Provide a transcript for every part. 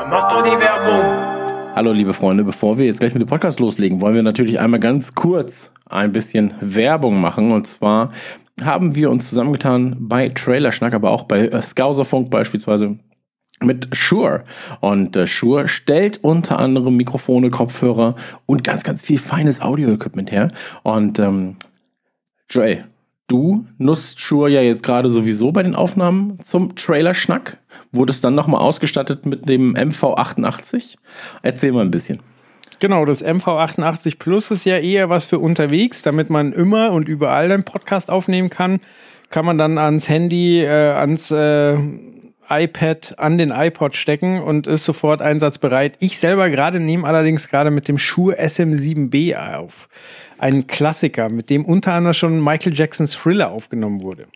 Dann mach doch die Werbung. Hallo liebe Freunde, bevor wir jetzt gleich mit dem Podcast loslegen, wollen wir natürlich einmal ganz kurz ein bisschen Werbung machen. Und zwar haben wir uns zusammengetan bei Trailerschnack, aber auch bei äh, Skauserfunk beispielsweise mit Shure. Und äh, Shure stellt unter anderem Mikrofone, Kopfhörer und ganz, ganz viel feines Audio-Equipment her. Und ähm, Joel, du nutzt Shure ja jetzt gerade sowieso bei den Aufnahmen zum Trailerschnack. Wurde es dann nochmal ausgestattet mit dem MV88? Erzähl mal ein bisschen. Genau, das MV88 Plus ist ja eher was für unterwegs, damit man immer und überall einen Podcast aufnehmen kann. Kann man dann ans Handy, äh, ans äh, iPad, an den iPod stecken und ist sofort einsatzbereit. Ich selber gerade nehme allerdings gerade mit dem Shure SM7B auf. Ein Klassiker, mit dem unter anderem schon Michael Jacksons Thriller aufgenommen wurde.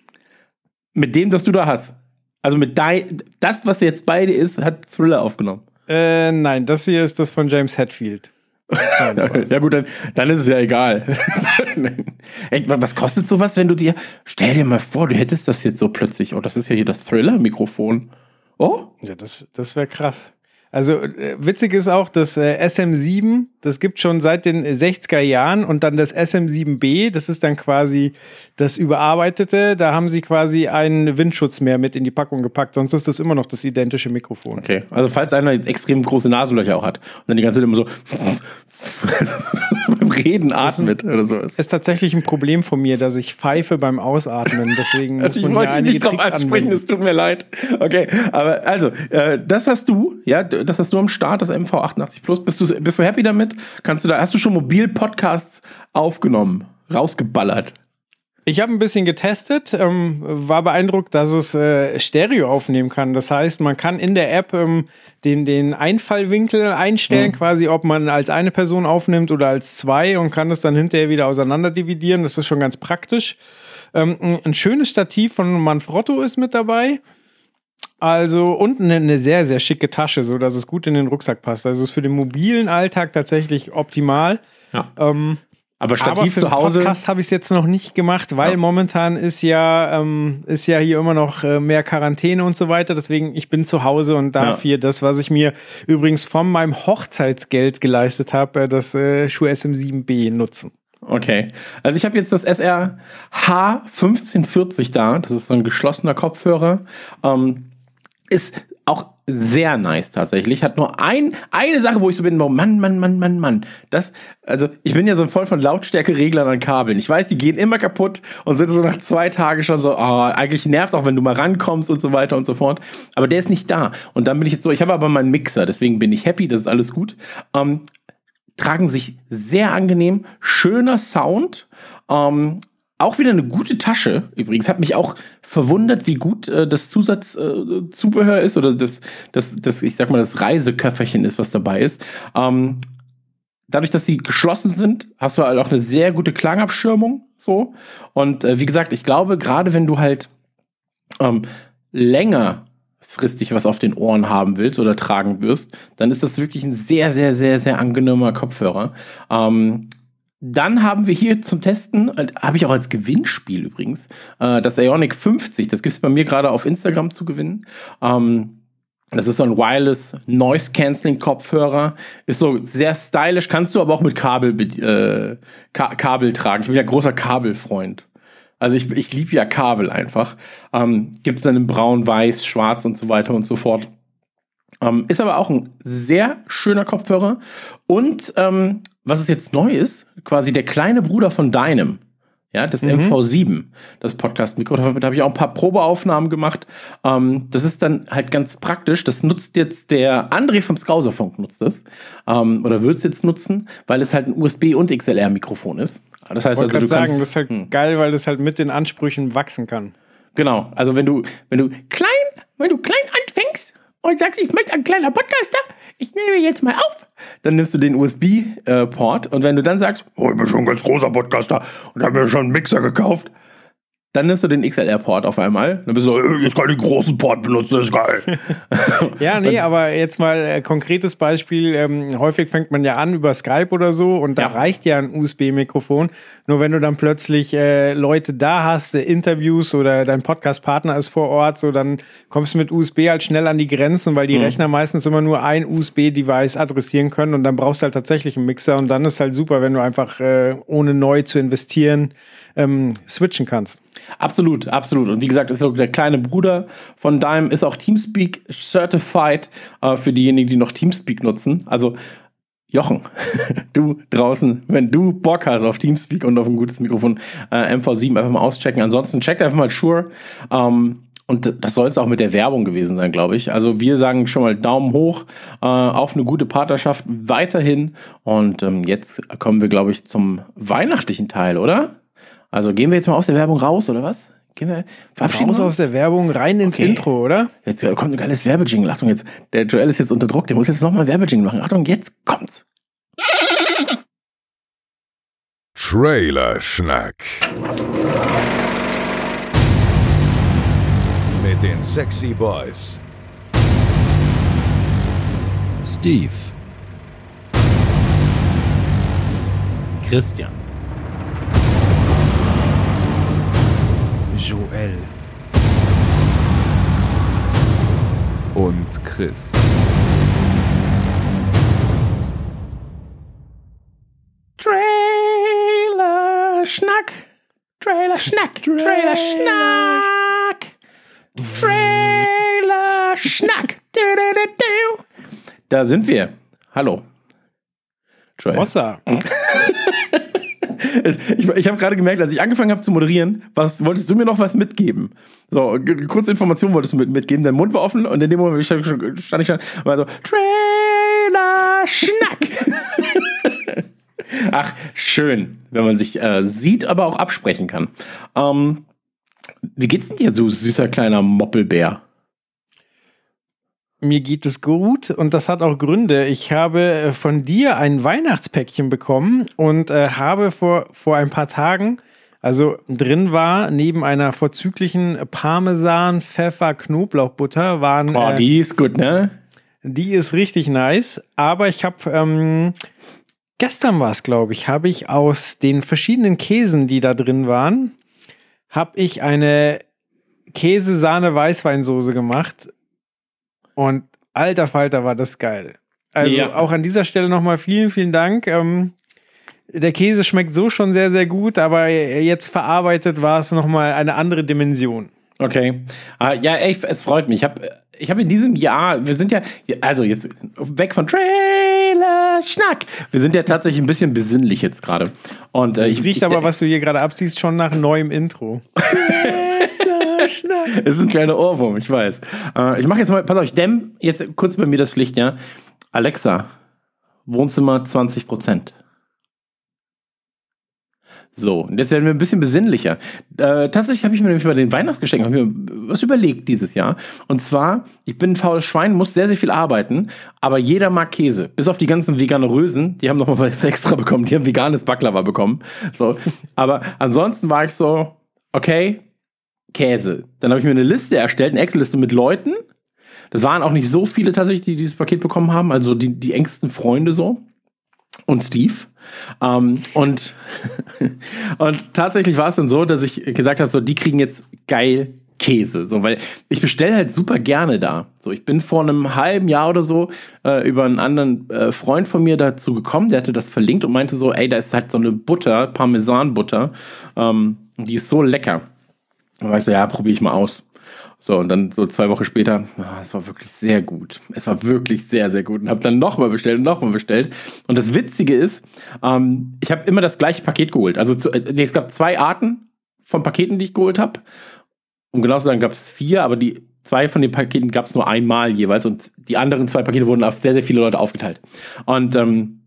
Mit dem, das du da hast. Also mit dein, das, was jetzt beide ist, hat Thriller aufgenommen. Äh, nein, das hier ist das von James Hetfield. Ja gut, dann, dann ist es ja egal. Ey, was kostet sowas, wenn du dir, stell dir mal vor, du hättest das jetzt so plötzlich, oh, das ist ja hier das Thriller-Mikrofon. Oh? Ja, das, das wäre krass. Also äh, witzig ist auch, das äh, SM7, das gibt schon seit den 60er Jahren und dann das SM7B, das ist dann quasi das überarbeitete, da haben sie quasi einen Windschutz mehr mit in die Packung gepackt, sonst ist das immer noch das identische Mikrofon. Okay, also falls einer jetzt extrem große Nasenlöcher auch hat und dann die ganze Zeit immer so beim Reden atmet oder so ist. Ist tatsächlich ein Problem von mir, dass ich pfeife beim Ausatmen, deswegen also ich wollte nicht drauf ansprechen, es tut mir leid. Okay, aber also, äh, das hast du, ja, das hast du am Start, das MV88 Plus. Bist du, bist du happy damit? Kannst du da, hast du schon Mobil-Podcasts aufgenommen, rausgeballert? Ich habe ein bisschen getestet, ähm, war beeindruckt, dass es äh, Stereo aufnehmen kann. Das heißt, man kann in der App ähm, den, den Einfallwinkel einstellen, mhm. quasi ob man als eine Person aufnimmt oder als zwei und kann es dann hinterher wieder auseinander dividieren. Das ist schon ganz praktisch. Ähm, ein schönes Stativ von Manfrotto ist mit dabei. Also und eine, eine, sehr, sehr schicke Tasche, so dass es gut in den Rucksack passt. Also ist für den mobilen Alltag tatsächlich optimal. Ja. Ähm, aber Stativ aber für zu Hause. Podcast habe ich es jetzt noch nicht gemacht, weil ja. momentan ist ja, ähm, ist ja hier immer noch äh, mehr Quarantäne und so weiter. Deswegen, ich bin zu Hause und darf ja. hier das, was ich mir übrigens von meinem Hochzeitsgeld geleistet habe, äh, das äh, Schuh SM7B nutzen. Okay. Also ich habe jetzt das SR H1540 da. Das ist so ein geschlossener Kopfhörer. Ähm, ist auch sehr nice tatsächlich. Hat nur ein, eine Sache, wo ich so bin, oh Mann, Mann, Mann, Mann, Mann. Das, also ich bin ja so voll von Lautstärke-Reglern an Kabeln. Ich weiß, die gehen immer kaputt und sind so nach zwei Tagen schon so, oh, eigentlich nervt auch, wenn du mal rankommst und so weiter und so fort. Aber der ist nicht da. Und dann bin ich jetzt so, ich habe aber meinen Mixer, deswegen bin ich happy, das ist alles gut. Ähm, tragen sich sehr angenehm, schöner Sound. Ähm, auch wieder eine gute Tasche. Übrigens hat mich auch verwundert, wie gut äh, das Zusatzzubehör äh, ist oder das, das, das, ich sag mal, das Reiseköfferchen ist, was dabei ist. Ähm, dadurch, dass sie geschlossen sind, hast du halt auch eine sehr gute Klangabschirmung. So. Und äh, wie gesagt, ich glaube, gerade wenn du halt ähm, länger fristig was auf den Ohren haben willst oder tragen wirst, dann ist das wirklich ein sehr, sehr, sehr, sehr angenehmer Kopfhörer. Ähm, dann haben wir hier zum Testen, habe ich auch als Gewinnspiel übrigens, äh, das Ionic 50. Das gibt es bei mir gerade auf Instagram zu gewinnen. Ähm, das ist so ein Wireless Noise Cancelling Kopfhörer. Ist so sehr stylisch, kannst du aber auch mit Kabel, äh, Ka Kabel tragen. Ich bin ja großer Kabelfreund. Also ich, ich liebe ja Kabel einfach. Ähm, Gibt es dann in braun, weiß, schwarz und so weiter und so fort. Ähm, ist aber auch ein sehr schöner Kopfhörer. Und ähm, was es jetzt neu ist, quasi der kleine Bruder von deinem, ja, das mhm. MV7, das Podcast-Mikro. Da habe ich auch ein paar Probeaufnahmen gemacht. Ähm, das ist dann halt ganz praktisch. Das nutzt jetzt der André vom Skauserfunk nutzt das. Ähm, oder wird es jetzt nutzen, weil es halt ein USB- und XLR-Mikrofon ist. Das heißt also, du sagen, kannst, das ist halt hm. geil, weil das halt mit den Ansprüchen wachsen kann. Genau. Also wenn du, wenn du klein, wenn du klein anfängst und sagst, ich möchte ein kleiner Podcaster, ich nehme jetzt mal auf. Dann nimmst du den USB-Port und wenn du dann sagst, oh, ich bin schon ein ganz großer Podcaster und habe mir schon einen Mixer gekauft, dann nimmst du den XLR-Port auf einmal. Dann bist du so, äh, jetzt kann ich den großen Port benutzen, das ist geil. ja, nee, aber jetzt mal äh, konkretes Beispiel. Ähm, häufig fängt man ja an über Skype oder so und da ja. reicht ja ein USB-Mikrofon. Nur wenn du dann plötzlich äh, Leute da hast, äh, Interviews oder dein Podcast-Partner ist vor Ort, so dann kommst du mit USB halt schnell an die Grenzen, weil die mhm. Rechner meistens immer nur ein USB-Device adressieren können und dann brauchst du halt tatsächlich einen Mixer und dann ist halt super, wenn du einfach äh, ohne neu zu investieren ähm, switchen kannst. Absolut, absolut. Und wie gesagt, ist der kleine Bruder von Dime, ist auch Teamspeak certified äh, für diejenigen, die noch Teamspeak nutzen. Also Jochen, du draußen, wenn du Bock hast auf Teamspeak und auf ein gutes Mikrofon, äh, MV7 einfach mal auschecken. Ansonsten checkt einfach mal Shure. Ähm, und das soll es auch mit der Werbung gewesen sein, glaube ich. Also wir sagen schon mal Daumen hoch äh, auf eine gute Partnerschaft weiterhin. Und ähm, jetzt kommen wir, glaube ich, zum weihnachtlichen Teil, oder? Also gehen wir jetzt mal aus der Werbung raus, oder was? Gehen wir, verabschieden raus aus der Werbung rein ins okay. Intro, oder? Jetzt kommt ein geiles Werbejingle. Achtung, jetzt, der Joel ist jetzt unter Druck, der muss jetzt nochmal Werbejingle machen. Achtung, jetzt kommt's. Trailer Schnack. Mit den Sexy Boys. Steve. Christian. Joel. Und Chris. Trailer Schnack. Trailer Schnack. Trailer Schnack. Trailer Schnack. Da sind wir. Hallo. Joel. ich, ich habe gerade gemerkt, als ich angefangen habe zu moderieren, was, wolltest du mir noch was mitgeben? So, kurze Information wolltest du mit, mitgeben. Dein Mund war offen und in dem Moment stand ich schon, schon war so, Trailer Schnack. Ach, schön, wenn man sich äh, sieht, aber auch absprechen kann. Ähm, wie geht's denn dir, du süßer kleiner Moppelbär? Mir geht es gut und das hat auch Gründe. Ich habe äh, von dir ein Weihnachtspäckchen bekommen und äh, habe vor, vor ein paar Tagen, also drin war, neben einer vorzüglichen Parmesan, Pfeffer, Knoblauchbutter, waren. Äh, die ist gut, ne? Die ist richtig nice, aber ich habe. Ähm, gestern war es, glaube ich, habe ich aus den verschiedenen Käsen, die da drin waren, habe ich eine Käse-Sahne-Weißweinsoße gemacht und alter Falter war das geil. Also ja. auch an dieser Stelle nochmal vielen, vielen Dank. Ähm, der Käse schmeckt so schon sehr, sehr gut, aber jetzt verarbeitet war es nochmal eine andere Dimension. Okay. Uh, ja, ey, es freut mich. Ich habe ich hab in diesem Jahr, wir sind ja, also jetzt weg von Trailer, Schnack. Wir sind ja tatsächlich ein bisschen besinnlich jetzt gerade. Und äh, ich riecht aber, was du hier gerade abziehst, schon nach neuem Intro. Es ist ein kleiner Ohrwurm, ich weiß. Äh, ich mache jetzt mal, pass auf, ich dämm jetzt kurz bei mir das Licht, ja. Alexa, Wohnzimmer 20 Prozent. So, und jetzt werden wir ein bisschen besinnlicher. Äh, tatsächlich habe ich mir nämlich bei den Weihnachtsgeschenken mir was überlegt dieses Jahr. Und zwar, ich bin ein faules Schwein, muss sehr, sehr viel arbeiten, aber jeder mag Käse. Bis auf die ganzen Veganerösen, die haben noch mal was extra bekommen, die haben veganes Baklava bekommen. So, aber ansonsten war ich so, okay, Käse. Dann habe ich mir eine Liste erstellt, eine Excel-Liste mit Leuten. Das waren auch nicht so viele tatsächlich, die dieses Paket bekommen haben, also die, die engsten Freunde so. Und Steve. Ähm, und, und tatsächlich war es dann so, dass ich gesagt habe, so, die kriegen jetzt geil Käse. So, weil ich bestelle halt super gerne da. So, ich bin vor einem halben Jahr oder so äh, über einen anderen äh, Freund von mir dazu gekommen, der hatte das verlinkt und meinte so, ey, da ist halt so eine Butter, Parmesan-Butter, ähm, die ist so lecker. Und weißt du, ja, probiere ich mal aus. So, und dann so zwei Wochen später, oh, es war wirklich sehr gut. Es war wirklich sehr, sehr gut. Und habe dann nochmal bestellt und nochmal bestellt. Und das Witzige ist, ähm, ich habe immer das gleiche Paket geholt. Also zu, äh, nee, es gab zwei Arten von Paketen, die ich geholt habe. Um genau zu sagen, gab es vier, aber die zwei von den Paketen gab es nur einmal jeweils. Und die anderen zwei Pakete wurden auf sehr, sehr viele Leute aufgeteilt. Und ähm,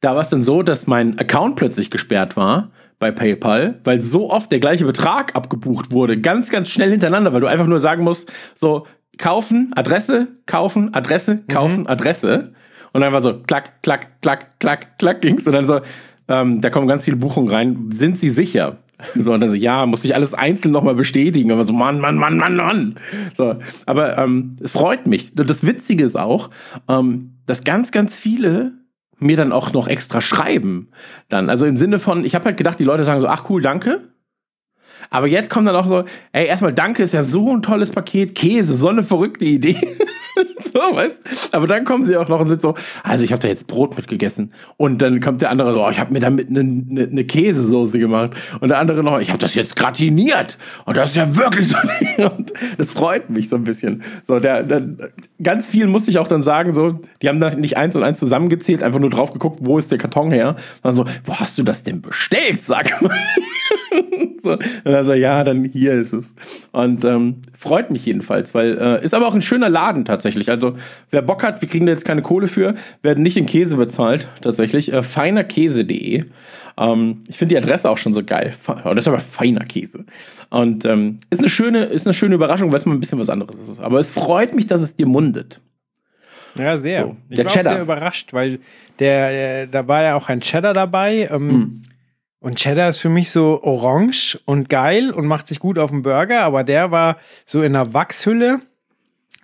da war es dann so, dass mein Account plötzlich gesperrt war bei PayPal, weil so oft der gleiche Betrag abgebucht wurde, ganz, ganz schnell hintereinander, weil du einfach nur sagen musst, so kaufen, Adresse, kaufen, Adresse, kaufen, mhm. Adresse. Und dann war so klack, klack, klack, klack, klack ging's und dann so, ähm, da kommen ganz viele Buchungen rein. Sind Sie sicher? So, und dann so, ja, musste ich alles einzeln nochmal bestätigen. Aber so, Mann, Mann, Mann, Mann, Mann. So, aber ähm, es freut mich. Das Witzige ist auch, ähm, dass ganz, ganz viele mir dann auch noch extra schreiben. Dann, also im Sinne von, ich habe halt gedacht, die Leute sagen so, ach cool, danke. Aber jetzt kommt dann auch so, ey, erstmal danke, ist ja so ein tolles Paket, Käse, so eine verrückte Idee. so, weißt Aber dann kommen sie auch noch und sind so, also ich habe da jetzt Brot mitgegessen. Und dann kommt der andere so, oh, ich habe mir damit eine ne, ne Käsesoße gemacht. Und der andere noch, ich habe das jetzt gratiniert. Und das ist ja wirklich so. und das freut mich so ein bisschen. So, der, der, ganz viel musste ich auch dann sagen, so, die haben da nicht eins und eins zusammengezählt, einfach nur drauf geguckt, wo ist der Karton her. Dann so, wo hast du das denn bestellt? Sag mal. so, und dann so, ja, dann hier ist es. Und ähm, freut mich jedenfalls, weil äh, ist aber auch ein schöner Laden tatsächlich. Also wer Bock hat, wir kriegen da jetzt keine Kohle für, werden nicht in Käse bezahlt tatsächlich. Äh, feinerkäse.de. Ähm, ich finde die Adresse auch schon so geil. Das ist aber feiner Käse. Und ähm, ist eine schöne, ist eine schöne Überraschung, weil es mal ein bisschen was anderes ist. Aber es freut mich, dass es dir mundet. Ja, sehr. So, ich der war Cheddar. auch sehr überrascht, weil der, der, da war ja auch ein Cheddar dabei. Ähm, Hm. Und Cheddar ist für mich so orange und geil und macht sich gut auf dem Burger, aber der war so in einer Wachshülle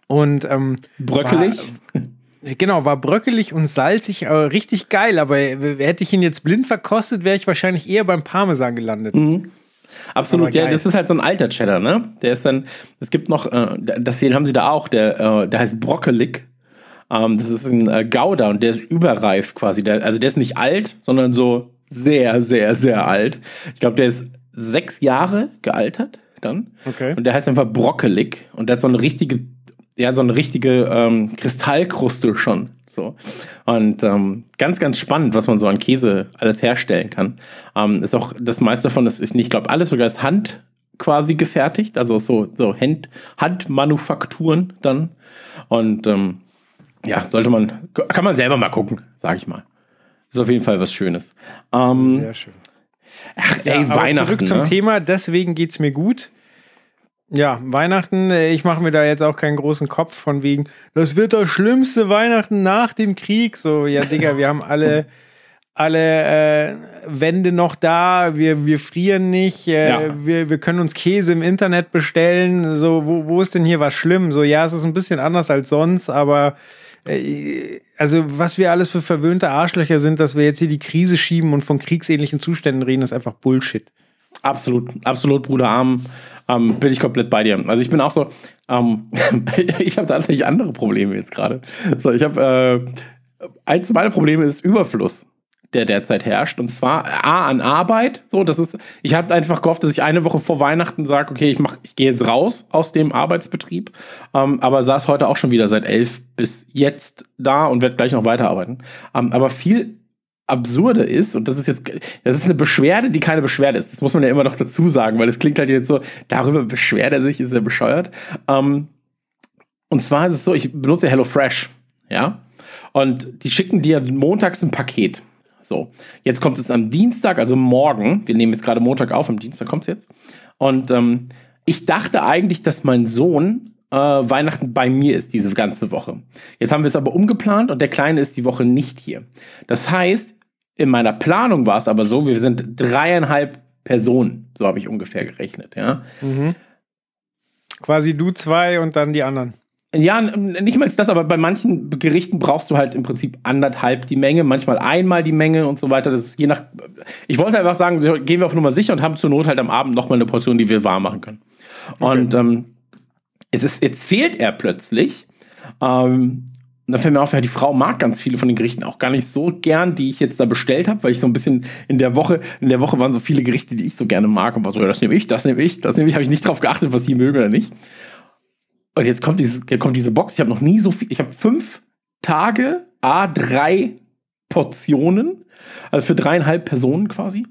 und ähm, Bröckelig. War, genau, war bröckelig und salzig, aber richtig geil. Aber hätte ich ihn jetzt blind verkostet, wäre ich wahrscheinlich eher beim Parmesan gelandet. Mhm. Absolut, ja, das ist halt so ein alter Cheddar, ne? Der ist dann, es gibt noch, äh, das den haben sie da auch, der, äh, der heißt Broccolic. Ähm, das ist ein äh, Gouda und der ist überreif quasi. Der, also der ist nicht alt, sondern so sehr, sehr, sehr alt. Ich glaube, der ist sechs Jahre gealtert dann. Okay. Und der heißt einfach Broccolic und der hat so eine richtige, ja, so eine richtige ähm, Kristallkruste schon. So. Und ähm, ganz, ganz spannend, was man so an Käse alles herstellen kann. Ähm, ist auch das meiste davon ist, ich glaube, alles sogar ist Hand quasi gefertigt, also so, so Hand, Handmanufakturen dann. Und ähm, ja, sollte man, kann man selber mal gucken, sag ich mal. Ist auf jeden Fall was Schönes. Ähm, Sehr schön. ach, Ja, ey, aber Weihnachten. Zurück zum ne? Thema, deswegen geht es mir gut. Ja, Weihnachten, äh, ich mache mir da jetzt auch keinen großen Kopf von wegen, das wird das schlimmste Weihnachten nach dem Krieg. So, ja, Digga, wir haben alle, alle äh, Wände noch da, wir, wir frieren nicht, äh, Ja. wir, wir können uns Käse im Internet bestellen. So, wo, wo ist denn hier was schlimm? So, ja, es ist ein bisschen anders als sonst, aber äh, also, was wir alles für verwöhnte Arschlöcher sind, dass wir jetzt hier die Krise schieben und von kriegsähnlichen Zuständen reden, ist einfach Bullshit. Absolut, absolut, Bruder Arm. Ähm, bin ich komplett bei dir. Also ich bin auch so, ähm, ich habe tatsächlich andere Probleme jetzt gerade. So, ich habe äh, eins meiner Probleme ist Überfluss, der derzeit herrscht. Und zwar A an Arbeit. So, das ist, ich habe einfach gehofft, dass ich eine Woche vor Weihnachten sage, okay, ich ich gehe jetzt raus aus dem Arbeitsbetrieb. Ähm, aber saß heute auch schon wieder seit elf bis jetzt da und werde gleich noch weiterarbeiten. Ähm, aber viel Absurde ist, und das ist jetzt, das ist eine Beschwerde, die keine Beschwerde ist. Das muss man ja immer noch dazu sagen, weil es klingt halt jetzt so, darüber beschwert er sich, ist er bescheuert. Ähm, und zwar ist es so, ich benutze HelloFresh, ja, und die schicken dir montags ein Paket. So, jetzt kommt es am Dienstag, also morgen. Wir nehmen jetzt gerade Montag auf, am Dienstag kommt es jetzt. Und ähm, ich dachte eigentlich, dass mein Sohn äh, Weihnachten bei mir ist diese ganze Woche. Jetzt haben wir es aber umgeplant und der Kleine ist die Woche nicht hier. Das heißt, in meiner Planung war es aber so, wir sind dreieinhalb Personen, so habe ich ungefähr gerechnet, ja. Quasi du zwei und dann die anderen. Ja, nicht mal das, aber bei manchen Gerichten brauchst du halt im Prinzip anderthalb die Menge, manchmal einmal die Menge und so weiter. Das ist je nach. Ich wollte einfach sagen, gehen wir auf Nummer sicher und haben zur Not halt am Abend nochmal eine Portion, die wir warm machen können. Und ähm, jetzt, ist, jetzt fehlt er plötzlich. Ähm, und dann fällt mir auf, ja, die Frau mag ganz viele von den Gerichten auch gar nicht so gern, die ich jetzt da bestellt habe, weil ich so ein bisschen in der Woche, in der Woche waren so viele Gerichte, die ich so gerne mag und war so, ja, das nehme ich, das nehme ich, das nehme ich, habe ich nicht drauf geachtet, was die mögen oder nicht. Und jetzt kommt, dieses, jetzt kommt diese Box. Ich habe noch nie so viel. Ich habe fünf Tage, a drei Portionen, also für dreieinhalb Personen quasi.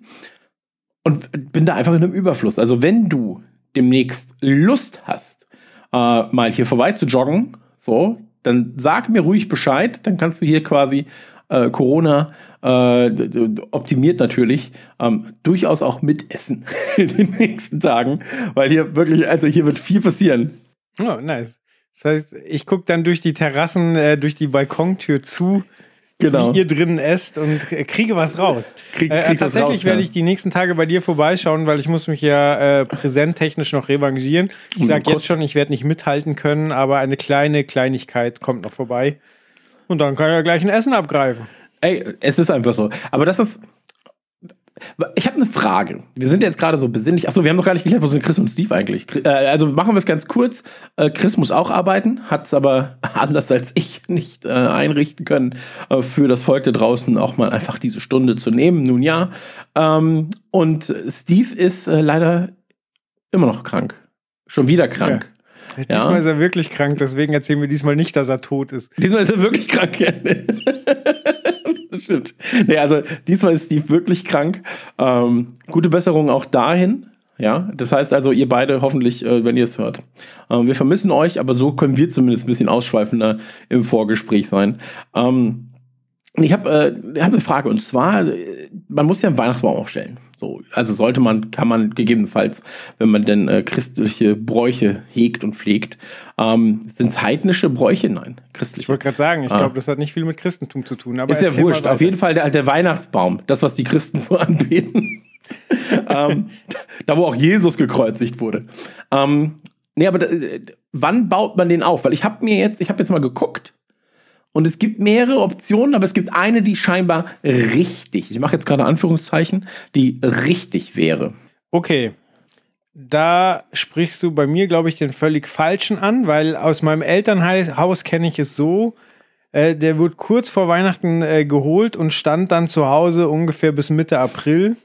Und bin da einfach in einem Überfluss. Also, wenn du demnächst Lust hast, äh, mal hier vorbei zu joggen, so, dann sag mir ruhig Bescheid. Dann kannst du hier quasi äh, Corona äh, optimiert natürlich ähm, durchaus auch mitessen in den nächsten Tagen, weil hier wirklich, also hier wird viel passieren. Oh, nice. Das heißt, ich gucke dann durch die Terrassen, äh, durch die Balkontür zu, Genau. wie ihr drinnen esst und kriege was raus. Krieg- äh, tatsächlich raus, werde ja. ich die nächsten Tage bei dir vorbeischauen, weil ich muss mich ja äh, präsenttechnisch noch revanchieren. Ich sage kurz- jetzt schon, ich werde nicht mithalten können, aber eine kleine Kleinigkeit kommt noch vorbei. Und dann kann er gleich ein Essen abgreifen. Ey, es ist einfach so. Aber das ist. Ich habe eine Frage. Wir sind jetzt gerade so besinnlich. Achso, wir haben noch gar nicht geklärt, wo sind Chris und Steve eigentlich? Äh, also machen wir es ganz kurz. Äh, Chris muss auch arbeiten, hat es aber anders als ich nicht äh, einrichten können, für das Volk da draußen auch mal einfach diese Stunde zu nehmen. Nun ja. Ähm, und Steve ist leider immer noch krank. Schon wieder krank. Ja. Diesmal ist er wirklich krank, deswegen erzählen wir diesmal nicht, dass er tot ist. Diesmal ist er wirklich krank. das stimmt. Nee, also diesmal ist Steve wirklich krank. Ähm, gute Besserung auch dahin. Ja, das heißt also, ihr beide hoffentlich, äh, wenn ihr es hört. Ähm, wir vermissen euch, aber so können wir zumindest ein bisschen ausschweifender im Vorgespräch sein. Ähm, ich habe äh, hab eine Frage und zwar, äh, man muss ja einen Weihnachtsbaum aufstellen. So, also sollte man, kann man gegebenenfalls, wenn man denn äh, christliche Bräuche hegt und pflegt, ähm, sind es heidnische Bräuche? Nein, christliche. Ich wollte gerade sagen, ich Ah. glaube, das hat nicht viel mit Christentum zu tun. Ist ja wurscht. Auf jeden Fall der, der Weihnachtsbaum, das, was die Christen so anbeten. ähm, da, wo auch Jesus gekreuzigt wurde. Ähm, nee, aber da, äh, wann baut man den auf? Weil ich habe mir jetzt, ich habe jetzt mal geguckt und es gibt mehrere Optionen, aber es gibt eine, die scheinbar richtig, ich mache jetzt gerade Anführungszeichen, die richtig wäre. Okay. Da sprichst du bei mir, glaube ich, den völlig falschen an, weil aus meinem Elternhaus kenne ich es so, äh, der wurde kurz vor Weihnachten äh, geholt und stand dann zu Hause ungefähr bis Mitte April.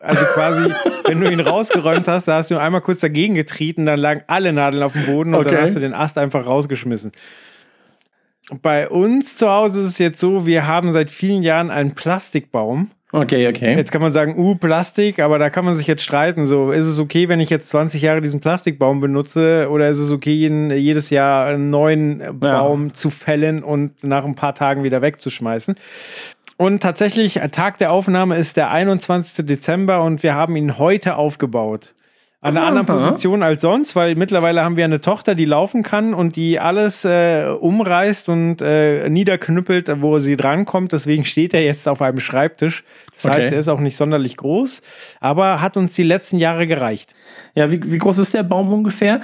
Also quasi, wenn du ihn rausgeräumt hast, da hast du einmal kurz dagegen getreten, dann lagen alle Nadeln auf dem Boden und Okay. dann hast du den Ast einfach rausgeschmissen. Bei uns zu Hause ist es jetzt so, wir haben seit vielen Jahren einen Plastikbaum. Okay, okay. Jetzt kann man sagen, uh, Plastik, aber da kann man sich jetzt streiten. So, ist es okay, wenn ich jetzt 20 Jahre diesen Plastikbaum benutze oder ist es okay, jeden, jedes Jahr einen neuen Baum zu fällen und nach ein paar Tagen wieder wegzuschmeißen? Und tatsächlich, Tag der Aufnahme ist der 21. Dezember und wir haben ihn heute aufgebaut. An einer anderen. Position als sonst, weil mittlerweile haben wir eine Tochter, die laufen kann und die alles äh, umreißt und äh, niederknüppelt, wo sie drankommt. Deswegen steht er jetzt auf einem Schreibtisch. Das Okay. heißt, er ist auch nicht sonderlich groß, aber hat uns die letzten Jahre gereicht. Ja, wie, wie groß ist der Baum ungefähr?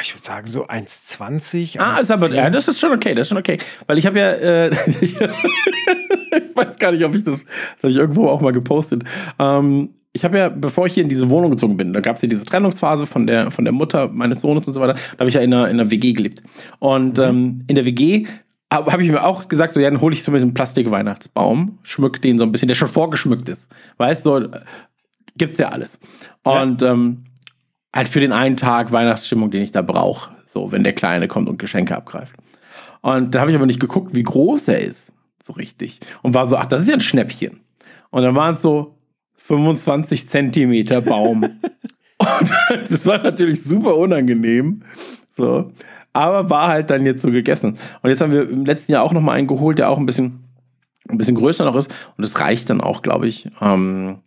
Ich würde sagen, so 1,20. Ah, ist aber, 1,10. ja, das ist schon okay, das ist schon okay. Weil ich habe ja, äh, ich weiß gar nicht, ob ich das, das habe ich irgendwo auch mal gepostet. Ähm, ich habe ja, bevor ich hier in diese Wohnung gezogen bin, da gab es ja diese Trennungsphase von der, von der Mutter meines Sohnes und so weiter, da habe ich ja in einer, in einer WG gelebt. Und ähm, in der WG habe hab ich mir auch gesagt, so, ja, dann hole ich zumindest einen Plastik-Weihnachtsbaum, schmück den so ein bisschen, der schon vorgeschmückt ist. Weißt du, so, gibt's ja alles. Und ähm, halt für den einen Tag Weihnachtsstimmung, den ich da brauche. So, wenn der Kleine kommt und Geschenke abgreift. Und da habe ich aber nicht geguckt, wie groß er ist. So richtig. Und war so, ach, das ist ja ein Schnäppchen. Und dann waren es so 25 Zentimeter Baum. und das war natürlich super unangenehm. So. Aber war halt dann jetzt so gegessen. Und jetzt haben wir im letzten Jahr auch noch mal einen geholt, der auch ein bisschen, ein bisschen größer noch ist. Und das reicht dann auch, glaube ich. Ähm,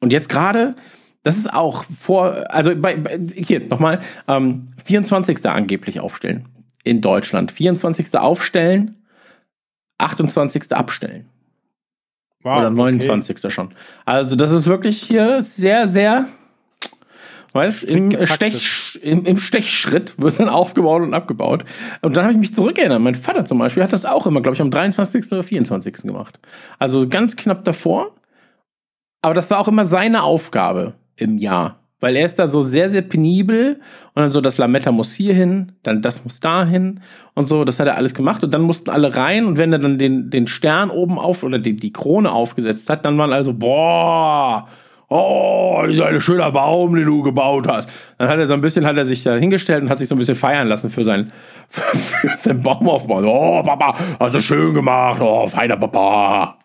und jetzt gerade, das ist auch vor, also bei, bei hier nochmal, ähm, 24. angeblich aufstellen in Deutschland. 24. aufstellen, 28. abstellen. Wow, Oder 29. schon. Also das ist wirklich hier sehr, sehr, weißt, im, getaktet. Stech, im, im Stechschritt wird dann aufgebaut und abgebaut. Und dann habe ich mich zurückerinnert. Mein Vater zum Beispiel hat das auch immer, glaube ich, am 23. oder 24. gemacht. Also ganz knapp davor. Aber das war auch immer seine Aufgabe im Jahr. Weil er ist da so sehr, sehr penibel und dann so, das Lametta muss hier hin, dann das muss da hin und so, das hat er alles gemacht und dann mussten alle rein und wenn er dann den, den Stern oben auf oder die, die Krone aufgesetzt hat, dann waren also, boah, oh, ist ein schöner Baum, den du gebaut hast. Dann hat er so ein bisschen, hat er sich da hingestellt und hat sich so ein bisschen feiern lassen für sein, für, seinen Baumaufbau. Oh, Papa, hast du schön gemacht, oh, feiner Papa.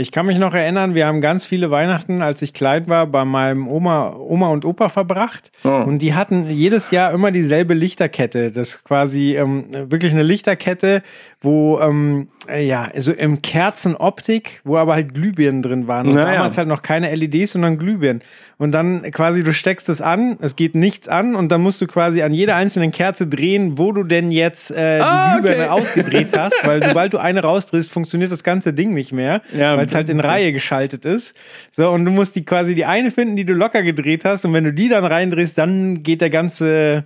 Ich kann mich noch erinnern, wir haben ganz viele Weihnachten, als ich klein war, bei meinem Oma, Oma und Opa verbracht. Oh. Und die hatten jedes Jahr immer dieselbe Lichterkette. Das ist quasi ähm, wirklich eine Lichterkette, wo ähm, äh, ja, so im Kerzenoptik, wo aber halt Glühbirnen drin waren. Und Naja. damals halt noch keine LEDs, sondern Glühbirnen. Und dann quasi, du steckst es an, es geht nichts an und dann musst du quasi an jeder einzelnen Kerze drehen, wo du denn jetzt äh, die Ah, okay. Glühbirne ausgedreht hast, weil sobald du eine rausdrehst, funktioniert das ganze Ding nicht mehr, Ja, weil es halt in Reihe geschaltet ist. So, und du musst die quasi die eine finden, die du locker gedreht hast und wenn du die dann reindrehst, dann geht der ganze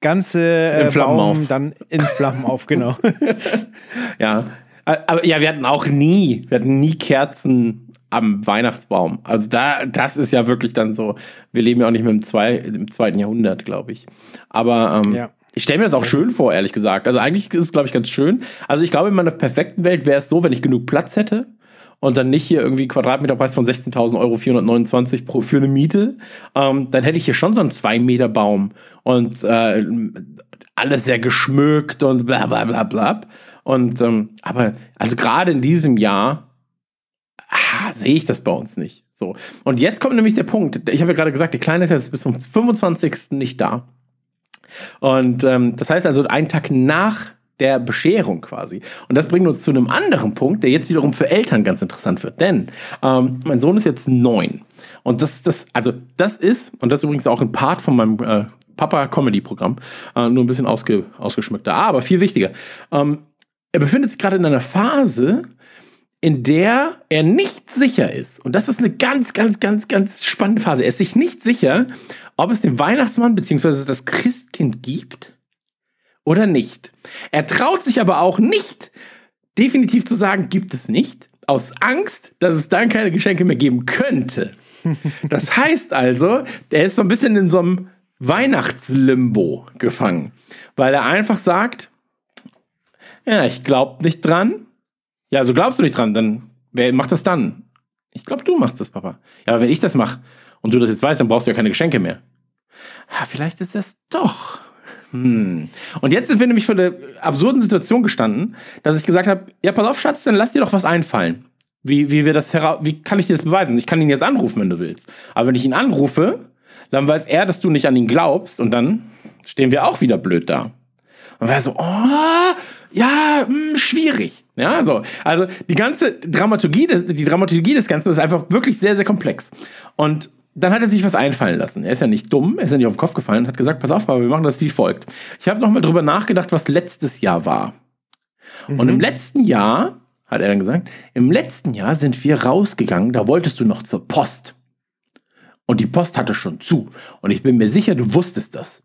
ganze äh, In Flammen Baum auf. dann in Flammen auf, genau. Ja. Aber ja, wir hatten auch nie, wir hatten nie Kerzen am Weihnachtsbaum. Also da, das ist ja wirklich dann so, wir leben ja auch nicht mehr im, zwei, im zweiten Jahrhundert, glaube ich. Aber ähm, Ja. ich stelle mir das auch schön vor, ehrlich gesagt. Also eigentlich ist es, glaube ich, ganz schön. Also ich glaube, in meiner perfekten Welt wäre es so, wenn ich genug Platz hätte und dann nicht hier irgendwie Quadratmeterpreis von 16.000 Euro 429 pro, für eine Miete, ähm, dann hätte ich hier schon so einen 2 Meter Baum und äh, alles sehr geschmückt und bla bla bla bla. Und ähm, aber also gerade in diesem Jahr ah, sehe ich das bei uns nicht. So. Und jetzt kommt nämlich der Punkt. Ich habe ja gerade gesagt, die Kleine ist jetzt bis zum 25. nicht da. Und ähm, das heißt also einen Tag nach der Bescherung quasi. Und das bringt uns zu einem anderen Punkt, der jetzt wiederum für Eltern ganz interessant wird. Denn ähm, mein Sohn ist jetzt neun. Und das, das, also das ist, und das ist übrigens auch ein Part von meinem äh, Papa-Comedy-Programm, äh, nur ein bisschen ausge, ausgeschmückter, aber viel wichtiger. Ähm, er befindet sich gerade in einer Phase, in der er nicht sicher ist. Und das ist eine ganz, ganz, ganz, ganz spannende Phase. Er ist sich nicht sicher, ob es den Weihnachtsmann bzw. das Christkind gibt oder nicht. Er traut sich aber auch nicht, definitiv zu sagen, gibt es nicht, aus Angst, dass es dann keine Geschenke mehr geben könnte. Das heißt also, der ist so ein bisschen in so einem Weihnachtslimbo gefangen, weil er einfach sagt, ja, ich glaube nicht dran. Ja, also glaubst du nicht dran, dann wer macht das dann? Ich glaube, du machst das, Papa. Ja, aber wenn ich das mache und du das jetzt weißt, dann brauchst du ja keine Geschenke mehr. Ah, vielleicht ist das doch. Hm. Und jetzt sind wir nämlich vor der absurden Situation gestanden, dass ich gesagt habe, ja, pass auf, Schatz, dann lass dir doch was einfallen. Wie, wie wir das hera wie kann ich dir das beweisen? Ich kann ihn jetzt anrufen, wenn du willst. Aber wenn ich ihn anrufe, dann weiß er, dass du nicht an ihn glaubst und dann stehen wir auch wieder blöd da. Und war so, oh, ja, mh, schwierig. Ja, so. Also die ganze Dramaturgie, des, die Dramaturgie des Ganzen ist einfach wirklich sehr, sehr komplex. Und dann hat er sich was einfallen lassen. Er ist ja nicht dumm, er ist ja nicht auf den Kopf gefallen und hat gesagt, pass auf, Papa, wir machen das wie folgt. Ich habe nochmal drüber nachgedacht, was letztes Jahr war. Und im letzten Jahr, hat er dann gesagt, im letzten Jahr sind wir rausgegangen, da wolltest du noch zur Post. Und die Post hatte schon zu. Und ich bin mir sicher, du wusstest das.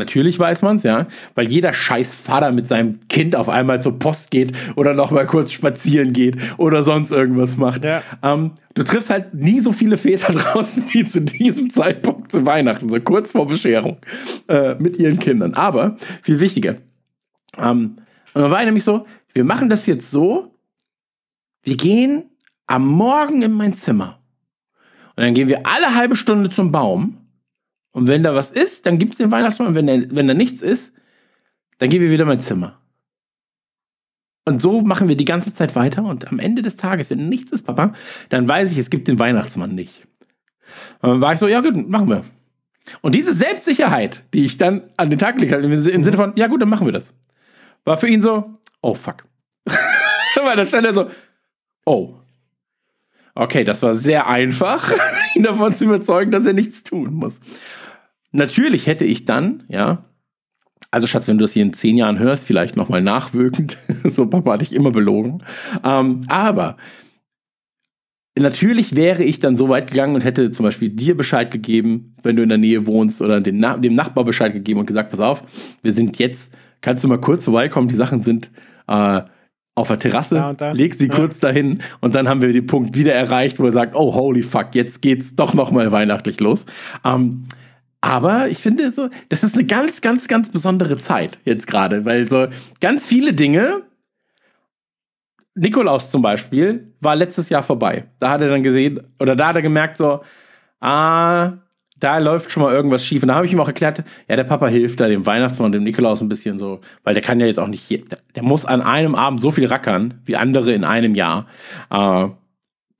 Natürlich weiß man es, ja, weil jeder scheiß Vater mit seinem Kind auf einmal zur Post geht oder noch mal kurz spazieren geht oder sonst irgendwas macht. Ja. Ähm, du triffst halt nie so viele Väter draußen wie zu diesem Zeitpunkt zu Weihnachten, so kurz vor Bescherung äh, mit ihren Kindern. Aber viel wichtiger. Ähm, und dann war nämlich so, wir machen das jetzt so, wir gehen am Morgen in mein Zimmer. Und dann gehen wir alle halbe Stunde zum Baum. Und wenn da was ist, dann gibt es den Weihnachtsmann. Wenn, der, wenn da nichts ist, dann gehen wir wieder in mein Zimmer. Und so machen wir die ganze Zeit weiter. Und am Ende des Tages, wenn nichts ist, Papa, dann weiß ich, es gibt den Weihnachtsmann nicht. Und dann war ich so, ja gut, machen wir. Und diese Selbstsicherheit, die ich dann an den Tag gelegt habe, im Sinne von, ja gut, dann machen wir das, war für ihn so, oh fuck. Weil da stand er so, oh. Okay, das war sehr einfach, ihn davon zu überzeugen, dass er nichts tun muss. Natürlich hätte ich dann, ja, also Schatz, wenn du das hier in zehn Jahren hörst, vielleicht nochmal nachwirkend, so Papa hatte ich immer belogen, ähm, aber natürlich wäre ich dann so weit gegangen und hätte zum Beispiel dir Bescheid gegeben, wenn du in der Nähe wohnst oder Na dem Nachbar Bescheid gegeben und gesagt, pass auf, wir sind jetzt, kannst du mal kurz vorbeikommen, die Sachen sind äh, auf der Terrasse, Da da. leg sie Ja. kurz dahin und dann haben wir den Punkt wieder erreicht, wo er sagt, oh holy fuck, jetzt geht's doch noch mal weihnachtlich los. Ähm, aber ich finde so, das ist eine ganz, ganz, ganz besondere Zeit jetzt gerade, weil so ganz viele Dinge, Nikolaus zum Beispiel, war letztes Jahr vorbei. Da hat er dann gesehen, oder da hat er gemerkt, so, ah, da läuft schon mal irgendwas schief. Und da habe ich ihm auch erklärt, ja, der Papa hilft da dem Weihnachtsmann und dem Nikolaus ein bisschen so, weil der kann ja jetzt auch nicht, der muss an einem Abend so viel rackern wie andere in einem Jahr. Äh,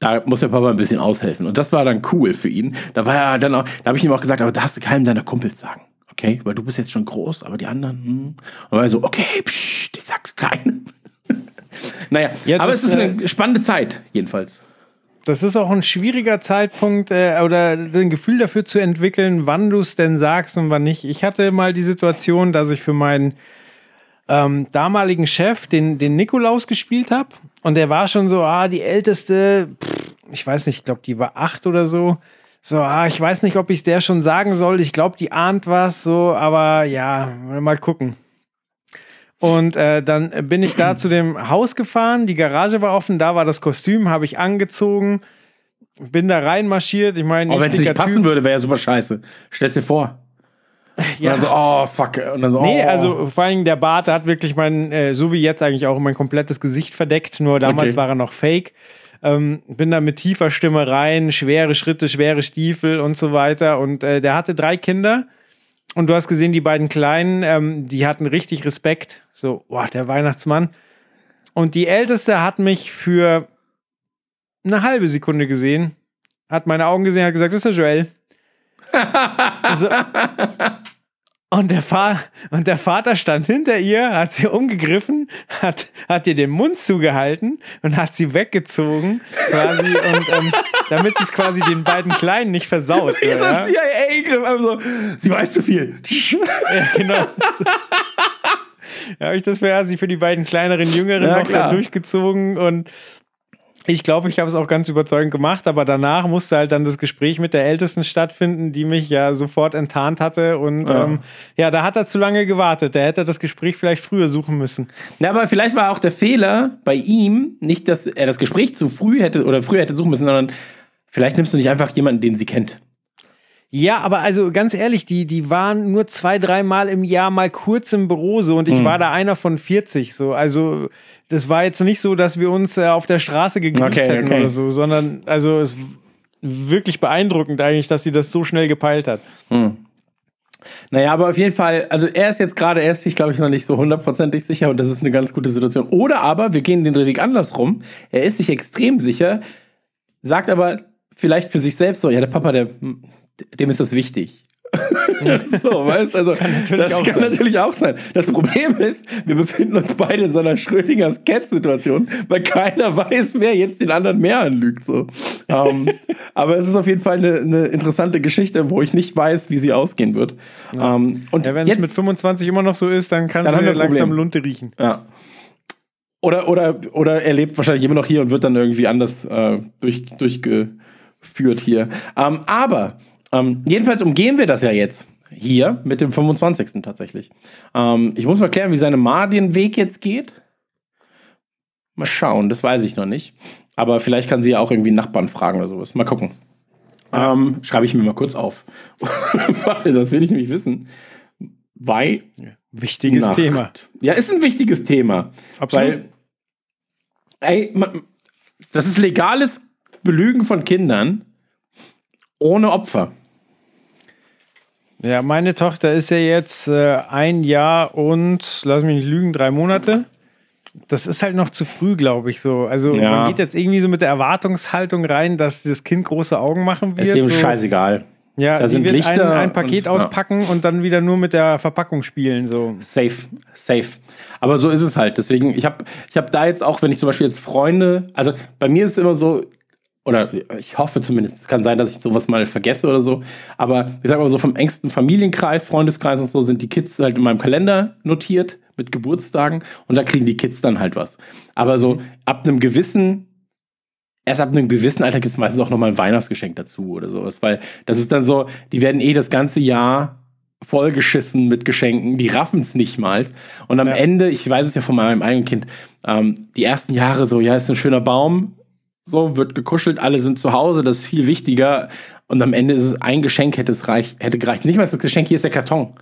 da muss der Papa ein bisschen aushelfen. Und das war dann cool für ihn. Da war er dann auch, da habe ich ihm auch gesagt, aber darfst du keinem deiner Kumpels sagen. Okay, weil du bist jetzt schon groß, aber die anderen, hm. Und er so, okay, psch, ich sag's keinem. naja, Ja, aber es ist eine spannende Zeit, jedenfalls. Das ist auch ein schwieriger Zeitpunkt äh, oder ein Gefühl dafür zu entwickeln, wann du es denn sagst und wann nicht. Ich hatte mal die Situation, dass ich für meinen ähm, damaligen Chef den, den Nikolaus gespielt habe und der war schon so, ah, die älteste, pff, ich weiß nicht, ich glaube, die war acht oder so. So, ah, ich weiß nicht, ob ich der schon sagen soll. Ich glaube, die ahnt was, so, aber ja, mal gucken. Und äh, dann bin ich da zu dem Haus gefahren, die Garage war offen, da war das Kostüm, habe ich angezogen, bin da reinmarschiert. Ich meine, Aber wenn es nicht passen Typ. würde, wäre ja super scheiße. Stell's dir vor. Ja. Und dann so, oh, fuck. Und dann so, Nee, oh. also vor allem der Bart hat wirklich mein, äh, so wie jetzt eigentlich auch mein komplettes Gesicht verdeckt, nur damals Okay. war er noch fake. Ähm, bin da mit tiefer Stimme rein, schwere Schritte, schwere Stiefel und so weiter. Und äh, der hatte drei Kinder. Und du hast gesehen, die beiden Kleinen, ähm, die hatten richtig Respekt. So, boah, der Weihnachtsmann. Und die Älteste hat mich für eine halbe Sekunde gesehen, hat meine Augen gesehen, hat gesagt, das ist der Joel. so. Und der, Fa und der Vater stand hinter ihr, hat sie umgegriffen, hat, hat ihr den Mund zugehalten und hat sie weggezogen, quasi, und ähm, damit es quasi den beiden Kleinen nicht versaut. Dieser? CIA-Griff, also, sie weiß zu viel. Ja, genau. ja, ich das wäre sie für die beiden kleineren Jüngeren Ja, noch klar. durchgezogen und ich glaube, ich habe es auch ganz überzeugend gemacht, aber danach musste halt dann das Gespräch mit der Ältesten stattfinden, die mich ja sofort enttarnt hatte und Ja. ähm, ja da hat er zu lange gewartet. Der hätte das Gespräch vielleicht früher suchen müssen. Ja, aber vielleicht war auch der Fehler bei ihm, nicht, dass er das Gespräch zu früh hätte oder früher hätte suchen müssen, sondern vielleicht nimmst du nicht einfach jemanden, den sie kennt. Ja, aber also ganz ehrlich, die, die waren nur zwei, dreimal im Jahr mal kurz im Büro so und ich Hm. war da einer von 40 so. Also das war jetzt nicht so, dass wir uns äh, auf der Straße gegrüßt Okay, hätten okay. oder so, sondern also es wirklich beeindruckend eigentlich, dass sie das so schnell gepeilt hat. Naja, aber auf jeden Fall, also er ist jetzt gerade, er ist sich, glaube ich, noch nicht so hundertprozentig sicher und das ist eine ganz gute Situation. Oder aber, wir gehen den Weg andersrum, er ist sich extrem sicher, sagt aber vielleicht für sich selbst so, ja, der Papa, der, dem ist das wichtig. so, weißt also, natürlich das kann sein. natürlich auch sein. Das Problem ist, wir befinden uns beide in so einer Schrödingers Cat-Situation, weil keiner weiß, wer jetzt den anderen mehr anlügt. So. Ähm, aber es ist auf jeden Fall eine, eine interessante Geschichte, wo ich nicht weiß, wie sie ausgehen wird. Ähm, und Ja, wenn es mit 25 immer noch so ist, dann kannst Dann haben du langsam. Lunte riechen. ja. Oder, oder, oder er lebt wahrscheinlich immer noch hier und wird dann irgendwie anders äh, durch, durchgeführt hier. Ähm, aber ähm, jedenfalls umgehen wir das ja jetzt hier mit dem 25. tatsächlich. Ähm, ich muss mal klären, wie seine Ma den Weg jetzt geht. Mal schauen, das weiß ich noch nicht. Aber vielleicht kann sie ja auch irgendwie Nachbarn fragen oder sowas. Mal gucken. Ähm, schreibe ich mir mal kurz auf. Warte, das will ich nämlich wissen. Weil Wichtiges Nacht. Thema. ja, ist ein wichtiges Thema. Absolut. Weil, ey, man, das ist legales Belügen von Kindern ohne Opfer. Ja, meine Tochter ist ja jetzt äh, ein Jahr und, lass mich nicht lügen, drei Monate. Das ist halt noch zu früh, glaube ich, so. Also Ja. man geht jetzt irgendwie so mit der Erwartungshaltung rein, dass das Kind große Augen machen wird. Ist dem so. scheißegal. Ja, Da sind wird Lichter ein, ein Paket und- ja. auspacken und dann wieder nur mit der Verpackung spielen, so. Safe, safe. Aber so ist es halt. Deswegen, ich habe ich hab da jetzt auch, wenn ich zum Beispiel jetzt Freunde, also bei mir ist es immer so, oder ich hoffe zumindest, es kann sein, dass ich sowas mal vergesse oder so, aber ich sag mal so vom engsten Familienkreis, Freundeskreis und so sind die Kids halt in meinem Kalender notiert mit Geburtstagen und da kriegen die Kids dann halt was. Aber so ab einem gewissen erst ab einem gewissen Alter gibt es meistens auch nochmal ein Weihnachtsgeschenk dazu oder sowas, weil das ist dann so, die werden eh das ganze Jahr vollgeschissen mit Geschenken, die raffen es nicht mal. Und am Ja. Ende, ich weiß es ja von meinem eigenen Kind, ähm, die ersten Jahre so, ja, ist ein schöner Baum, so wird gekuschelt, alle sind zu Hause, das ist viel wichtiger. Und am Ende ist es ein Geschenk, hätte es reich, hätte gereicht. Nicht mal das Geschenk, hier ist der Karton.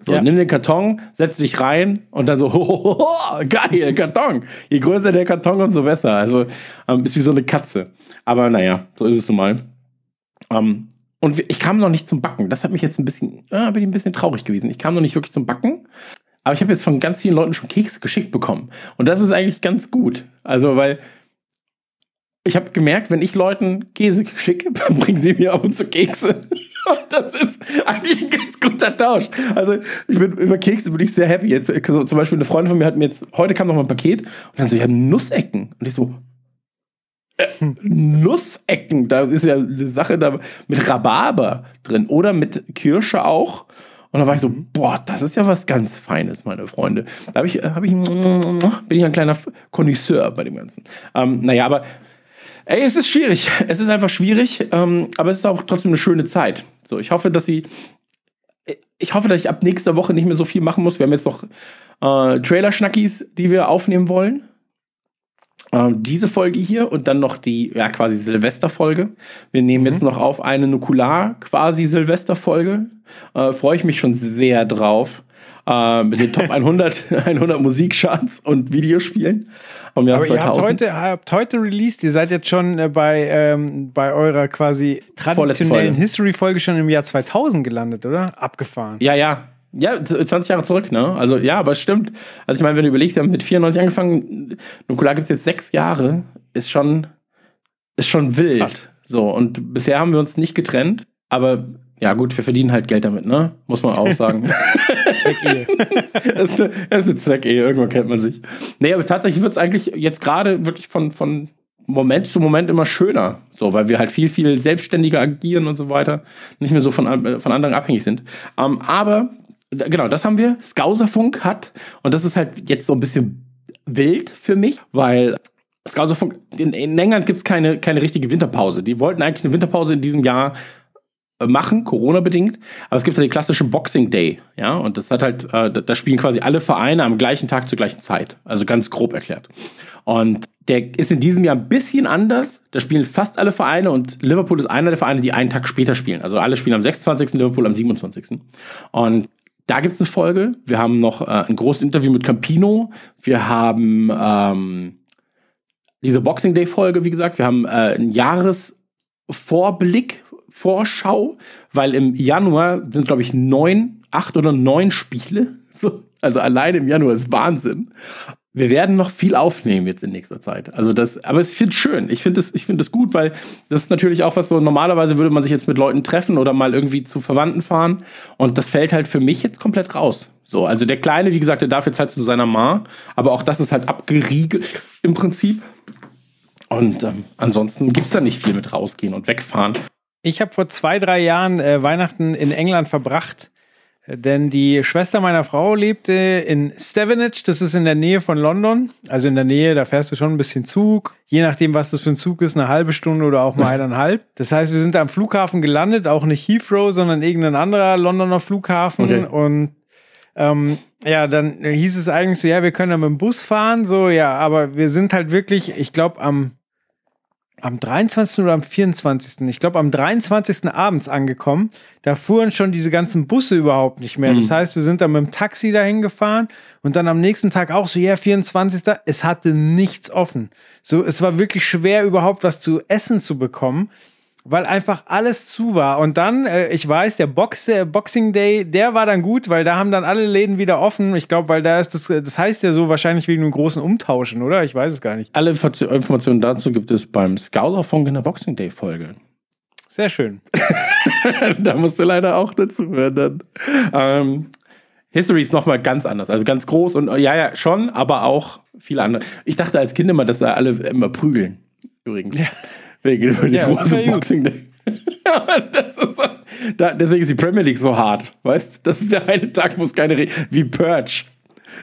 So, Ja. nimm den Karton, setz dich rein und dann so, hohoho, geil, Karton. Je größer der Karton, umso besser. Also ähm, ist wie so eine Katze. Aber naja, so ist es nun mal. Ähm, und ich kam noch nicht zum Backen. Das hat mich jetzt ein bisschen, äh, bin ich ein bisschen traurig gewesen. Ich kam noch nicht wirklich zum Backen. Aber ich habe jetzt von ganz vielen Leuten schon Kekse geschickt bekommen. Und das ist eigentlich ganz gut. Also, weil ich habe gemerkt, wenn ich Leuten Käse schicke, bringen sie mir ab und zu Kekse. Und das ist eigentlich ein ganz guter Tausch. Also ich bin über Kekse bin ich sehr happy. Jetzt also zum Beispiel eine Freundin von mir hat mir jetzt heute kam noch mal ein Paket und dann so ja Nussecken und ich so äh, Nussecken, da ist ja eine Sache da mit Rhabarber drin oder mit Kirsche auch. Und dann war ich so, boah, das ist ja was ganz Feines, meine Freunde. Da habe ich, hab ich, bin ich ein kleiner Connoisseur bei dem Ganzen. Ähm, naja, aber ey, es ist schwierig. Es ist einfach schwierig, ähm, aber es ist auch trotzdem eine schöne Zeit. So, ich hoffe, dass sie, ich hoffe, dass ich ab nächster Woche nicht mehr so viel machen muss. Wir haben jetzt noch äh, Trailer-Schnackis, die wir aufnehmen wollen. Ähm, diese Folge hier und dann noch die, ja, quasi Silvesterfolge. Wir nehmen mhm. jetzt noch auf eine Nukular quasi Silvesterfolge. Äh, Freue ich mich schon sehr drauf. Äh, mit den Top 100, 100 Musikcharts und Videospielen. Vom Jahr Aber 2000. Ihr habt heute, habt heute released, ihr seid jetzt schon äh, bei, ähm, bei eurer quasi traditionellen History-Folge schon im Jahr 2000 gelandet, oder? Abgefahren. Ja, ja. Ja, 20 Jahre zurück, ne? Also ja, aber es stimmt. Also ich meine, wenn du überlegst, wir haben mit 94 angefangen, Nukular gibt es jetzt sechs Jahre, ist schon, ist schon wild. Krass. So, und bisher haben wir uns nicht getrennt, aber ja gut, wir verdienen halt Geld damit, ne? Muss man auch sagen. Zweckehe. es ist eine Zweckehe, irgendwann kennt man sich. Nee, aber tatsächlich wird es eigentlich jetzt gerade wirklich von, von Moment zu Moment immer schöner. So, weil wir halt viel, viel selbstständiger agieren und so weiter. Nicht mehr so von, von anderen abhängig sind. Ähm, aber genau, das haben wir. Skauserfunk hat, und das ist halt jetzt so ein bisschen wild für mich, weil Skauserfunk, in, in England gibt es keine, keine richtige Winterpause. Die wollten eigentlich eine Winterpause in diesem Jahr äh, machen, Corona-bedingt. Aber es gibt ja den klassischen Boxing Day, ja, und das hat halt, äh, da spielen quasi alle Vereine am gleichen Tag zur gleichen Zeit. Also ganz grob erklärt. Und der ist in diesem Jahr ein bisschen anders. Da spielen fast alle Vereine und Liverpool ist einer der Vereine, die einen Tag später spielen. Also alle spielen am 26. Liverpool am 27. Und da gibt es eine Folge. Wir haben noch äh, ein großes Interview mit Campino. Wir haben ähm, diese Boxing Day Folge, wie gesagt. Wir haben äh, einen Jahresvorblick, Vorschau, weil im Januar sind, glaube ich, neun, acht oder neun Spiele. Also alleine im Januar ist Wahnsinn wir werden noch viel aufnehmen jetzt in nächster Zeit. Also das, aber ich finde es schön. Ich finde es, ich finde es gut, weil das ist natürlich auch was so, normalerweise würde man sich jetzt mit Leuten treffen oder mal irgendwie zu Verwandten fahren. Und das fällt halt für mich jetzt komplett raus. So, also der Kleine, wie gesagt, der darf jetzt halt zu seiner Ma, aber auch das ist halt abgeriegelt im Prinzip. Und ähm, ansonsten gibt es da nicht viel mit rausgehen und wegfahren. Ich habe vor zwei, drei Jahren äh, Weihnachten in England verbracht denn die Schwester meiner Frau lebte in Stevenage, das ist in der Nähe von London. Also in der Nähe, da fährst du schon ein bisschen Zug. Je nachdem, was das für ein Zug ist, eine halbe Stunde oder auch mal eineinhalb. Das heißt, wir sind am Flughafen gelandet, auch nicht Heathrow, sondern irgendein anderer Londoner Flughafen. Okay. Und ähm, ja, dann hieß es eigentlich so, ja, wir können ja mit dem Bus fahren, so, ja, aber wir sind halt wirklich, ich glaube, am am 23. oder am 24. Ich glaube, am 23. abends angekommen. Da fuhren schon diese ganzen Busse überhaupt nicht mehr. Mhm. Das heißt, wir sind dann mit dem Taxi dahin gefahren und dann am nächsten Tag auch so, ja, 24. Es hatte nichts offen. So, es war wirklich schwer, überhaupt was zu essen zu bekommen weil einfach alles zu war. Und dann, äh, ich weiß, der Box, der Boxing Day, der war dann gut, weil da haben dann alle Läden wieder offen. Ich glaube, weil da ist das, das heißt ja so wahrscheinlich wegen einem großen Umtauschen, oder? Ich weiß es gar nicht. Alle Informationen dazu gibt es beim Scouterfunk in der Boxing Day Folge. Sehr schön. da musst du leider auch dazu hören dann. Ähm, History ist nochmal ganz anders. Also ganz groß und ja, ja, schon, aber auch viel andere. Ich dachte als Kind immer, dass da alle immer prügeln. Übrigens. Ja. Wegen über die ja, große Boxing Day. so, da, deswegen ist die Premier League so hart. Weißt das ist der eine Tag, wo es keine Regeln wie Purge.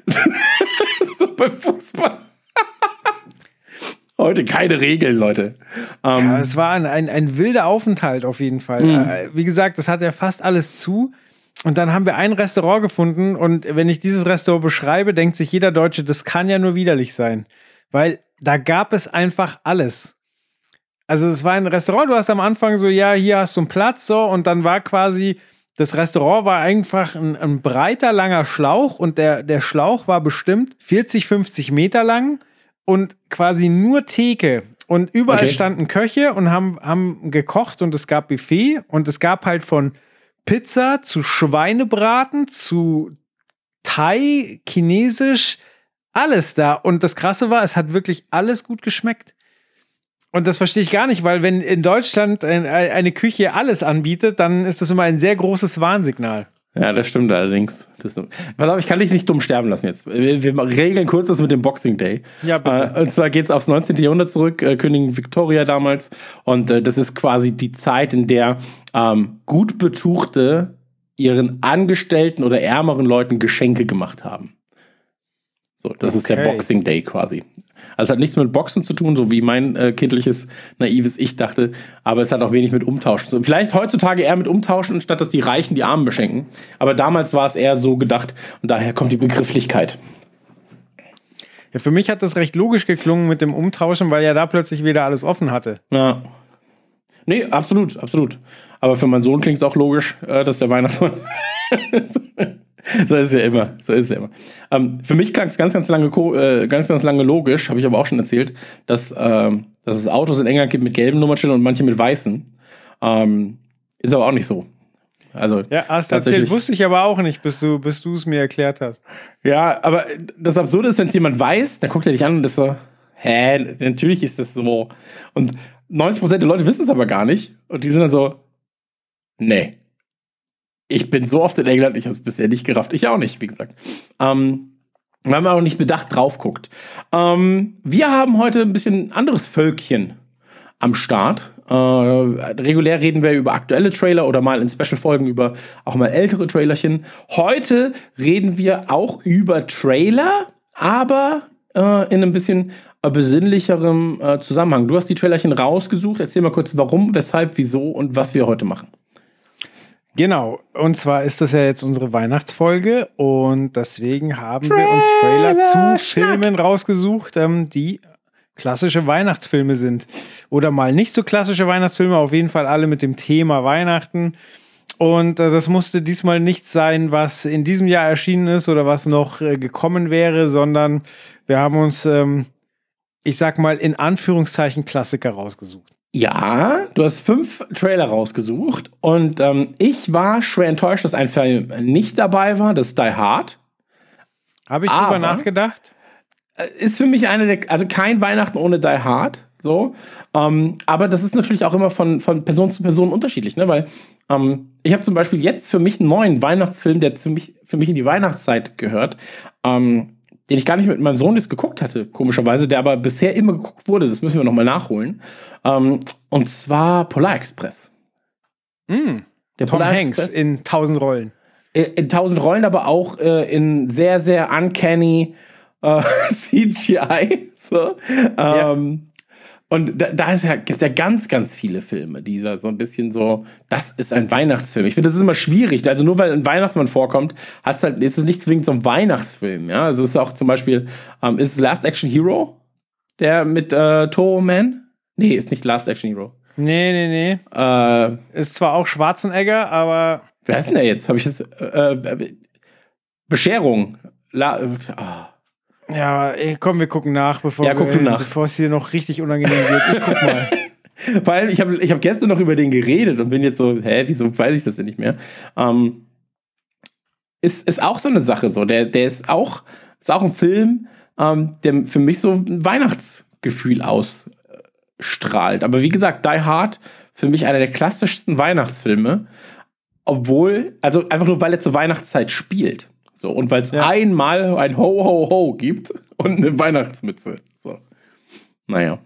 so beim Fußball. Heute keine Regeln, Leute. Ähm, ja, es war ein, ein, ein, wilder Aufenthalt auf jeden Fall. Mhm. Äh, wie gesagt, das hat ja fast alles zu. Und dann haben wir ein Restaurant gefunden und wenn ich dieses Restaurant beschreibe, denkt sich jeder Deutsche, das kann ja nur widerlich sein. Weil da gab es einfach alles. Also es war ein Restaurant, du hast am Anfang so, ja, hier hast du einen Platz, so, und dann war quasi, das Restaurant war einfach ein, ein breiter, langer Schlauch und der, der Schlauch war bestimmt 40, 50 Meter lang und quasi nur Theke. Und überall okay. standen Köche und haben, haben gekocht und es gab Buffet und es gab halt von Pizza zu Schweinebraten zu Thai, Chinesisch, alles da. Und das Krasse war, es hat wirklich alles gut geschmeckt. Und das verstehe ich gar nicht, weil wenn in Deutschland ein, eine Küche alles anbietet, dann ist das immer ein sehr großes Warnsignal. Ja, das stimmt allerdings. Das, pass auf, ich kann dich nicht dumm sterben lassen jetzt. Wir, wir regeln kurz das mit dem Boxing Day. Ja, bitte. Äh, und zwar geht es aufs 19. Jahrhundert zurück, äh, Königin Victoria damals. Und äh, das ist quasi die Zeit, in der ähm, gut Betuchte ihren Angestellten oder ärmeren Leuten Geschenke gemacht haben. So, das ist der Okay. Boxing Day quasi. Also es hat nichts mit Boxen zu tun, so wie mein äh, kindliches, naives Ich dachte, aber es hat auch wenig mit Umtauschen. zu tun. Vielleicht heutzutage eher mit Umtauschen, anstatt dass die Reichen die Armen beschenken. Aber damals war es eher so gedacht und daher kommt die Begrifflichkeit. Ja, für mich hat das recht logisch geklungen mit dem Umtauschen, weil ja da plötzlich wieder alles offen hatte. Ja. Nee, absolut, absolut. Aber für meinen Sohn klingt es auch logisch, äh, dass der Weihnachtsmann. so ist es ja immer. So ist es ja immer. Ähm, für mich klang es ganz, ganz lange, äh, ganz, ganz lange logisch, habe ich aber auch schon erzählt, dass, ähm, dass es Autos in England gibt mit gelben Nummernschildern und manche mit weißen. Ähm, ist aber auch nicht so. Also, Ja, hast erzählt, wusste ich aber auch nicht, bis du bis du es mir erklärt hast. Ja, aber das Absurde ist, wenn es jemand weiß, dann guckt er dich an und ist so, hä, natürlich ist das so. Und 90% der Leute wissen es aber gar nicht. Und die sind dann so, nee. Ich bin so oft in England, ich habe es bisher nicht gerafft. Ich auch nicht, wie gesagt. Ähm, weil man auch nicht bedacht drauf guckt. Ähm, wir haben heute ein bisschen anderes Völkchen am Start. Äh, regulär reden wir über aktuelle Trailer oder mal in Special-Folgen über auch mal ältere Trailerchen. Heute reden wir auch über Trailer, aber äh, in einem bisschen äh, besinnlicherem äh, Zusammenhang. Du hast die Trailerchen rausgesucht. Erzähl mal kurz, warum, weshalb, wieso und was wir heute machen. Genau, und zwar ist das ja jetzt unsere Weihnachtsfolge und deswegen haben wir uns Trailer zu Filmen rausgesucht, ähm, die klassische Weihnachtsfilme sind. Oder mal nicht so klassische Weihnachtsfilme, auf jeden Fall alle mit dem Thema Weihnachten. Und äh, das musste diesmal nichts sein, was in diesem Jahr erschienen ist oder was noch äh, gekommen wäre, sondern wir haben uns, ähm, ich sag mal, in Anführungszeichen Klassiker rausgesucht. Ja, du hast fünf Trailer rausgesucht und ähm, ich war schwer enttäuscht, dass ein Film nicht dabei war, das ist Die Hard. Habe ich Aber- drüber nachgedacht? Äh, Ist für mich eine der, also kein Weihnachten ohne Die Hard, so. Ähm, aber das ist natürlich auch immer von, von Person zu Person unterschiedlich, ne? Weil ähm, ich habe zum Beispiel jetzt für mich einen neuen Weihnachtsfilm, der für mich, für mich in die Weihnachtszeit gehört, ähm, den ich gar nicht mit meinem Sohn jetzt geguckt hatte, komischerweise, der aber bisher immer geguckt wurde. Das müssen wir nochmal nachholen. Ähm, und zwar Polar Express. Mm, Der Tom Polar Hanks Express- in tausend Rollen. äh, in tausend Rollen, aber auch äh, in sehr, sehr uncanny äh, CGI. So. Ähm, Und da, da ist ja, gibt es ja ganz, ganz viele Filme, die da so ein bisschen so, das ist ein Weihnachtsfilm. Ich finde, das ist immer schwierig. Also nur weil ein Weihnachtsmann vorkommt, hat's halt, ist es nicht zwingend so ein Weihnachtsfilm. Ja? Also es ist auch zum Beispiel, ähm, ist es Last Action Hero? Der mit äh, Turbo Man? Nee, ist nicht Last Action Hero. Nee, nee, nee. Äh, Ist zwar auch Schwarzenegger, aber wer ist denn der jetzt? Habe ich jetzt. Äh, äh, Bescherung. La ah. Ja, ey, komm, wir gucken nach, bevor, Ja, wir, nach. bevor es hier noch richtig unangenehm wird. Ich guck mal. Weil ich habe ich hab gestern noch über den geredet und bin jetzt so, hä, wieso weiß ich das denn nicht mehr? Ähm, ist, ist auch so eine Sache so. Der, der ist auch, ist auch ein Film, ähm, der für mich so ein Weihnachtsgefühl ausstrahlt. Aber wie gesagt, Die Hard für mich einer der klassischsten Weihnachtsfilme. Obwohl, also einfach nur, weil er zur Weihnachtszeit spielt. So, und weil es Ja. einmal ein Ho, Ho, Ho gibt und eine Weihnachtsmütze. So. Naja.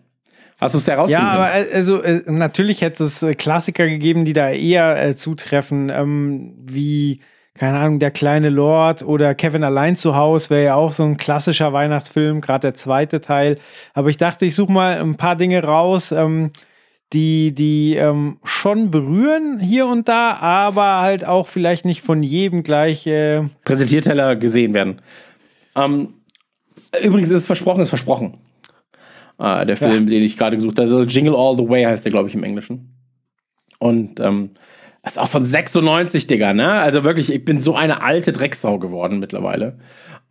Hast du es herausgefunden? Ja, aber äh, also äh, natürlich hätte es äh, Klassiker gegeben, die da eher äh, zutreffen, ähm, wie, keine Ahnung, Der kleine Lord oder Kevin allein zu Haus wäre ja auch so ein klassischer Weihnachtsfilm, gerade der zweite Teil. Aber ich dachte, ich suche mal ein paar Dinge raus, ähm, die, die ähm, schon berühren hier und da, aber halt auch vielleicht nicht von jedem gleich. Äh, Präsentierteller gesehen werden. Ähm, übrigens ist es versprochen, ist versprochen. Äh, der Film, den ich gerade gesucht habe, Jingle All the Way heißt der, glaube ich, im Englischen. Und ähm, ist auch von 96, Digga, ne? Also wirklich, ich bin so eine alte Drecksau geworden mittlerweile.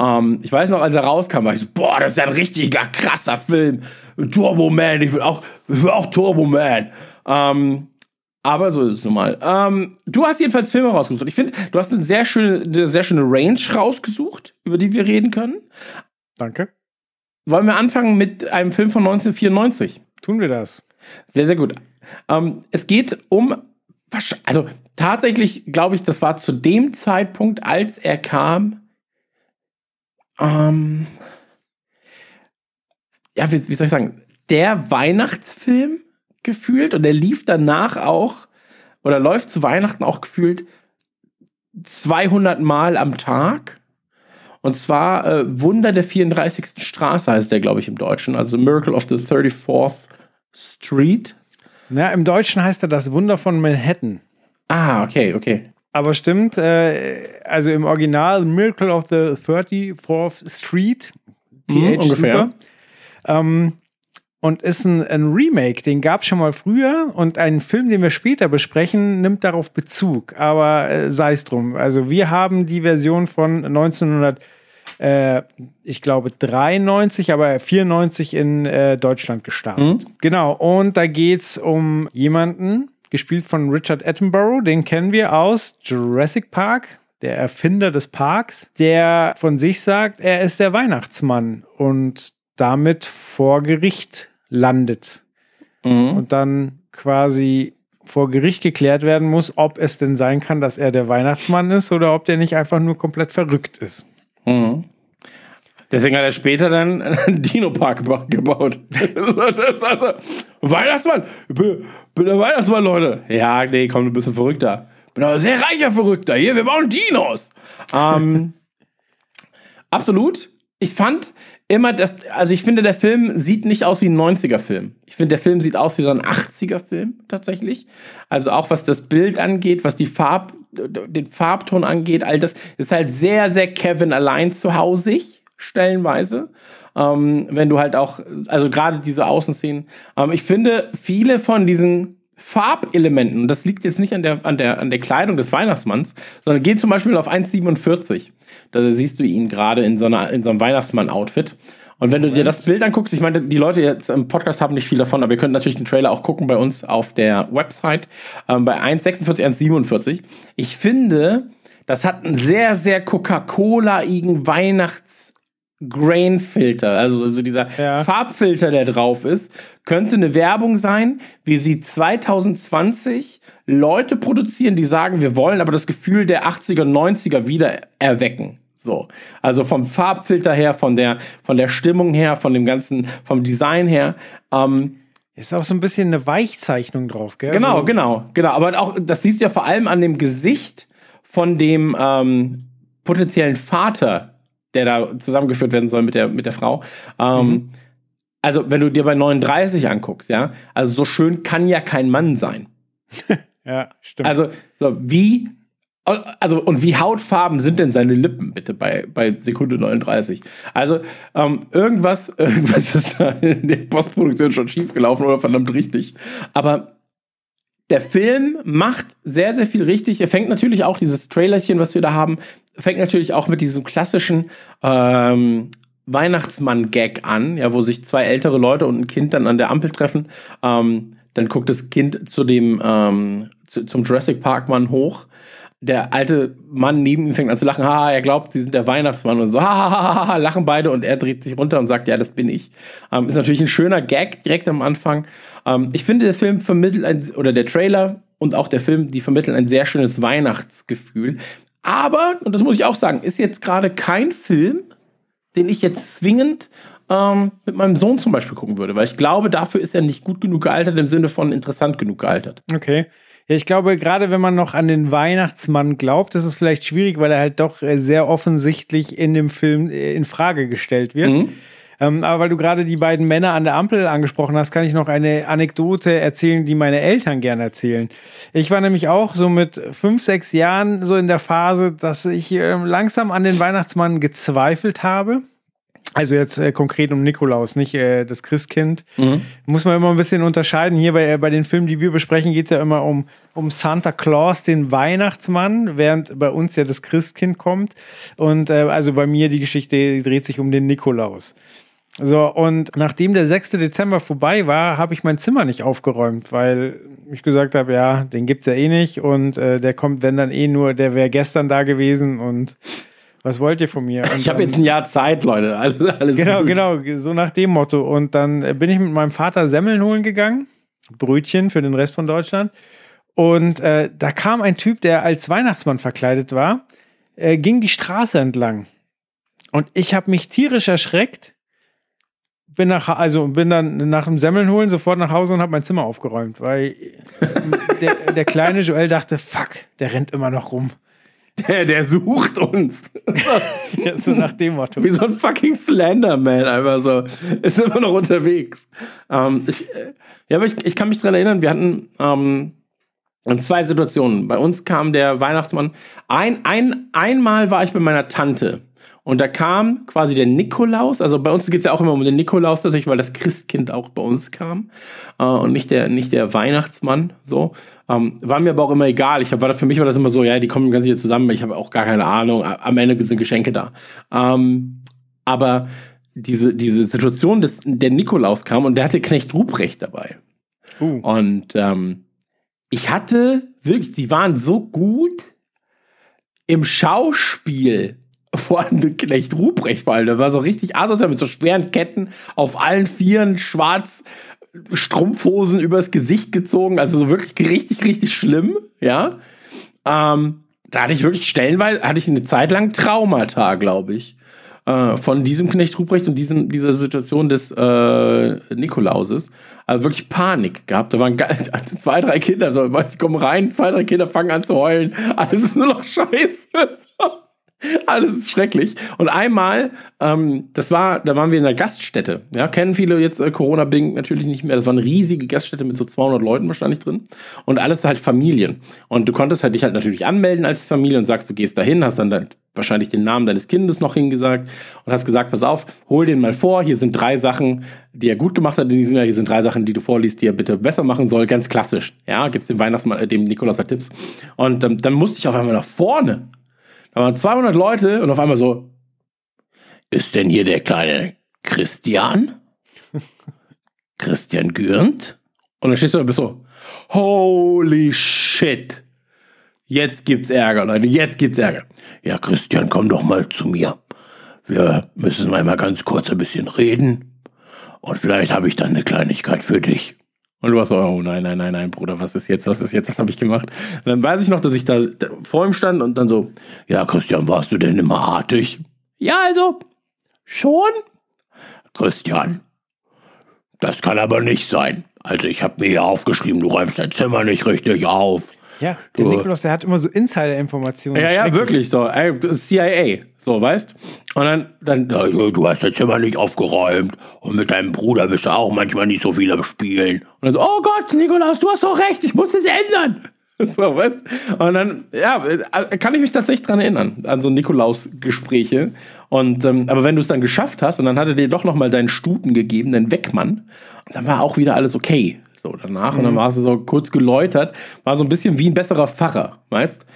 Ähm, ich weiß noch, als er rauskam, war ich so, boah, das ist ja ein richtiger krasser Film. Turbo Man, ich will auch, ich will auch Turbo Man. Ähm, aber so ist es nun mal. Ähm, du hast jedenfalls Filme rausgesucht. Ich finde, du hast eine sehr schöne, eine sehr schöne Range rausgesucht, über die wir reden können. danke. Wollen wir anfangen mit einem Film von 1994? Tun wir das. Sehr, sehr gut. Ähm, es geht um, also tatsächlich glaube ich, das war zu dem Zeitpunkt, als er kam, ähm, ja, wie, wie soll ich sagen, der Weihnachtsfilm gefühlt und der lief danach auch oder läuft zu Weihnachten auch gefühlt 200 Mal am Tag. Und zwar äh, Wunder der 34. Straße heißt der, glaube ich, im Deutschen. Also Miracle of the 34th Street. Ja, im Deutschen heißt er das Wunder von Manhattan. Ah, okay, okay. Aber stimmt, äh, also im Original Miracle of the 34th Street. TH Mhm, ungefähr. Ähm, und ist ein, ein Remake, den gab es schon mal früher und ein Film, den wir später besprechen, nimmt darauf Bezug. Aber äh, sei es drum. Also wir haben die Version von 1900, äh, ich glaube 93, aber 94 in äh, Deutschland gestartet. Genau, und da geht es um jemanden, gespielt von Richard Attenborough, den kennen wir aus Jurassic Park, der Erfinder des Parks, der von sich sagt, er ist der Weihnachtsmann und damit vor Gericht landet Mhm. und dann quasi vor Gericht geklärt werden muss, ob es denn sein kann, dass er der Weihnachtsmann ist oder ob der nicht einfach nur komplett verrückt ist. Mhm. Deswegen hat er später dann einen Dino-Park geba- gebaut. Das war so, Weihnachtsmann, bin, der Weihnachtsmann, Leute. Ja, nee, komm, du bist ein Verrückter. Bin aber sehr reicher Verrückter. Hier, wir bauen Dinos. Ähm, absolut. Ich fand immer, dass, also ich finde, der Film sieht nicht aus wie ein 90er-Film. Ich finde, der Film sieht aus wie so ein 80er-Film tatsächlich. Also auch was das Bild angeht, was die Farb, den Farbton angeht, all das ist halt sehr, sehr Kevin allein zu Hause stellenweise. Ähm, wenn du halt auch, also gerade diese Außenszenen. Ähm, ich finde, viele von diesen Farbelementen, und das liegt jetzt nicht an der, an der, an der Kleidung des Weihnachtsmanns, sondern geht zum Beispiel auf 1,47. Da siehst du ihn gerade in so, einer, in so einem Weihnachtsmann-Outfit. Und wenn du dir das Bild anguckst, ich meine, die Leute jetzt im Podcast haben nicht viel davon, aber ihr könnt natürlich den Trailer auch gucken bei uns auf der Website, ähm, bei 1,46, 1,47. Ich finde, das hat einen sehr, sehr Coca-Cola-igen Weihnachts- Grain-Filter, also, also dieser Ja. Farbfilter, der drauf ist, könnte eine Werbung sein, wie sie 2020 Leute produzieren, die sagen, wir wollen aber das Gefühl der 80er, 90er wieder erwecken. So. Also vom Farbfilter her, von der, von der Stimmung her, von dem ganzen, vom Design her. Ähm, Ist auch so ein bisschen eine Weichzeichnung drauf, gell? Genau, So- genau, genau. Aber auch, das siehst du ja vor allem an dem Gesicht von dem ähm, potenziellen Vater, der da zusammengeführt werden soll mit der, mit der Frau. Ähm, Also, wenn du dir bei 39 anguckst, ja, also so schön kann ja kein Mann sein. Ja, stimmt. Also, so, wie, also, und wie hautfarben sind denn seine Lippen, bitte, bei, bei Sekunde 39? Also, ähm, irgendwas, irgendwas ist da in der Postproduktion schon schiefgelaufen oder verdammt richtig. Aber der Film macht sehr, sehr viel richtig. Er fängt natürlich auch dieses Trailerchen, was wir da haben, fängt natürlich auch mit diesem klassischen ähm, Weihnachtsmann-Gag an, ja, wo sich zwei ältere Leute und ein Kind dann an der Ampel treffen. Ähm, dann guckt das Kind zu dem ähm, zu, zum Jurassic Park Mann hoch. Der alte Mann neben ihm fängt an zu lachen. Haha, er glaubt, sie sind der Weihnachtsmann und so. Hahaha, lachen beide und er dreht sich runter und sagt, ja, das bin ich. Ähm, ist natürlich ein schöner Gag direkt am Anfang. Ähm, ich finde, der Film vermittelt ein, oder der Trailer und auch der Film, die vermitteln ein sehr schönes Weihnachtsgefühl. Aber, und das muss ich auch sagen, ist jetzt gerade kein Film, den ich jetzt zwingend ähm, mit meinem Sohn zum Beispiel gucken würde, weil ich glaube, dafür ist er nicht gut genug gealtert im Sinne von interessant genug gealtert. Okay. Ja, ich glaube, gerade wenn man noch an den Weihnachtsmann glaubt, ist es vielleicht schwierig, weil er halt doch äh, sehr offensichtlich in dem Film äh, in Frage gestellt wird. Mhm. Ähm, aber weil du gerade die beiden Männer an der Ampel angesprochen hast, kann ich noch eine Anekdote erzählen, die meine Eltern gerne erzählen. Ich war nämlich auch so mit fünf, sechs Jahren so in der Phase, dass ich ähm, langsam an den Weihnachtsmann gezweifelt habe. Also jetzt äh, konkret um Nikolaus, nicht äh, das Christkind. Muss man immer ein bisschen unterscheiden. Hier bei, äh, bei den Filmen, die wir besprechen, geht es ja immer um, um Santa Claus, den Weihnachtsmann, während bei uns ja das Christkind kommt. Und äh, also bei mir die Geschichte dreht sich um den Nikolaus. So, und nachdem der 6. Dezember vorbei war, habe ich mein Zimmer nicht aufgeräumt, weil ich gesagt habe, ja, den gibt's ja eh nicht und äh, der kommt, wenn dann eh nur, der wäre gestern da gewesen und was wollt ihr von mir? Und Ich habe jetzt ein Jahr Zeit, Leute. Alles, alles Genau, gut. genau, so nach dem Motto. Und dann bin ich mit meinem Vater Semmeln holen gegangen. Brötchen für den Rest von Deutschland. Und äh, da kam ein Typ, der als Weihnachtsmann verkleidet war, äh, ging die Straße entlang. Und ich habe mich tierisch erschreckt. Bin nach, also bin dann nach dem Semmeln holen sofort nach Hause und habe mein Zimmer aufgeräumt, weil der, der kleine Joel dachte, fuck, der rennt immer noch rum. Der, der sucht uns. Ja, so nach dem Motto. Wie so ein fucking Slenderman, einfach so. Ist immer noch unterwegs. Ähm, ich, äh, ja, aber ich, ich kann mich dran erinnern, wir hatten ähm, zwei Situationen. Bei uns kam der Weihnachtsmann. Ein, ein, einmal war ich bei meiner Tante. Und da kam quasi der Nikolaus, also bei uns geht es ja auch immer um den Nikolaus tatsächlich, weil das Christkind auch bei uns kam äh, und nicht der, nicht der Weihnachtsmann. So ähm, war mir aber auch immer egal. Ich hab, war für mich war das immer so, ja, die kommen ganz hier zusammen. Ich habe auch gar keine Ahnung. Am Ende sind Geschenke da. Ähm, aber diese, diese Situation, dass der Nikolaus kam und der hatte Knecht Ruprecht dabei. Uh. Und ähm, ich hatte wirklich, die waren so gut im Schauspiel vor allem den Knecht Ruprecht, weil der war so richtig asozial mit so schweren Ketten auf allen Vieren, schwarz, Strumpfhosen übers Gesicht gezogen, also so wirklich richtig, richtig schlimm, ja. Ähm, da hatte ich wirklich stellenweise, hatte ich eine Zeit lang Traumata, glaube ich, äh, von diesem Knecht Ruprecht und diesem, dieser Situation des äh, Nikolauses. Also wirklich Panik gehabt. Da waren zwei, drei Kinder, so, weißt, du, kommen rein, zwei, drei Kinder fangen an zu heulen. Alles ist nur noch scheiße. So. Alles ist schrecklich. Und einmal, ähm, das war, da waren wir in einer Gaststätte. Ja, kennen viele jetzt äh, Corona-Bing natürlich nicht mehr. Das war eine riesige Gaststätte mit so 200 Leuten wahrscheinlich drin. Und alles halt Familien. Und du konntest halt dich halt natürlich anmelden als Familie und sagst, du gehst dahin, hast dann, dann wahrscheinlich den Namen deines Kindes noch hingesagt und hast gesagt, pass auf, hol den mal vor. Hier sind drei Sachen, die er gut gemacht hat in diesem Jahr. Hier sind drei Sachen, die du vorliest, die er bitte besser machen soll. Ganz klassisch. Ja, gibt's dem Weihnachtsmann, äh, dem Nikolaus halt Tipps. Und ähm, dann musste ich auf einmal nach vorne. Da waren 200 Leute und auf einmal so, ist denn hier der kleine Christian? Christian Gürnt? Und dann stehst du da und bist so, holy shit. Jetzt gibt's Ärger, Leute, jetzt gibt's Ärger. Ja, Christian, komm doch mal zu mir. Wir müssen mal ganz kurz ein bisschen reden. Und vielleicht habe ich dann eine Kleinigkeit für dich. Und du warst so, oh nein, nein, nein, nein, Bruder, was ist jetzt, was ist jetzt, was habe ich gemacht? Und dann weiß ich noch, dass ich da, vor ihm stand und dann so, ja, Christian, warst du denn immer artig? Ja, also, schon? Christian, das kann aber nicht sein. Also ich habe mir hier aufgeschrieben, du räumst dein Zimmer nicht richtig auf. Ja, der Du- Nikolaus, der hat immer so Insider-Informationen. Ja, ja, wirklich so. Ey, das ist CIA, so, weißt? Und dann, dann ja, du hast dein Zimmer nicht aufgeräumt und mit deinem Bruder bist du auch manchmal nicht so viel am Spielen. Und dann so, oh Gott, Nikolaus, du hast doch recht, ich muss das ändern. So, weißt? Und dann, ja, äh, kann ich mich tatsächlich dran erinnern, an so Nikolaus-Gespräche. Und, ähm, aber wenn du es dann geschafft hast und dann hat er dir doch nochmal deinen Stuten gegeben, deinen Weckmann, und dann war auch wieder alles okay. So danach. Und dann war es so kurz geläutert, war so ein bisschen wie ein besserer Pfarrer, weißt?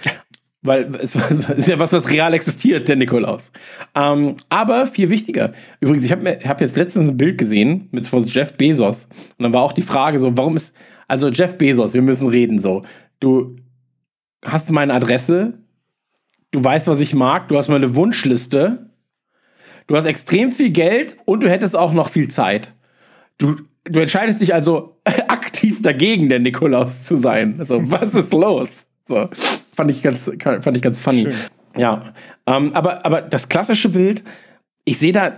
Weil es ist ja was, was real existiert, der Nikolaus. Ähm, aber viel wichtiger. Übrigens, ich habe hab jetzt letztens ein Bild gesehen mit von Jeff Bezos. Und dann war auch die Frage so, warum ist, also Jeff Bezos, wir müssen reden so. Du hast meine Adresse, du weißt, was ich mag, du hast meine Wunschliste, du hast extrem viel Geld und du hättest auch noch viel Zeit. Du, du entscheidest dich also aktiv dagegen, der Nikolaus zu sein. Also, was ist los? So, fand ich ganz, fand ich ganz funny. Schön. Ja, ähm, aber, aber das klassische Bild, ich sehe da,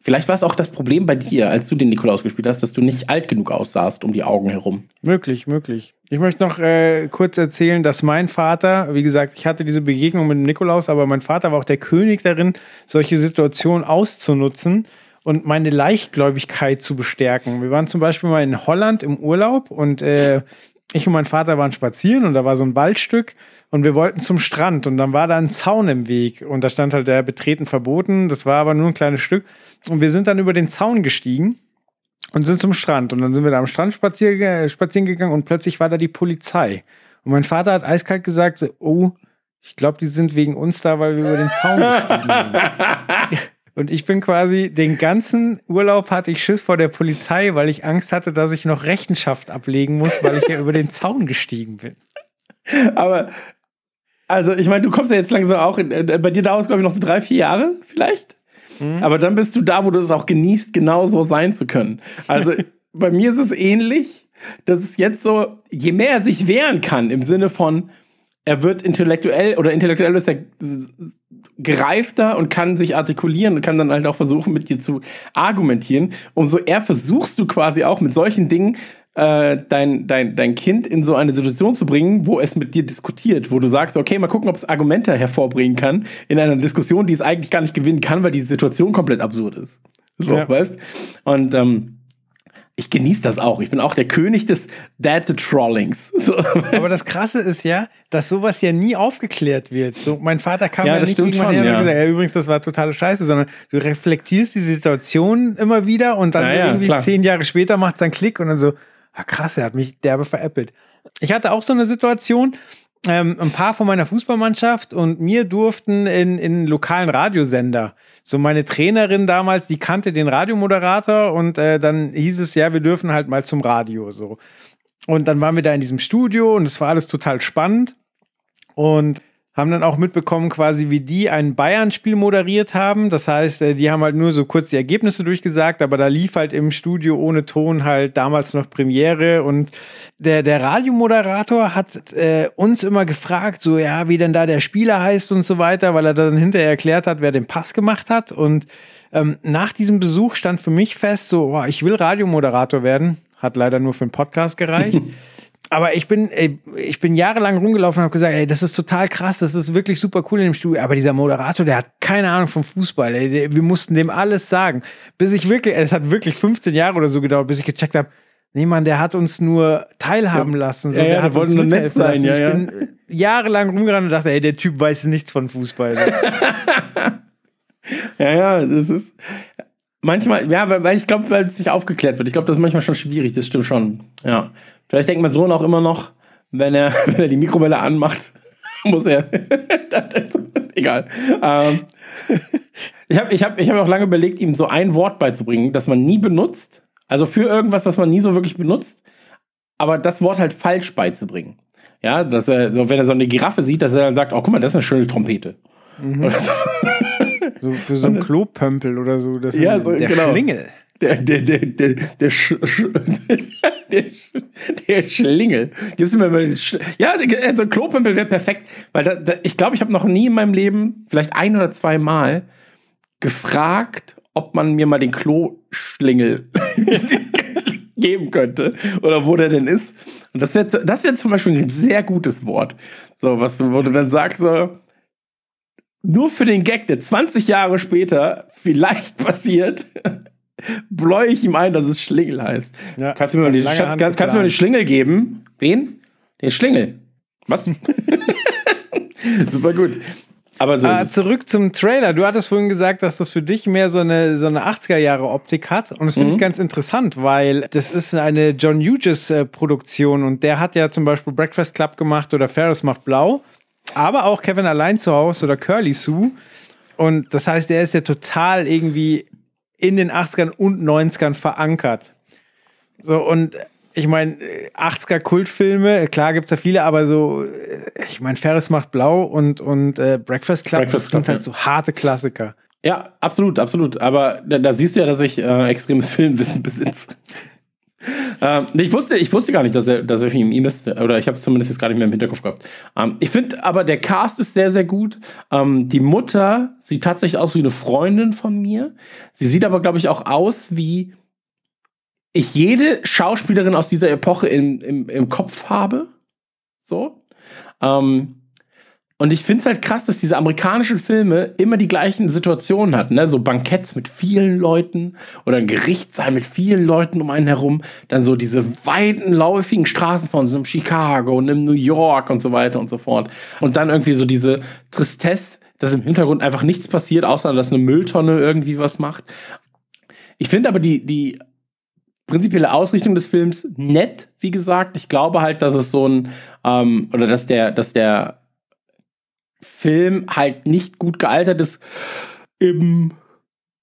vielleicht war es auch das Problem bei dir, als du den Nikolaus gespielt hast, dass du nicht alt genug aussahst um die Augen herum. Möglich, möglich. Ich möchte noch äh, kurz erzählen, dass mein Vater, wie gesagt, ich hatte diese Begegnung mit dem Nikolaus, aber mein Vater war auch der König darin, solche Situationen auszunutzen und meine Leichtgläubigkeit zu bestärken. Wir waren zum Beispiel mal in Holland im Urlaub und äh, ich und mein Vater waren spazieren und da war so ein Waldstück und wir wollten zum Strand und dann war da ein Zaun im Weg und da stand halt der Betreten verboten. Das war aber nur ein kleines Stück und wir sind dann über den Zaun gestiegen und sind zum Strand. Und dann sind wir da am Strand spazier spazieren gegangen und plötzlich war da die Polizei. Und mein Vater hat eiskalt gesagt, so, oh, ich glaube, die sind wegen uns da, weil wir über den Zaun gestiegen sind. Und ich bin quasi den ganzen Urlaub hatte ich Schiss vor der Polizei, weil ich Angst hatte, dass ich noch Rechenschaft ablegen muss, weil ich ja über den Zaun gestiegen bin. Aber, also, ich meine, du kommst ja jetzt langsam auch, in, äh, bei dir dauert es, glaube ich, noch so drei, vier Jahre vielleicht. Aber dann bist du da, wo du es auch genießt, genau so sein zu können. Also, bei mir ist es ähnlich. dass es jetzt so, je mehr er sich wehren kann, im Sinne von, er wird intellektuell oder intellektuell ist er gereifter und kann sich artikulieren und kann dann halt auch versuchen, mit dir zu argumentieren. Umso eher versuchst du quasi auch mit solchen Dingen äh, dein, dein, dein Kind in so eine Situation zu bringen, wo es mit dir diskutiert, wo du sagst, okay, mal gucken, ob es Argumente hervorbringen kann in einer Diskussion, die es eigentlich gar nicht gewinnen kann, weil die Situation komplett absurd ist. So, Ja. weißt? Und ähm, ich genieße das auch. Ich bin auch der König des Dad-Trollings. So, Aber das Krasse ist ja, dass sowas ja nie aufgeklärt wird. So, mein Vater kam Ja, ja, das nicht irgendwann schon, her und ja. gesagt, ja, übrigens, das war totale Scheiße, sondern du reflektierst die Situation immer wieder und dann Ja, so irgendwie klar. zehn Jahre später macht es einen Klick und dann so, ah, krass, er hat mich derbe veräppelt. Ich hatte auch so eine Situation, ähm, ein paar von meiner Fußballmannschaft und mir durften in, in lokalen Radiosender. So meine Trainerin damals, die kannte den Radiomoderator und äh, dann hieß es, ja, wir dürfen halt mal zum Radio so. Und dann waren wir da in diesem Studio und es war alles total spannend und haben dann auch mitbekommen, quasi wie die ein Bayern-Spiel moderiert haben. Das heißt, äh, die haben halt nur so kurz die Ergebnisse durchgesagt, aber da lief halt im Studio ohne Ton halt damals noch Premiere und der, der Radiomoderator hat äh, uns immer gefragt, so ja, wie denn da der Spieler heißt und so weiter, weil er dann hinterher erklärt hat, wer den Pass gemacht hat. Und ähm, nach diesem Besuch stand für mich fest, so, oh, ich will Radiomoderator werden. Hat leider nur für einen Podcast gereicht. Aber ich bin, ey, ich bin jahrelang rumgelaufen und habe gesagt, ey, das ist total krass, das ist wirklich super cool in dem Studio. Aber dieser Moderator, der hat keine Ahnung vom Fußball. Ey, der, wir mussten dem alles sagen. Bis ich wirklich, es hat wirklich 15 Jahre oder so gedauert, bis ich gecheckt habe, nee, Mann, der hat uns nur teilhaben lassen. So, Ja, ja, der der hat wollte uns nur nett sein, lassen. ja, ich ja. bin äh, jahrelang rumgerannt und dachte, ey, der Typ weiß nichts von Fußball. Ja, ja, das ist manchmal, ja, weil, weil ich glaube, weil es nicht aufgeklärt wird. Ich glaube, das ist manchmal schon schwierig, das stimmt schon. Ja. Vielleicht denkt mein Sohn auch immer noch, wenn er, wenn er die Mikrowelle anmacht, muss er. egal. Ähm, ich habe ich hab, ich hab auch lange überlegt, ihm so ein Wort beizubringen, das man nie benutzt. Also für irgendwas, was man nie so wirklich benutzt, aber das Wort halt falsch beizubringen. Ja, dass er, so, wenn er so eine Giraffe sieht, dass er dann sagt, oh, guck mal, das ist eine schöne Trompete. Oder so. so für so einen Klopömpel oder so. Das Ja, so, der genau. Schlingel. Der, der, der, der, der, Sch, der, der Schlingel. Gibst du mir mal Sch Ja, also Klopömpel wäre perfekt, weil da, da, ich glaube, ich habe noch nie in meinem Leben, vielleicht ein oder zwei Mal, gefragt, ob man mir mal den Kloschlingel geben könnte oder wo der denn ist. Und das wäre das wär zum Beispiel ein sehr gutes Wort. So, was, wo du dann sagst, so, nur für den Gag, der 20 Jahre später vielleicht passiert, bläue ich ihm ein, dass es Schlingel heißt. Ja, kannst, du mir mal den, lange Schatz, kannst, kannst mir den. Schlingel geben? Wen? Den Schlingel. Was? Super gut. Aber so Ah, zurück zum Trailer. Du hattest vorhin gesagt, dass das für dich mehr so eine, so eine 80er-Jahre-Optik hat. Und das finde Mhm. ich ganz interessant, weil das ist eine John Hughes-Produktion und der hat ja zum Beispiel Breakfast Club gemacht oder Ferris macht blau, aber auch Kevin allein zu Hause oder Curly Sue. Und das heißt, der ist ja total irgendwie in den 80ern und 90ern verankert. So, und ich meine, 80er Kultfilme, klar gibt es da viele, aber so, äh, ich meine, Ferris macht blau und, und äh, Breakfast Club, Breakfast das sind Club, halt ja. so harte Klassiker. Ja, absolut, absolut. Aber da, da siehst du ja, dass ich äh, extremes Filmwissen besitze. Ähm, ich, wusste, ich wusste gar nicht, dass er, dass er ihm ihm ist. Oder ich habe es zumindest jetzt gar nicht mehr im Hinterkopf gehabt. Ähm, ich finde aber, der Cast ist sehr, sehr gut. Ähm, die Mutter sieht tatsächlich aus wie eine Freundin von mir. Sie sieht aber, glaube ich, auch aus wie ich jede Schauspielerin aus dieser Epoche im, im, im Kopf habe. So. Ähm, und ich finde es halt krass, dass diese amerikanischen Filme immer die gleichen Situationen hatten. Ne? So Banketts mit vielen Leuten oder ein Gerichtssaal mit vielen Leuten um einen herum. Dann so diese weiten, läufigen Straßen von so einem Chicago und einem New York und so weiter und so fort. Und dann irgendwie so diese Tristesse, dass im Hintergrund einfach nichts passiert, außer dass eine Mülltonne irgendwie was macht. Ich finde aber die, die prinzipielle Ausrichtung des Films nett, wie gesagt. Ich glaube halt, dass es so ein, ähm, oder dass der, dass der Film halt nicht gut gealtert ist im,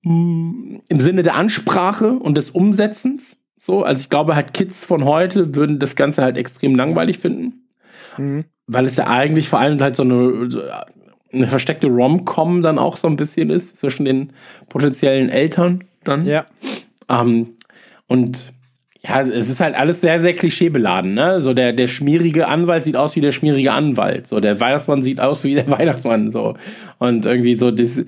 mm, im Sinne der Ansprache und des Umsetzens. So, also ich glaube halt Kids von heute würden das Ganze halt extrem langweilig finden, Mhm. weil es ja eigentlich vor allem halt so eine, so eine versteckte Rom-Com dann auch so ein bisschen ist zwischen den potenziellen Eltern dann. Ja. Ähm, und Ja, es ist halt alles sehr, sehr klischeebeladen, ne? So der, der schmierige Anwalt sieht aus wie der schmierige Anwalt. So der Weihnachtsmann sieht aus wie der Weihnachtsmann. So. Und irgendwie so, das,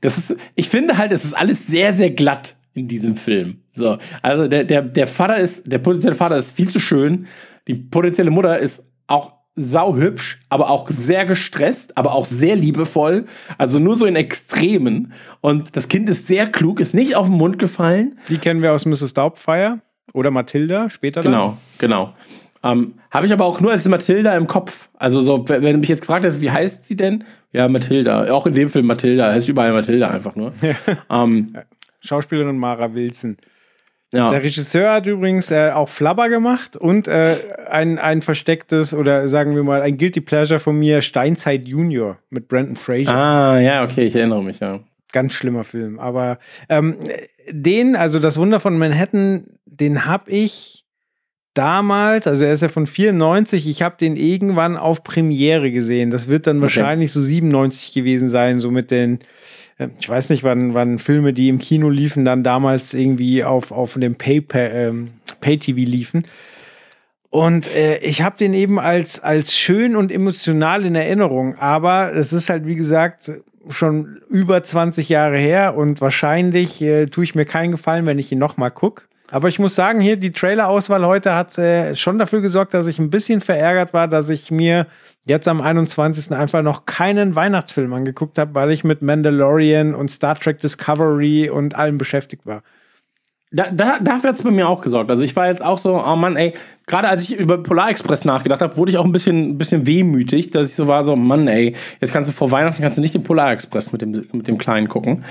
das ist, ich finde halt, es ist alles sehr, sehr glatt in diesem Film. So. Also der, der, der Vater ist, der potenzielle Vater ist viel zu schön. Die potenzielle Mutter ist auch sauhübsch, aber auch sehr gestresst, aber auch sehr liebevoll. Also nur so in Extremen. Und das Kind ist sehr klug, ist nicht auf den Mund gefallen. Die kennen wir aus Mrs. Doubtfire oder Matilda später. Dann. Genau, genau. Ähm, Habe ich aber auch nur als Matilda im Kopf. Also so, wenn du mich jetzt gefragt hast, wie heißt sie denn? Ja, Matilda. Auch in dem Film Matilda. Heißt überall Matilda einfach nur. ähm, Schauspielerin Mara Wilson. ja. Der Regisseur hat übrigens äh, auch Flabber gemacht und äh, ein, ein verstecktes oder sagen wir mal ein Guilty Pleasure von mir, Steinzeit Junior mit Brandon Fraser. Ah, ja, okay, ich erinnere mich, ja. Ganz schlimmer Film. Aber ähm, den, also das Wunder von Manhattan, den habe ich damals, also er ist ja von 94, ich habe den irgendwann auf Premiere gesehen. Das wird dann Okay. wahrscheinlich so 97 gewesen sein, so mit den, äh, ich weiß nicht, wann, wann Filme, die im Kino liefen, dann damals irgendwie auf, auf dem Pay, Pay, ähm, Pay-TV liefen. Und äh, ich habe den eben als, als schön und emotional in Erinnerung. Aber es ist halt, wie gesagt, schon über 20 Jahre her und wahrscheinlich äh, tue ich mir keinen Gefallen, wenn ich ihn nochmal gucke. Aber ich muss sagen, hier die Trailer-Auswahl heute hat äh, schon dafür gesorgt, dass ich ein bisschen verärgert war, dass ich mir jetzt am 21. einfach noch keinen Weihnachtsfilm angeguckt habe, weil ich mit Mandalorian und Star Trek Discovery und allem beschäftigt war. Da, da, dafür hat es bei mir auch gesorgt. Also ich war jetzt auch so, oh Mann, ey, gerade als ich über Polar Express nachgedacht habe, wurde ich auch ein bisschen, ein bisschen wehmütig, dass ich so war, so, Mann, ey, jetzt kannst du vor Weihnachten kannst du nicht den Polar Express mit dem, mit dem Kleinen gucken.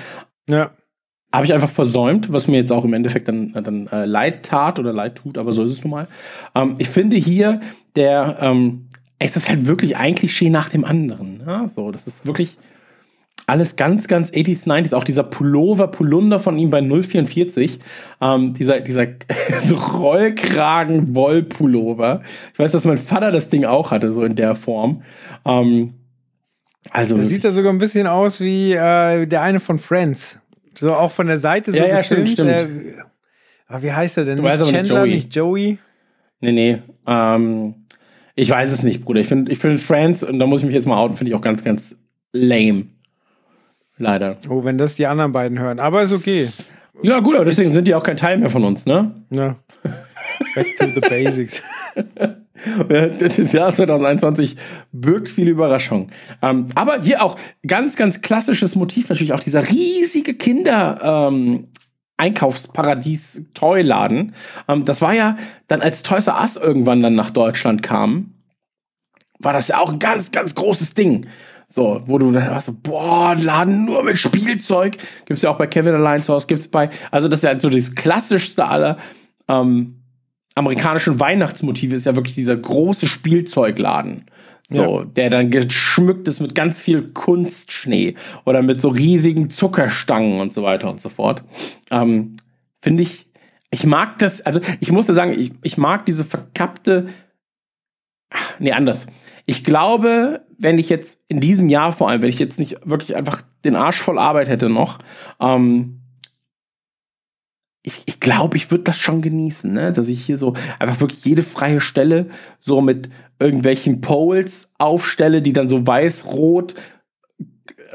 Ja. Habe ich einfach versäumt, was mir jetzt auch im Endeffekt dann, dann äh, leid tat oder leid tut, aber so ist es nun mal. Ähm, ich finde hier, der, ähm, es ist halt wirklich ein Klischee nach dem anderen. Ja? So, das ist wirklich alles ganz, ganz 80s, 90s. Auch dieser Pullover, Polunder von ihm bei 044. Ähm, dieser dieser so Rollkragen-Wollpullover. Ich weiß, dass mein Vater das Ding auch hatte, so in der Form. Ähm, also, Das sieht ja sogar ein bisschen aus wie äh, der eine von Friends. So auch von der Seite so Ja, ja, gefilmt. stimmt, stimmt. Äh, aber wie heißt er denn? Du nicht Chandler, Joey. nicht Joey. Nee, nee. Ähm, ich weiß es nicht, Bruder. Ich finde ich find Friends, und da muss ich mich jetzt mal outen, finde ich auch ganz, ganz lame. Leider. Oh, wenn das die anderen beiden hören. Aber ist okay. Ja, gut, aber deswegen sind die auch kein Teil mehr von uns, ne? Ja. Back to the basics. Das Jahr 2021 birgt viele Überraschungen. Ähm, aber hier auch ganz, ganz klassisches Motiv natürlich auch dieser riesige Kinder. Ähm, Einkaufsparadies Toyladen. Ähm, das war ja dann, als Toys R Us irgendwann dann nach Deutschland kam, war das ja auch ein ganz, ganz großes Ding. So, wo du dann hast, so, boah, Laden nur mit Spielzeug. Gibt's ja auch bei Kevin Allein zu Hause, gibt's bei, also das ist ja so das klassischste aller ähm, amerikanischen Weihnachtsmotive ist ja wirklich dieser große Spielzeugladen. So, der dann geschmückt ist mit ganz viel Kunstschnee oder mit so riesigen Zuckerstangen und so weiter und so fort. Ähm, Finde ich, ich mag das, also ich musste sagen, ich, ich mag diese verkappte, Ach, nee, anders. Ich glaube, wenn ich jetzt in diesem Jahr vor allem, wenn ich jetzt nicht wirklich einfach den Arsch voll Arbeit hätte noch, ähm, ich, ich glaube, ich würde das schon genießen, ne? dass ich hier so einfach wirklich jede freie Stelle so mit irgendwelchen Poles aufstelle, die dann so weiß-rot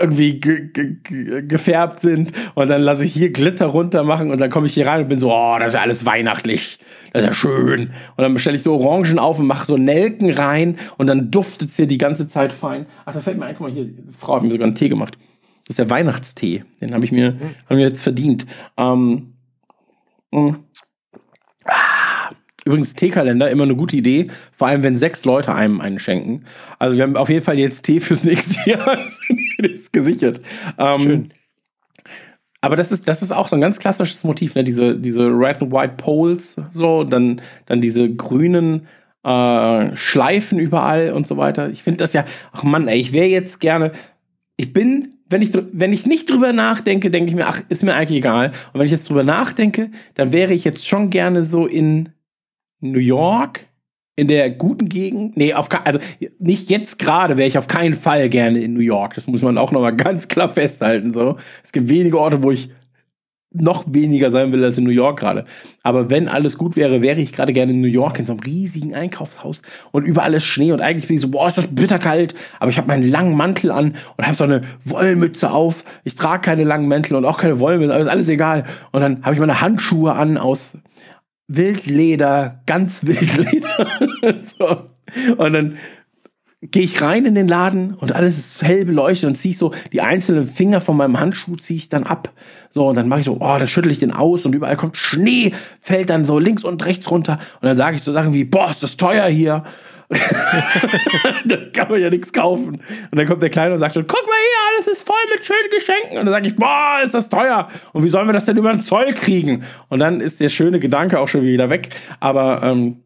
irgendwie ge ge ge gefärbt sind und dann lasse ich hier Glitter runter machen und dann komme ich hier rein und bin so, oh, das ist ja alles weihnachtlich, das ist ja schön. Und dann bestelle ich so Orangen auf und mache so Nelken rein und dann duftet es hier die ganze Zeit fein. Ach, da fällt mir ein, guck mal hier, die Frau hat mir sogar einen Tee gemacht. Das ist der Weihnachtstee, den habe ich mir, hab ich mir jetzt verdient. Ähm, mh. Ah, Übrigens, Teekalender, immer eine gute Idee. Vor allem, wenn sechs Leute einem einen schenken. Also, wir haben auf jeden Fall jetzt Tee fürs nächste Jahr. das ist gesichert. Ähm, Schön. aber das ist, das ist auch so ein ganz klassisches Motiv, ne? Diese, diese Red and White Poles, so, dann, dann diese grünen äh, Schleifen überall und so weiter. Ich finde das ja, ach Mann, ey, ich wäre jetzt gerne, ich bin, wenn ich, wenn ich nicht drüber nachdenke, denke ich mir, ach, ist mir eigentlich egal. Und wenn ich jetzt drüber nachdenke, dann wäre ich jetzt schon gerne so in New York, in der guten Gegend. Nee, auf, also nicht jetzt gerade wäre ich auf keinen Fall gerne in New York. Das muss man auch nochmal ganz klar festhalten. So. Es gibt wenige Orte, wo ich noch weniger sein will als in New York gerade. Aber wenn alles gut wäre, wäre ich gerade gerne in New York in so einem riesigen Einkaufshaus und überall ist Schnee und eigentlich bin ich so, boah, ist das bitterkalt, aber ich habe meinen langen Mantel an und habe so eine Wollmütze auf. Ich trage keine langen Mäntel und auch keine Wollmütze, aber ist alles egal. Und dann habe ich meine Handschuhe an aus Wildleder, ganz Wildleder. so. Und dann gehe ich rein in den Laden und alles ist hell beleuchtet und ziehe ich so die einzelnen Finger von meinem Handschuh ziehe ich dann ab. So, und dann mache ich so, oh, dann schüttel ich den aus und überall kommt Schnee, fällt dann so links und rechts runter. Und dann sage ich so Sachen wie, boah, ist das teuer hier. da kann man ja nichts kaufen. Und dann kommt der Kleine und sagt schon, guck mal hier, alles ist voll mit schönen Geschenken. Und dann sage ich, boah, ist das teuer. Und wie sollen wir das denn über den Zoll kriegen? Und dann ist der schöne Gedanke auch schon wieder weg. Aber ähm,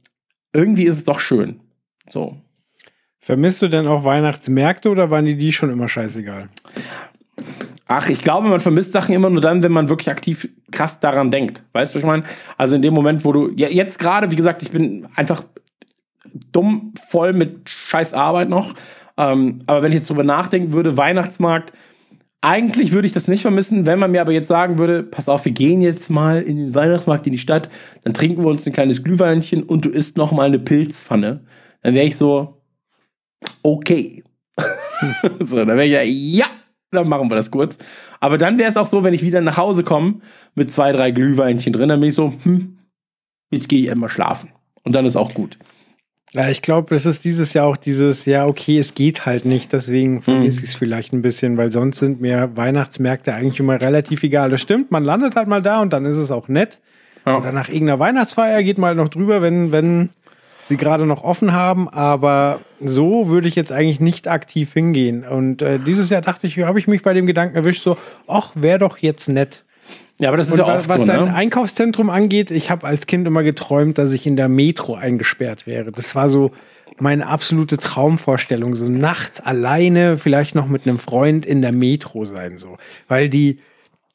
irgendwie ist es doch schön. So. Vermisst du denn auch Weihnachtsmärkte oder waren die die schon immer scheißegal? Ach, ich glaube, man vermisst Sachen immer nur dann, wenn man wirklich aktiv krass daran denkt. Weißt du, was ich meine? Also in dem Moment, wo du, ja, jetzt gerade, wie gesagt, ich bin einfach dumm voll mit scheiß Arbeit noch. Ähm, aber wenn ich jetzt drüber nachdenken würde, Weihnachtsmarkt, eigentlich würde ich das nicht vermissen, wenn man mir aber jetzt sagen würde, pass auf, wir gehen jetzt mal in den Weihnachtsmarkt in die Stadt, dann trinken wir uns ein kleines Glühweinchen und du isst noch mal eine Pilzpfanne. Dann wäre ich so, okay. so, dann wäre ich ja, ja, dann machen wir das kurz. Aber dann wäre es auch so, wenn ich wieder nach Hause komme mit zwei, drei Glühweinchen drin, dann bin ich so, hm, jetzt gehe ich einmal schlafen. Und dann ist auch gut. Ja, ich glaube, es ist dieses Jahr auch dieses, ja, okay, es geht halt nicht, deswegen vermisse ich es vielleicht ein bisschen, weil sonst sind mir Weihnachtsmärkte eigentlich immer relativ egal. Das stimmt, man landet halt mal da und dann ist es auch nett. Ja. Oder nach irgendeiner Weihnachtsfeier geht man halt noch drüber, wenn, wenn sie gerade noch offen haben, aber so würde ich jetzt eigentlich nicht aktiv hingehen. Und äh, dieses Jahr dachte ich, habe ich mich bei dem Gedanken erwischt, so, ach, wäre doch jetzt nett. Ja, aber das ist Und ja oft was so, dein ne? Einkaufszentrum angeht, ich habe als Kind immer geträumt, dass ich in der Metro eingesperrt wäre. Das war so meine absolute Traumvorstellung, so nachts alleine, vielleicht noch mit einem Freund in der Metro sein, so. Weil die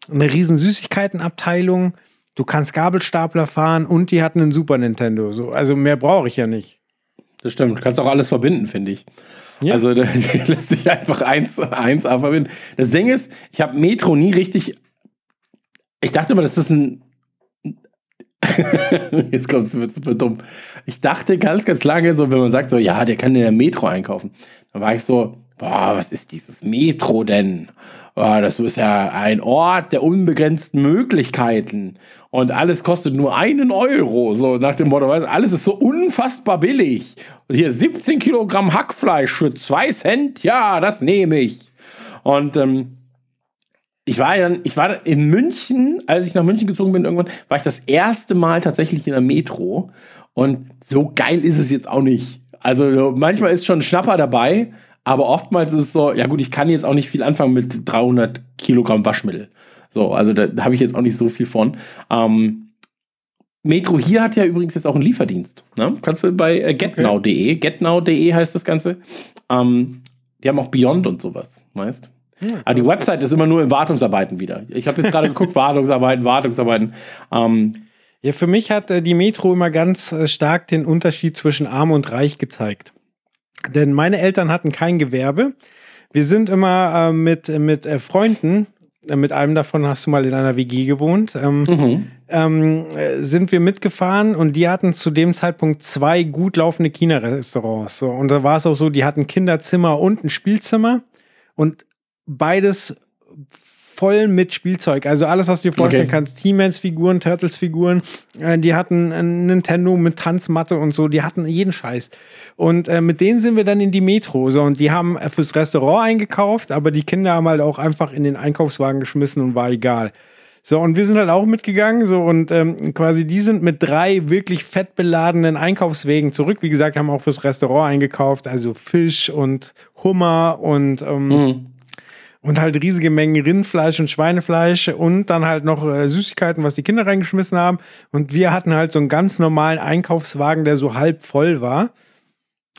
eine riesen Süßigkeitenabteilung, du kannst Gabelstapler fahren und die hatten einen Super Nintendo. So. Also mehr brauche ich ja nicht. Das stimmt. Du kannst auch alles verbinden, finde ich. Ja. Also da lässt sich einfach eins, eins verbinden. Das Ding ist, ich habe Metro nie richtig. Ich dachte immer, das ist ein. Jetzt kommt es super dumm. Ich dachte ganz, ganz lange, so wenn man sagt, so, ja, der kann in der Metro einkaufen. Dann war ich so, boah, was ist dieses Metro denn? Boah, das ist ja ein Ort der unbegrenzten Möglichkeiten. Und alles kostet nur einen Euro. So nach dem Motto, alles ist so unfassbar billig. Und hier 17 Kilogramm Hackfleisch für zwei Cent, ja, das nehme ich. Und ähm, ich war dann, ich war in München, als ich nach München gezogen bin, irgendwann, war ich das erste Mal tatsächlich in der Metro. Und so geil ist es jetzt auch nicht. Also so, manchmal ist schon ein Schnapper dabei, aber oftmals ist es so, ja gut, ich kann jetzt auch nicht viel anfangen mit 300 Kilogramm Waschmittel. So, also da, da habe ich jetzt auch nicht so viel von. Ähm, Metro hier hat ja übrigens jetzt auch einen Lieferdienst. Ne? Kannst du bei äh, getnow.de, getnow.de heißt das Ganze. Ähm, die haben auch Beyond und sowas, weißt Aber die Website ist immer nur in Wartungsarbeiten wieder. Ich habe jetzt gerade geguckt, Wartungsarbeiten, Wartungsarbeiten. Ähm, Ja, für mich hat äh, die Metro immer ganz äh, stark den Unterschied zwischen arm und reich gezeigt. Denn meine Eltern hatten kein Gewerbe. Wir sind immer äh, mit, mit äh, Freunden, äh, mit einem davon hast du mal in einer WG gewohnt, ähm, ähm, äh, sind wir mitgefahren und die hatten zu dem Zeitpunkt zwei gut laufende China-Restaurants. So. Und da war es auch so, die hatten Kinderzimmer und ein Spielzimmer und beides voll mit Spielzeug. Also alles, was du dir vorstellen Okay. kannst. He-Mans-Figuren, Turtles-Figuren. Äh, die hatten ein Nintendo mit Tanzmatte und so. Die hatten jeden Scheiß. Und äh, mit denen sind wir dann in die Metro. So, und die haben äh, fürs Restaurant eingekauft, aber die Kinder haben halt auch einfach in den Einkaufswagen geschmissen und war egal. So, und wir sind halt auch mitgegangen, so, und ähm, quasi die sind mit drei wirklich fettbeladenen Einkaufswegen zurück. Wie gesagt, haben auch fürs Restaurant eingekauft, also Fisch und Hummer und ähm, und halt riesige Mengen Rindfleisch und Schweinefleisch und dann halt noch äh, Süßigkeiten, was die Kinder reingeschmissen haben. Und wir hatten halt so einen ganz normalen Einkaufswagen, der so halb voll war.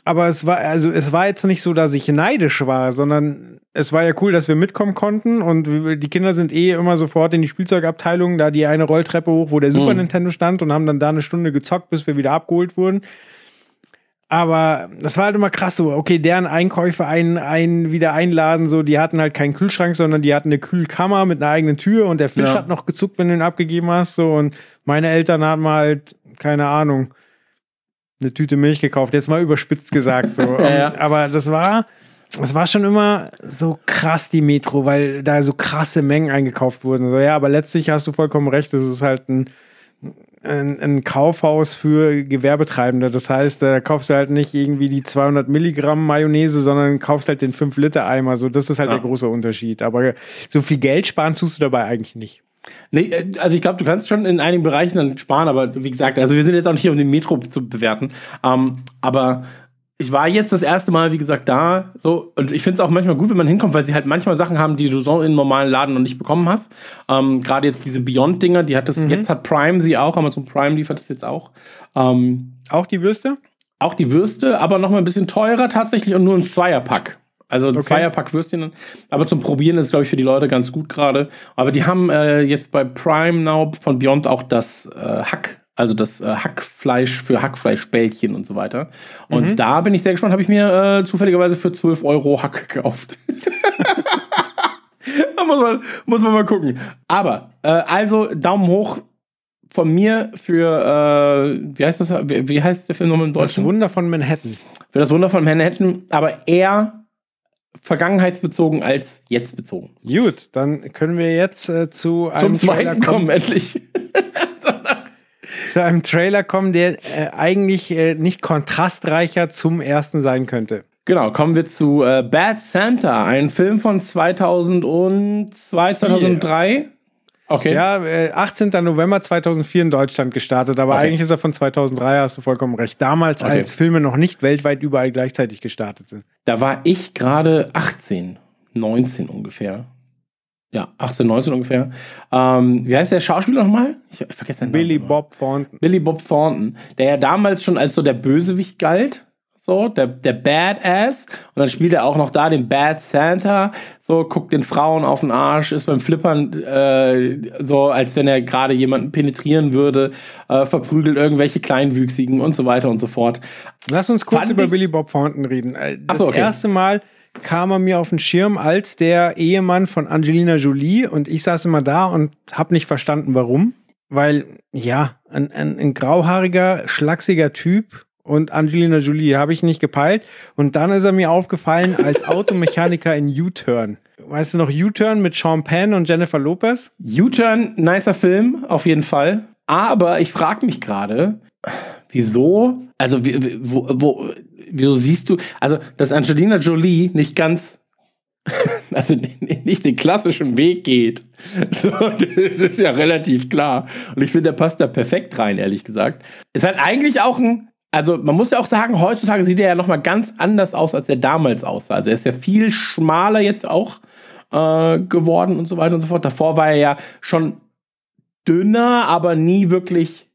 Aber es war, also es war jetzt nicht so, dass ich neidisch war, sondern es war ja cool, dass wir mitkommen konnten und die Kinder sind eh immer sofort in die Spielzeugabteilung, da die eine Rolltreppe hoch, wo der Super Nintendo stand und haben dann da eine Stunde gezockt, bis wir wieder abgeholt wurden. Aber das war halt immer krass so. Okay, deren Einkäufe ein, ein wieder einladen, so, die hatten halt keinen Kühlschrank, sondern die hatten eine Kühlkammer mit einer eigenen Tür und der Fisch Ja. hat noch gezuckt, wenn du ihn abgegeben hast. So, und meine Eltern haben halt, keine Ahnung, eine Tüte Milch gekauft, jetzt mal überspitzt gesagt. So. Ja, ja. Aber das war, das war schon immer so krass, die Metro, weil da so krasse Mengen eingekauft wurden. So, ja, aber letztlich hast du vollkommen recht, das ist halt ein ein, ein Kaufhaus für Gewerbetreibende. Das heißt, da kaufst du halt nicht irgendwie die 200 Milligramm Mayonnaise, sondern kaufst halt den 5 Liter Eimer. So, das ist halt Ja. der große Unterschied. Aber so viel Geld sparen tust du dabei eigentlich nicht. Nee, äh, also ich glaube, du kannst schon in einigen Bereichen dann sparen, aber wie gesagt, also wir sind jetzt auch nicht hier, um den Metro zu bewerten. Ähm, aber ich war jetzt das erste Mal, wie gesagt, da so und ich finde es auch manchmal gut, wenn man hinkommt, weil sie halt manchmal Sachen haben, die du so in normalen Laden noch nicht bekommen hast. Ähm, Gerade jetzt diese Beyond-Dinger, die hat das, jetzt hat Prime sie auch, Amazon Prime liefert das jetzt auch. Ähm, Auch die Würste? auch die Würste, aber noch mal ein bisschen teurer tatsächlich und nur ein Zweierpack. Also ein Okay. Zweierpack Würstchen. Aber zum Probieren ist, glaube ich, für die Leute ganz gut gerade. Aber die haben äh, jetzt bei Prime Now von Beyond auch das äh, Hack, also das äh, Hackfleisch für Hackfleischbällchen und so weiter. Und da bin ich sehr gespannt, habe ich mir äh, zufälligerweise für 12 Euro Hack gekauft. muss man, muss man mal gucken. Aber, äh, also Daumen hoch von mir für, äh, wie heißt das, wie, wie heißt der Film nochmal im Das Deutschen? Wunder von Manhattan. Für das Wunder von Manhattan, aber eher vergangenheitsbezogen als jetzt bezogen. Gut, dann können wir jetzt äh, zu einem Zum zweiten kommen, kommen, endlich. zu einem Trailer kommen, der äh, eigentlich äh, nicht kontrastreicher zum ersten sein könnte. Genau, kommen wir zu äh, Bad Santa, ein Film von 2002, 2003. Okay. Ja, äh, 18. November 2004 in Deutschland gestartet, aber Okay. eigentlich ist er von 2003, hast du vollkommen recht. Damals, Okay. als Filme noch nicht weltweit überall gleichzeitig gestartet sind. Da war ich gerade 18, 19 ungefähr. Ja, 18, 19 ungefähr. Ähm, wie heißt der Schauspieler nochmal? Ich, ich vergesse den Billy Namen. Bob Thornton. Billy Bob Thornton, der ja damals schon als so der Bösewicht galt. So, der, der Badass. Und dann spielt er auch noch da den Bad Santa. So, guckt den Frauen auf den Arsch, ist beim Flippern äh, so, als wenn er gerade jemanden penetrieren würde, äh, verprügelt irgendwelche Kleinwüchsigen und so weiter und so fort. Lass uns kurz Fand über ich- Billy Bob Thornton reden. Äh, Das so, okay. erste Mal kam er mir auf den Schirm als der Ehemann von Angelina Jolie und ich saß immer da und habe nicht verstanden, warum. Weil, ja, ein, ein, ein grauhaariger, schlachsiger Typ und Angelina Jolie habe ich nicht gepeilt. Und dann ist er mir aufgefallen als Automechaniker in U-Turn. Weißt du noch U-Turn mit Sean Penn und Jennifer Lopez? U-Turn, nicer Film, auf jeden Fall. Aber ich frage mich gerade, wieso, also wo, wo, wieso siehst du, also dass Angelina Jolie nicht ganz, also nicht den klassischen Weg geht. So, das ist ja relativ klar. Und ich finde, der passt da perfekt rein, ehrlich gesagt. Ist halt eigentlich auch ein, also man muss ja auch sagen, heutzutage sieht er ja nochmal ganz anders aus, als er damals aussah. Also er ist ja viel schmaler jetzt auch äh, geworden und so weiter und so fort. Davor war er ja schon dünner, aber nie wirklich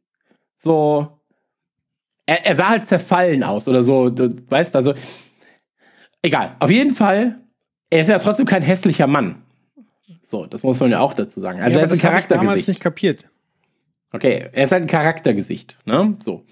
so. Er, er sah halt zerfallen aus oder so, du weißt, also. Egal, auf jeden Fall, er ist ja trotzdem kein hässlicher Mann. So, das muss man ja auch dazu sagen. Also Ja, er ist ein habe ich damals Charaktergesicht. nicht kapiert. Okay, er ist halt ein Charaktergesicht, ne? So.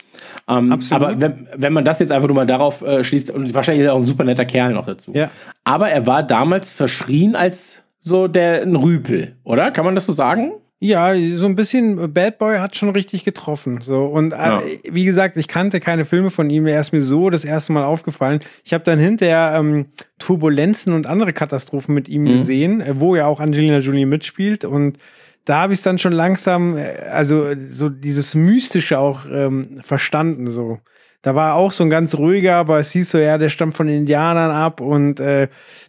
Ähm, Absolut. aber wenn, wenn man das jetzt einfach nur mal darauf äh, schließt, und wahrscheinlich ist er auch ein super netter Kerl noch dazu. Ja. Aber er war damals verschrien als so der ein Rüpel, oder? Kann man das so sagen? Ja, so ein bisschen Bad Boy hat schon richtig getroffen. So und äh, Ja. wie gesagt, ich kannte keine Filme von ihm. Er ist mir so das erste Mal aufgefallen. Ich habe dann hinterher ähm, Turbulenzen und andere Katastrophen mit ihm gesehen, äh, wo ja auch Angelina Jolie mitspielt und da habe ich es dann schon langsam, äh, also so dieses Mystische auch ähm, verstanden. So, da war auch so ein ganz ruhiger, aber es hieß so, ja, der stammt von Indianern ab und äh,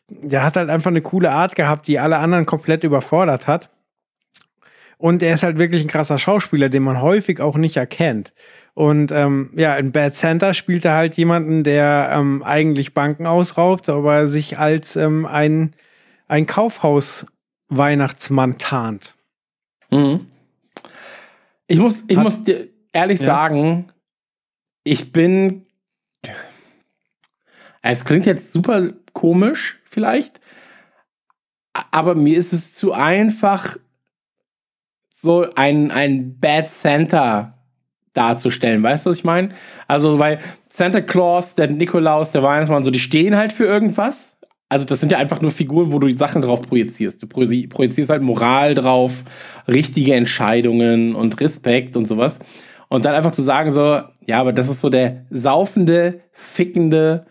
der hat halt einfach eine coole Art gehabt, die alle anderen komplett überfordert hat. Und er ist halt wirklich ein krasser Schauspieler, den man häufig auch nicht erkennt. Und ähm, ja, in Bad Santa spielt er halt jemanden, der ähm, eigentlich Banken ausraubt, aber sich als ähm, ein, ein Kaufhaus-Weihnachtsmann tarnt. Mhm. Ich muss, ich Hat- muss dir ehrlich Ja. sagen, ich bin. Es klingt jetzt super komisch, vielleicht, aber mir ist es zu einfach, so ein, ein Bad Santa darzustellen. Weißt du, was ich meine? Also, weil Santa Claus, der Nikolaus, der Weihnachtsmann, so, die stehen halt für irgendwas. Also das sind ja einfach nur Figuren, wo du Sachen drauf projizierst. Du projizierst halt Moral drauf, richtige Entscheidungen und Respekt und sowas. Und dann einfach zu sagen so, ja, aber das ist so der saufende, fickende,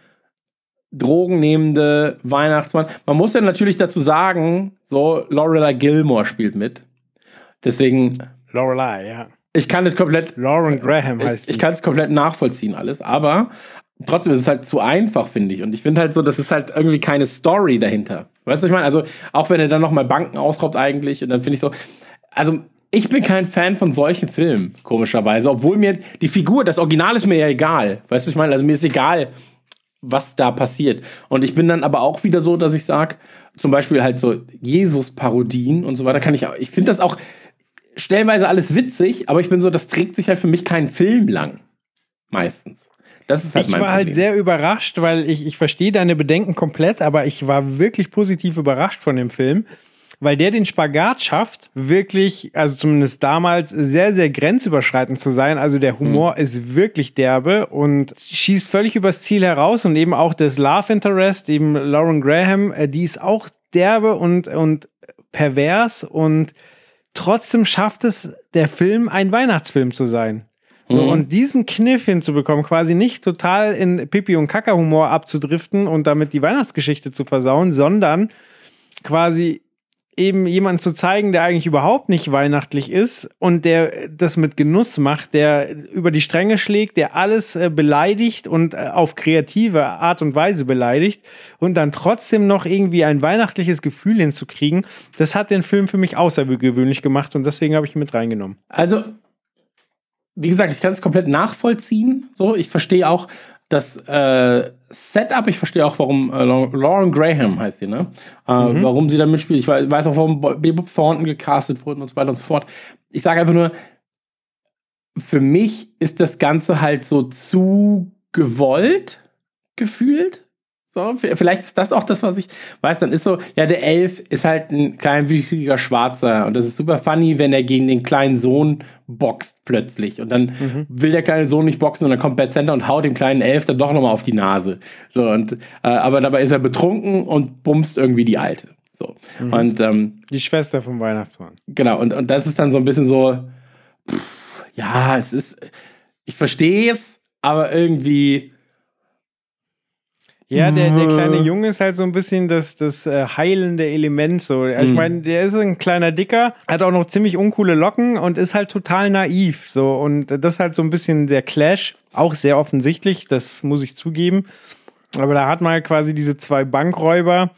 drogennehmende Weihnachtsmann. Man muss ja natürlich dazu sagen, so Lorelei Gilmore spielt mit. Deswegen. Lorelei, ja. Ich kann es komplett. Lauren Graham heißt Ich, ich kann es komplett nachvollziehen, alles. Aber trotzdem ist es halt zu einfach, finde ich. Und ich finde halt so, das ist halt irgendwie keine Story dahinter. Weißt du, was ich meine? Also, auch wenn er dann nochmal Banken ausraubt, eigentlich, und dann finde ich so. Also, ich bin kein Fan von solchen Filmen, komischerweise. Obwohl mir die Figur, das Original ist mir ja egal. Weißt du, ich meine? Also, mir ist egal, was da passiert. Und ich bin dann aber auch wieder so, dass ich sage, zum Beispiel halt so Jesus-Parodien und so weiter, kann ich auch. Ich finde das auch stellenweise alles witzig, aber ich bin so, das trägt sich halt für mich keinen Film lang. Meistens. Das ist halt ich mein war halt Problem. sehr überrascht, weil ich, ich verstehe deine Bedenken komplett, aber ich war wirklich positiv überrascht von dem Film, weil der den Spagat schafft, wirklich, also zumindest damals, sehr, sehr grenzüberschreitend zu sein. Also der Humor ist wirklich derbe und schießt völlig übers Ziel heraus und eben auch das Love Interest, eben Lauren Graham, äh, die ist auch derbe und, und pervers und trotzdem schafft es der Film, ein Weihnachtsfilm zu sein. So, Mhm. und diesen Kniff hinzubekommen, quasi nicht total in Pipi und Kaka-Humor abzudriften und damit die Weihnachtsgeschichte zu versauen, sondern quasi eben jemanden zu zeigen, der eigentlich überhaupt nicht weihnachtlich ist und der das mit Genuss macht, der über die Stränge schlägt, der alles äh, beleidigt und äh, auf kreative Art und Weise beleidigt und dann trotzdem noch irgendwie ein weihnachtliches Gefühl hinzukriegen, das hat den Film für mich außergewöhnlich gemacht und deswegen habe ich ihn mit reingenommen. Also, wie gesagt, ich kann es komplett nachvollziehen. So, ich verstehe auch das äh, Setup. Ich verstehe auch, warum äh, Lau- Lauren Graham heißt sie, ne? Äh, Warum sie da mitspielt. Ich wei- weiß auch, warum Bo- Bebop Thornton gecastet wurde und so weiter und so fort. Ich sage einfach nur, für mich ist das Ganze halt so zu gewollt gefühlt. So, vielleicht ist das auch das, was ich weiß. Dann ist so, ja, der Elf ist halt ein kleinwüchsiger Schwarzer und das ist super funny, wenn er gegen den kleinen Sohn boxt plötzlich und dann will der kleine Sohn nicht boxen und dann kommt Bad Center und haut dem kleinen Elf dann doch nochmal auf die Nase. So und äh, aber dabei ist er betrunken und bumst irgendwie die Alte. So und ähm, Die Schwester vom Weihnachtsmann. Genau, und, und das ist dann so ein bisschen so, pff, ja, es ist, ich verstehe es, aber irgendwie, Ja, der, der kleine Junge ist halt so ein bisschen das, das äh, heilende Element. So. Ich Mhm. meine, der ist ein kleiner Dicker, hat auch noch ziemlich uncoole Locken und ist halt total naiv. So. Und das ist halt so ein bisschen der Clash. Auch sehr offensichtlich, das muss ich zugeben. Aber da hat man halt quasi diese zwei Bankräuber,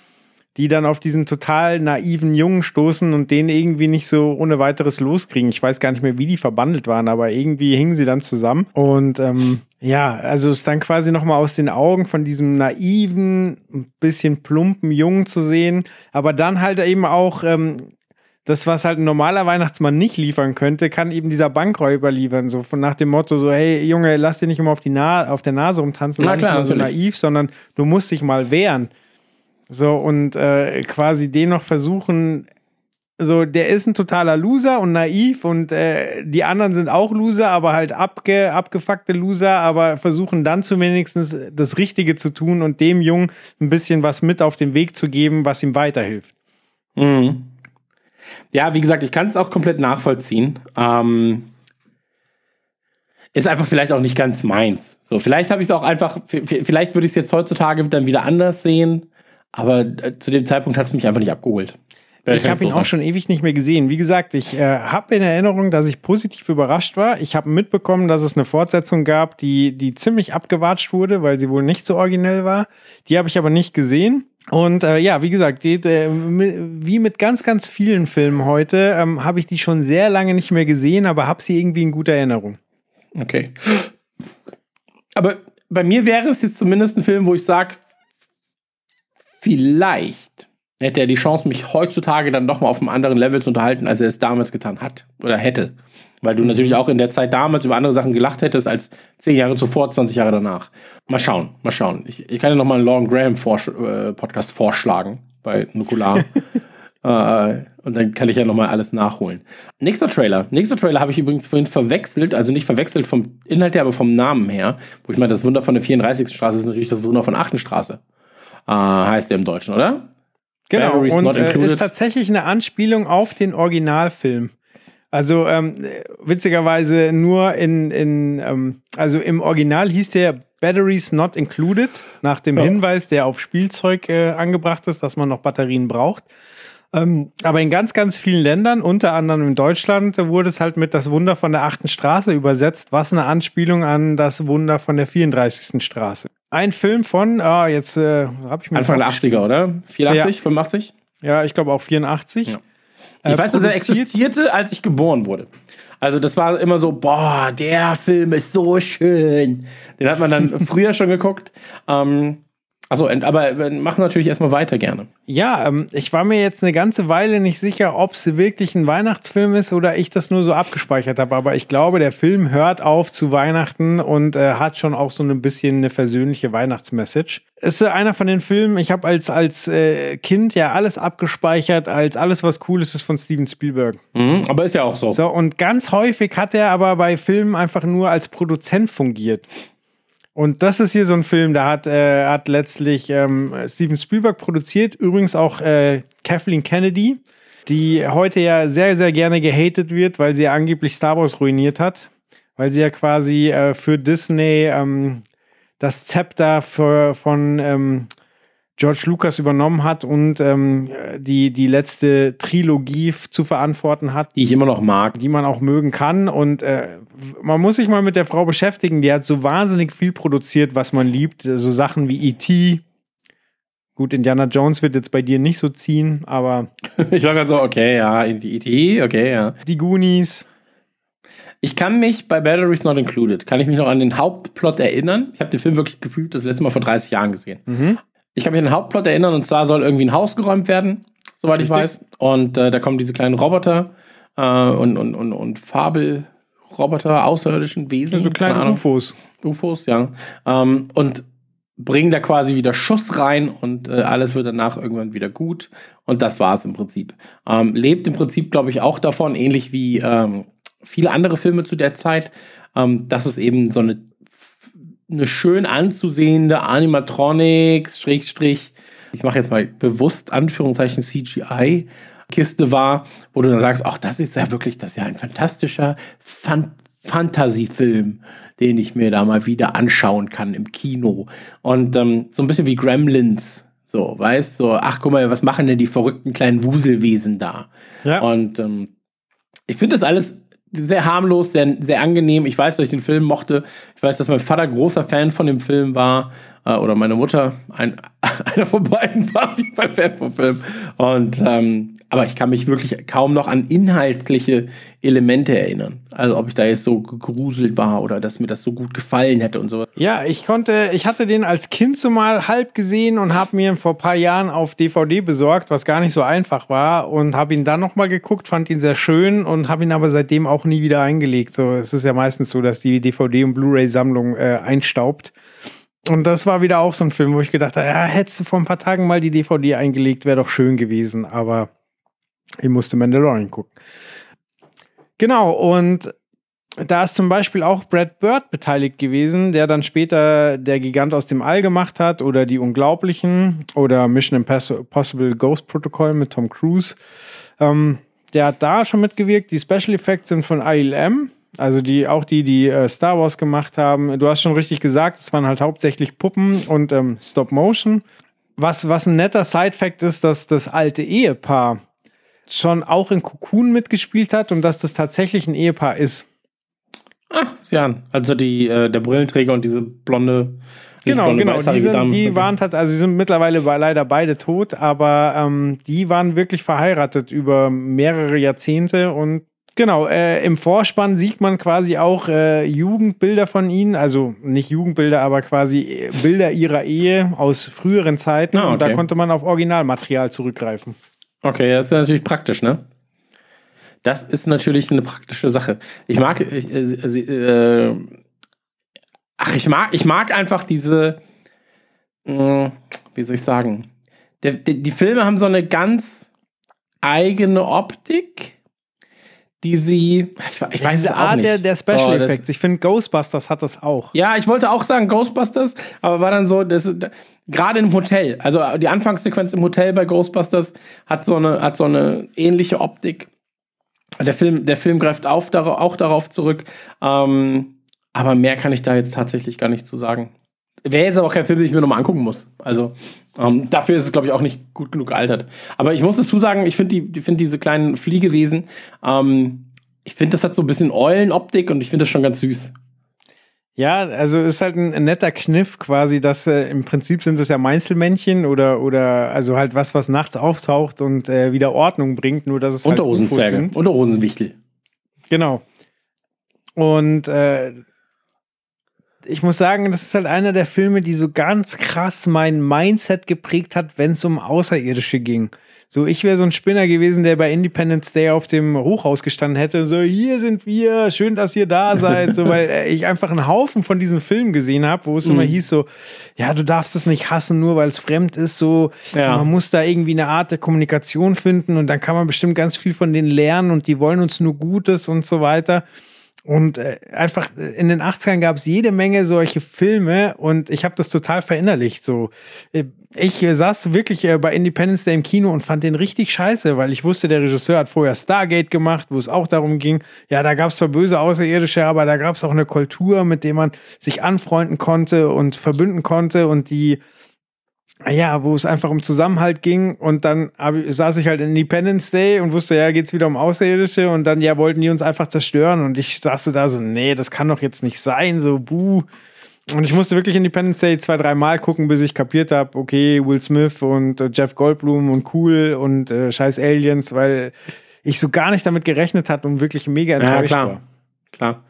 die dann auf diesen total naiven Jungen stoßen und den irgendwie nicht so ohne weiteres loskriegen. Ich weiß gar nicht mehr, wie die verbandelt waren, aber irgendwie hingen sie dann zusammen. Und ähm, ja, also es dann quasi nochmal aus den Augen von diesem naiven, ein bisschen plumpen Jungen zu sehen, aber dann halt eben auch ähm, das, was halt ein normaler Weihnachtsmann nicht liefern könnte, kann eben dieser Bankräuber liefern. So von nach dem Motto: so, hey Junge, lass dir nicht immer auf, die Na auf der Nase rumtanzen, Na nicht klar, mal so naiv, sondern du musst dich mal wehren. So, und äh, quasi den noch versuchen, so, der ist ein totaler Loser und naiv und äh, die anderen sind auch Loser, aber halt abge, abgefuckte Loser, aber versuchen dann zumindest das Richtige zu tun und dem Jungen ein bisschen was mit auf den Weg zu geben, was ihm weiterhilft. mhm. ja, wie gesagt, ich kann es auch komplett nachvollziehen. Ähm, ist einfach vielleicht auch nicht ganz meins. So, vielleicht habe ich es auch einfach, vielleicht würde ich es jetzt heutzutage dann wieder anders sehen, aber äh, zu dem Zeitpunkt hat es mich einfach nicht abgeholt. Ich habe ihn auch schon ewig nicht mehr gesehen. Wie gesagt, ich äh, habe in Erinnerung, dass ich positiv überrascht war. Ich habe mitbekommen, dass es eine Fortsetzung gab, die, die ziemlich abgewatscht wurde, weil sie wohl nicht so originell war. Die habe ich aber nicht gesehen. Und äh, ja, wie gesagt, geht, äh, wie mit ganz, ganz vielen Filmen heute, ähm, habe ich die schon sehr lange nicht mehr gesehen, aber habe sie irgendwie in guter Erinnerung. Okay. Aber bei mir wäre es jetzt zumindest ein Film, wo ich sage, vielleicht hätte er die Chance, mich heutzutage dann doch mal auf einem anderen Level zu unterhalten, als er es damals getan hat oder hätte. Weil du natürlich auch in der Zeit damals über andere Sachen gelacht hättest als zehn Jahre zuvor, 20 Jahre danach. Mal schauen, mal schauen. Ich, ich kann dir noch mal einen Lauren Graham -Vorsch äh, Podcast vorschlagen bei Nukular. äh, Und dann kann ich ja nochmal alles nachholen. Nächster Trailer. Nächster Trailer habe ich übrigens vorhin verwechselt, also nicht verwechselt vom Inhalt her, aber vom Namen her. Wo ich meine, das Wunder von der 34. Straße ist natürlich das Wunder von der 8. Straße. Äh, heißt der im Deutschen, oder? Genau, Batteries und äh, ist tatsächlich eine Anspielung auf den Originalfilm. Also ähm, witzigerweise nur in, in ähm, also im Original hieß der Batteries Not Included, nach dem Hinweis, der auf Spielzeug äh, angebracht ist, dass man noch Batterien braucht. Ähm, aber in ganz, ganz vielen Ländern, unter anderem in Deutschland, wurde es halt mit das Wunder von der achten Straße übersetzt, was eine Anspielung an das Wunder von der 34. Straße. Ein Film von, ah, jetzt äh, habe ich mir Anfang der aufgeschrieben. 80er, oder? 84, Ja. 85? Ja, ich glaube auch 84. Ja. Äh, Ich weiß, dass er existierte, als ich geboren wurde. Also das war immer so, boah, der Film ist so schön. Den hat man dann früher schon geguckt. Ähm, also, aber wir machen natürlich erstmal weiter gerne. Ja, ähm, ich war mir jetzt eine ganze Weile nicht sicher, ob es wirklich ein Weihnachtsfilm ist oder ich das nur so abgespeichert habe. Aber ich glaube, der Film hört auf zu Weihnachten und äh, hat schon auch so ein bisschen eine versöhnliche Weihnachtsmessage. Ist äh, einer von den Filmen, ich habe als, als äh, Kind ja alles abgespeichert, als alles, was cool ist, ist von Steven Spielberg. Mhm, aber ist ja auch so. So, und ganz häufig hat er aber bei Filmen einfach nur als Produzent fungiert. Und das ist hier so ein Film, da hat, äh, hat letztlich ähm, Steven Spielberg produziert, übrigens auch äh, Kathleen Kennedy, die heute ja sehr, sehr gerne gehatet wird, weil sie ja angeblich Star Wars ruiniert hat. Weil sie ja quasi äh, für Disney ähm, das Zepter für, von ähm, George Lucas übernommen hat und ähm, die, die letzte Trilogie zu verantworten hat Die ich immer noch mag. die man auch mögen kann. Und äh, man muss sich mal mit der Frau beschäftigen. Die hat so wahnsinnig viel produziert, was man liebt. So Sachen wie E.T. Gut, Indiana Jones wird jetzt bei dir nicht so ziehen, aber Ich war gerade so, okay, ja, die IT, okay, ja. die Goonies. Ich kann mich bei Batteries Not Included, kann ich mich noch an den Hauptplot erinnern. Ich habe den Film wirklich gefühlt das letzte Mal vor 30 Jahren gesehen. Ich kann mich an den Hauptplot erinnern und zwar soll irgendwie ein Haus geräumt werden, soweit ich Richtig. weiß. Und äh, da kommen diese kleinen Roboter äh, und, und, und, und Fabelroboter, außerirdischen Wesen. So kleine. UFOs. UFOs, ja. Ähm, und bringen da quasi wieder Schuss rein und äh, alles wird danach irgendwann wieder gut. Und das war es im Prinzip. Ähm, lebt im Prinzip, glaube ich, auch davon, ähnlich wie ähm, viele andere Filme zu der Zeit, ähm, dass es eben so eine, eine schön anzusehende Animatronics, Schrägstrich, ich mache jetzt mal bewusst Anführungszeichen CGI, Kiste war, wo du dann sagst, ach, das ist ja wirklich, das ist ja ein fantastischer Fan Fantasyfilm, den ich mir da mal wieder anschauen kann im Kino. Und ähm, so ein bisschen wie Gremlins. So, weißt du, so, ach guck mal, was machen denn die verrückten kleinen Wuselwesen da? Ja. Und ähm, ich finde das alles sehr harmlos, sehr, sehr angenehm. Ich weiß, dass ich den Film mochte. Ich weiß, dass mein Vater großer Fan von dem Film war. Äh, oder meine Mutter. Ein, einer von beiden war jeden Fall Fan vom Film. Und, ähm, aber ich kann mich wirklich kaum noch an inhaltliche Elemente erinnern. Also ob ich da jetzt so gegruselt war oder dass mir das so gut gefallen hätte und so. Ja, ich konnte, ich hatte den als Kind so mal halb gesehen und habe mir vor ein paar Jahren auf DVD besorgt, was gar nicht so einfach war und habe ihn dann noch mal geguckt, fand ihn sehr schön und habe ihn aber seitdem auch nie wieder eingelegt. So, es ist ja meistens so, dass die DVD und Blu-ray-Sammlung äh, einstaubt. Und das war wieder auch so ein Film, wo ich gedacht habe, ja, hättest du vor ein paar Tagen mal die DVD eingelegt, wäre doch schön gewesen, aber ich musste Mandalorian gucken. Genau, und da ist zum Beispiel auch Brad Bird beteiligt gewesen, der dann später der Gigant aus dem All gemacht hat oder die Unglaublichen oder Mission Impossible Ghost Protocol mit Tom Cruise. Ähm, der hat da schon mitgewirkt. Die Special Effects sind von ILM, also die auch die, die äh, Star Wars gemacht haben. Du hast schon richtig gesagt, es waren halt hauptsächlich Puppen und ähm, Stop Motion. Was, was ein netter Side-Fact ist, dass das alte Ehepaar schon auch in Cocoon mitgespielt hat und dass das tatsächlich ein Ehepahr ist. Ah, Jan. Also die, äh, der Brillenträger und diese blonde. Genau, blonde, genau. Die, sind, die waren tatsächlich, also die sind mittlerweile leider beide tot, aber ähm, die waren wirklich verheiratet über mehrere Jahrzehnte und genau, äh, im Vorspann sieht man quasi auch äh, Jugendbilder von ihnen, also nicht Jugendbilder, aber quasi äh, Bilder ihrer Ehe aus früheren Zeiten Ah, und da okay. konnte man auf Originalmaterial zurückgreifen. Okay, das ist natürlich praktisch, ne? Das ist natürlich eine praktische Sache. Ich mag, ich, äh, äh, ach, ich mag, ich mag einfach diese, mh, wie soll ich sagen? Der, der, die Filme haben so eine ganz eigene Optik, die sie. Ich, ich weiß es Diese auch Art nicht. der, der Special So, Effects. Ich finde, Ghostbusters hat das auch. Ja, ich wollte auch sagen Ghostbusters, aber war dann so, das ist gerade im Hotel, also die Anfangssequenz im Hotel bei Ghostbusters hat so eine, hat so eine ähnliche Optik. Der Film, der Film greift auf, auch darauf zurück. Ähm, aber mehr kann ich da jetzt tatsächlich gar nicht zu sagen. Wäre jetzt aber auch kein Film, den ich mir nochmal angucken muss. Also ähm, dafür ist es, glaube ich, auch nicht gut genug gealtert. Aber ich muss dazu sagen, ich finde die, die finde diese kleinen Fliegewesen, ähm, ich finde, das hat so ein bisschen Eulenoptik und ich finde das schon ganz süß. Ja, also ist halt ein, netter Kniff quasi, dass äh, im Prinzip sind es ja Meinzelmännchen oder, oder also halt was, was nachts auftaucht und äh, wieder Ordnung bringt, nur dass es halt Unterhosenzwerge. sind. Unterhosenwichtel. Genau. Und äh, ich muss sagen, das ist halt einer der Filme, die so ganz krass mein Mindset geprägt hat, wenn es um Außerirdische ging. So, ich wäre so ein Spinner gewesen, der bei Independence Day auf dem Hochhaus gestanden hätte. und So, hier sind wir, schön, dass ihr da seid. So, weil äh, ich einfach einen Haufen von diesen Filmen gesehen habe, wo es immer hieß so, ja, du darfst es nicht hassen, nur weil es fremd ist. So, Ja. man muss da irgendwie eine Art der Kommunikation finden und dann kann man bestimmt ganz viel von denen lernen und die wollen uns nur Gutes und so weiter. Und äh, einfach äh, in den 80ern gab es jede Menge solche Filme und ich habe das total verinnerlicht. So, Äh, ich äh, saß wirklich äh, bei Independence Day im Kino und fand den richtig scheiße, weil ich wusste, der Regisseur hat vorher Stargate gemacht, wo es auch darum ging, ja, da gab es zwar böse Außerirdische, aber da gab es auch eine Kultur, mit der man sich anfreunden konnte und verbünden konnte und die ja, wo es einfach um Zusammenhalt ging und dann saß ich halt in Independence Day und wusste, ja, geht's wieder um Außerirdische und dann, ja, wollten die uns einfach zerstören und ich saß so da so, nee, das kann doch jetzt nicht sein, so, buh. Und ich musste wirklich Independence Day zwei, drei Mal gucken, bis ich kapiert habe, okay, Will Smith und äh, Jeff Goldblum und cool und äh, scheiß Aliens, weil ich so gar nicht damit gerechnet hat und wirklich mega Ja, enttäuscht klar. war. Klar.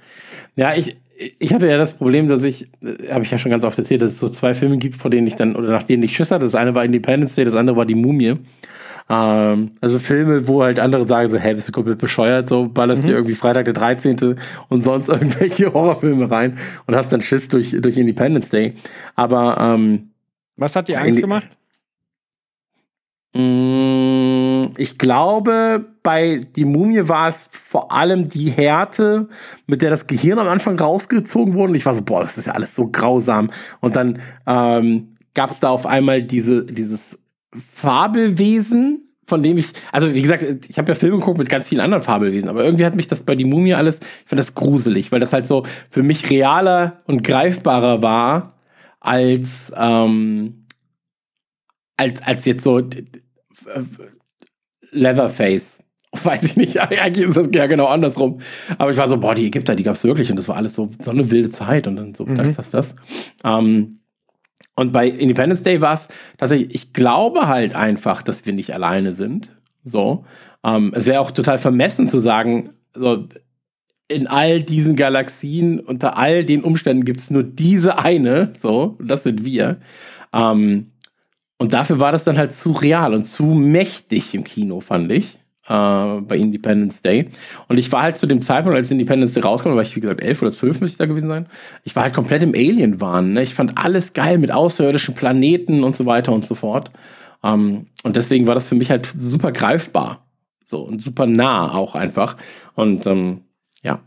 Ja, ich, ich hatte ja das Problem, dass ich, äh, habe ich ja schon ganz oft erzählt, dass es so zwei Filme gibt, vor denen ich dann, oder nach denen ich Schiss hatte. Das eine war Independence Day, das andere war Die Mumie. Ähm, also Filme, wo halt andere sagen so, hey, bist du komplett bescheuert, so ballerst dir irgendwie Freitag der 13. und sonst irgendwelche Horrorfilme rein und hast dann Schiss durch, durch Independence Day. Aber ähm, Was hat dir Angst gemacht? Mm, Ich glaube, bei Die Mumie war es vor allem die Härte, mit der das Gehirn am Anfang rausgezogen wurde. Und ich war so, boah, das ist ja alles so grausam. Und dann ähm, gab es da auf einmal diese, dieses Fabelwesen, von dem ich, also wie gesagt, ich habe ja Filme geguckt mit ganz vielen anderen Fabelwesen, aber irgendwie hat mich das bei Die Mumie alles, ich fand das gruselig, weil das halt so für mich realer und greifbarer war als, ähm, als, als jetzt so Leatherface. Weiß ich nicht, eigentlich ist das ja genau andersrum. Aber ich war so, boah, die Ägypter, die gab es wirklich und das war alles so, so eine wilde Zeit und dann so, das, das, das. Ähm, und bei Independence Day war es tatsächlich, ich glaube halt einfach, dass wir nicht alleine sind. So. Ähm, es wäre auch total vermessen zu sagen, so, in all diesen Galaxien, unter all den Umständen gibt es nur diese eine, so, und das sind wir. Ähm, und dafür war das dann halt zu real und zu mächtig im Kino, fand ich, äh, bei Independence Day. Und ich war halt zu dem Zeitpunkt, als Independence Day rauskam, war ich, wie gesagt, elf oder zwölf müsste ich da gewesen sein. Ich war halt komplett im Alien-Wahn. Ne? Ich fand alles geil mit außerirdischen Planeten und so weiter und so fort. Ähm, und deswegen war das für mich halt super greifbar. So und super nah auch einfach. Und ähm, ja.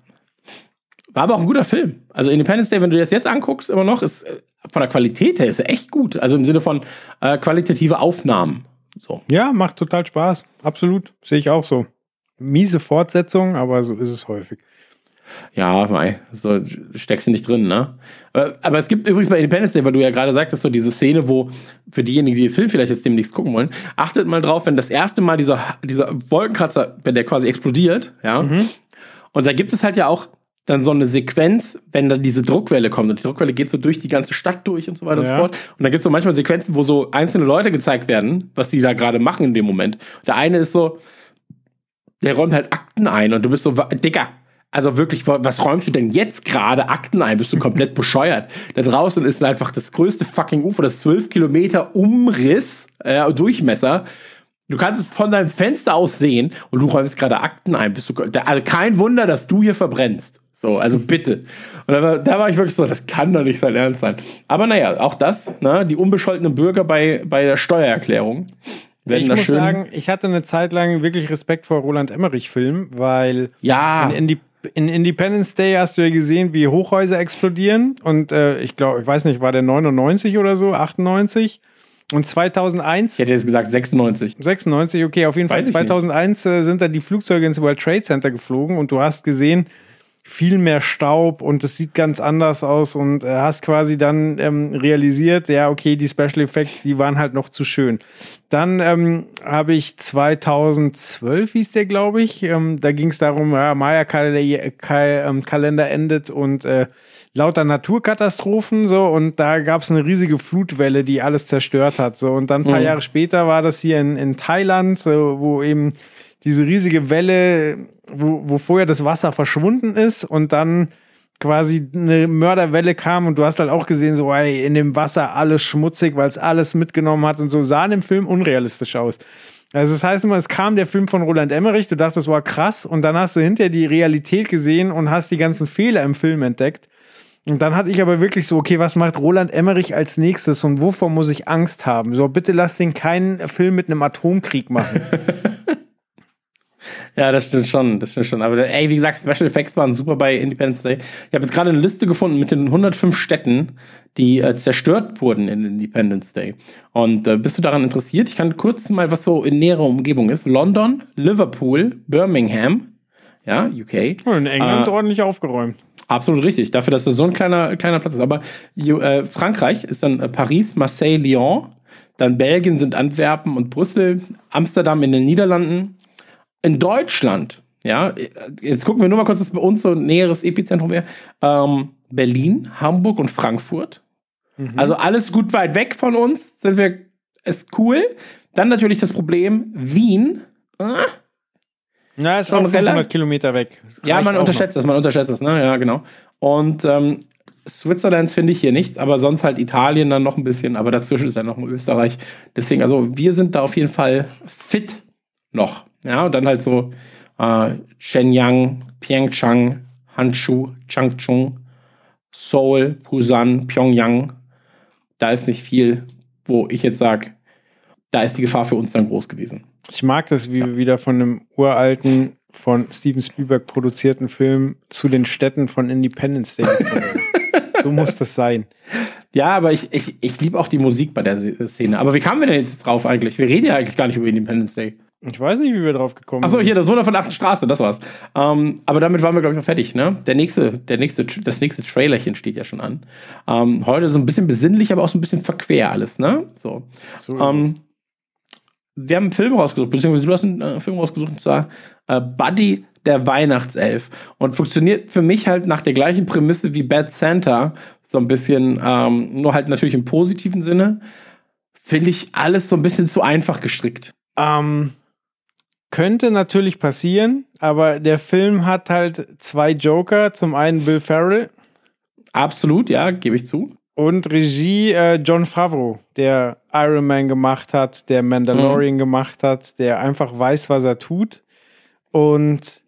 War aber auch ein guter Film. Also Independence Day, wenn du das jetzt anguckst, immer noch, ist äh, von der Qualität her ist er echt gut. Also im Sinne von äh, qualitative Aufnahmen. So. Ja, macht total Spaß. Absolut. Sehe ich auch so. Miese Fortsetzung, aber so ist es häufig. Ja, mei, so steckst du nicht drin, ne? Aber, aber es gibt übrigens bei Independence Day, weil du ja gerade sagtest, so diese Szene, wo für diejenigen, die den Film vielleicht jetzt demnächst gucken wollen, achtet mal drauf, wenn das erste Mal dieser, dieser Wolkenkratzer, wenn der quasi explodiert, ja, und da gibt es halt ja auch dann so eine Sequenz, wenn da diese Druckwelle kommt und die Druckwelle geht so durch die ganze Stadt durch und so weiter und Ja. so fort. Und dann gibt es so manchmal Sequenzen, wo so einzelne Leute gezeigt werden, was die da gerade machen in dem Moment. Der eine ist so, der räumt halt Akten ein und du bist so, Digga, also wirklich, wa- was räumst du denn jetzt gerade Akten ein? Bist du komplett bescheuert? Da draußen ist einfach das größte fucking UFO, das 12 Kilometer Umriss, äh, Durchmesser. Du kannst es von deinem Fenster aus sehen und du räumst gerade Akten ein. Bist du, also kein Wunder, dass du hier verbrennst. So, also bitte. Und da war, da war ich wirklich so, das kann doch nicht sein Ernst sein. Aber naja, auch das, ne, die unbescholtenen Bürger bei, bei der Steuererklärung. werden ich da muss schön. sagen, ich hatte eine Zeit lang wirklich Respekt vor Roland Emmerich-Filmen, weil ja, in, in Independence Day hast du ja gesehen, wie Hochhäuser explodieren. Und äh, ich glaube, ich weiß nicht, war der 99 oder so, 98? Und 2001, ich hätte jetzt gesagt 96. 96, okay, auf jeden Fall. Weiß nicht. 2001 äh, sind dann die Flugzeuge ins World Trade Center geflogen und du hast gesehen, viel mehr Staub und es sieht ganz anders aus und äh, hast quasi dann ähm, realisiert, ja, okay, die Special Effects, die waren halt noch zu schön. Dann ähm, habe ich 2012 hieß der, glaube ich, ähm, da ging es darum, ja, Maya-Kalender ähm, Kalender endet und äh, lauter Naturkatastrophen so und da gab es eine riesige Flutwelle, die alles zerstört hat. So und dann ein paar Mhm. Jahre später war das hier in, in Thailand, so, wo eben diese riesige Welle, wo, wo vorher das Wasser verschwunden ist und dann quasi eine Mörderwelle kam und du hast halt auch gesehen, so ey, in dem Wasser alles schmutzig, weil es alles mitgenommen hat und so sah in dem Film unrealistisch aus. Also das heißt immer, es kam der Film von Roland Emmerich, du dachtest, war krass und dann hast du hinterher die Realität gesehen und hast die ganzen Fehler im Film entdeckt. Und dann hatte ich aber wirklich so, okay, was macht Roland Emmerich als nächstes und wovor muss ich Angst haben? So, bitte lass den keinen Film mit einem Atomkrieg machen. Ja, das stimmt schon, das stimmt schon. Aber ey, wie gesagt, Special Effects waren super bei Independence Day. Ich habe jetzt gerade eine Liste gefunden mit den 105 Städten, die äh, zerstört wurden in Independence Day. Und äh, bist du daran interessiert? Ich kann kurz mal, was so in näherer Umgebung ist. London, Liverpool, Birmingham, ja, UK. Und in England Äh, ordentlich aufgeräumt. Absolut richtig, dafür, dass das so ein kleiner, kleiner Platz ist. Aber äh, Frankreich ist dann äh, Paris, Marseille, Lyon. Dann Belgien sind Antwerpen und Brüssel. Amsterdam in den Niederlanden. In Deutschland, ja, jetzt gucken wir nur mal kurz, was bei uns so ein näheres Epizentrum wäre. Ähm, Berlin, Hamburg und Frankfurt. Also alles gut weit weg von uns, sind wir, ist cool. Dann natürlich das Problem, Wien. Ah, Na, ist schon auch 500 relativ- Kilometer weg. ja, man unterschätzt das, man unterschätzt das, ne? Ja, genau. Und ähm, Switzerland finde ich hier nichts, aber sonst halt Italien dann noch ein bisschen, aber dazwischen ist ja noch Österreich. Deswegen, also wir sind da auf jeden Fall fit noch. Ja, und dann halt so äh, Shenyang, Pyeongchang, Hanchu, Changchun, Seoul, Busan, Pyongyang. Da ist nicht viel, wo ich jetzt sage, da ist die Gefahr für uns dann groß gewesen. Ich mag das, wie wir wieder von einem uralten, von Steven Spielberg produzierten Film zu den Städten von Independence Day gekommen sind. So muss das sein. Ja, aber ich, ich, ich liebe auch die Musik bei der Szene. Aber wie kamen wir denn jetzt drauf eigentlich? Wir reden ja eigentlich gar nicht über Independence Day. Ich weiß nicht, wie wir drauf gekommen Achso, sind. hier, das Wunder von der 8. Straße, das war's. Ähm, aber damit waren wir, glaube ich, auch fertig, ne? Der nächste, der nächste, das nächste Trailerchen steht ja schon an. Ähm, heute so ein bisschen besinnlich, aber auch so ein bisschen verquer alles, ne? So. So Ähm, wir haben einen Film rausgesucht, beziehungsweise du hast einen äh, Film rausgesucht, und zwar äh, Buddy der Weihnachtself. Und funktioniert für mich halt nach der gleichen Prämisse wie Bad Santa, so ein bisschen, ähm, nur halt natürlich im positiven Sinne. Finde ich alles so ein bisschen zu einfach gestrickt. Ähm, könnte natürlich passieren, aber der Film hat halt zwei Joker. Zum einen Bill Farrell Absolut, ja, gebe ich zu. und Regie äh, John Favreau, der Iron Man gemacht hat, der Mandalorian gemacht hat, der einfach weiß, was er tut. Und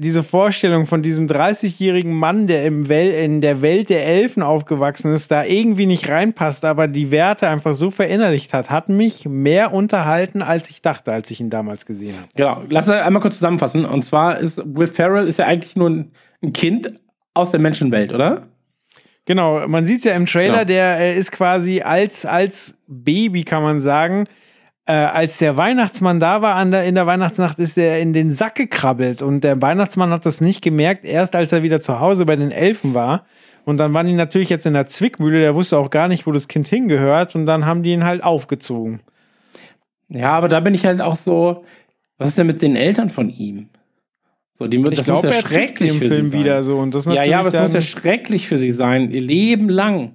diese Vorstellung von diesem 30-jährigen Mann, der im Wel in der Welt der Elfen aufgewachsen ist, da irgendwie nicht reinpasst, aber die Werte einfach so verinnerlicht hat, hat mich mehr unterhalten, als ich dachte, als ich ihn damals gesehen habe. Genau, lass uns einmal kurz zusammenfassen. Und zwar ist Will Ferrell ist ja eigentlich nur ein, Kind aus der Menschenwelt, oder? Genau, man sieht es ja im Trailer, Ja. der äh, ist quasi als, als Baby, kann man sagen, äh, als der Weihnachtsmann da war der, in der Weihnachtsnacht, ist er in den Sack gekrabbelt und der Weihnachtsmann hat das nicht gemerkt, erst als er wieder zu Hause bei den Elfen war. Und dann waren die natürlich jetzt in der Zwickmühle, der wusste auch gar nicht, wo das Kind hingehört und dann haben die ihn halt aufgezogen. Ja, aber da bin ich halt auch so, was ist denn mit den Eltern von ihm? So, die, Ich glaube, er trifft sie im Film wieder so und das Ja, ja, aber es muss ja schrecklich für sie sein, ihr Leben lang.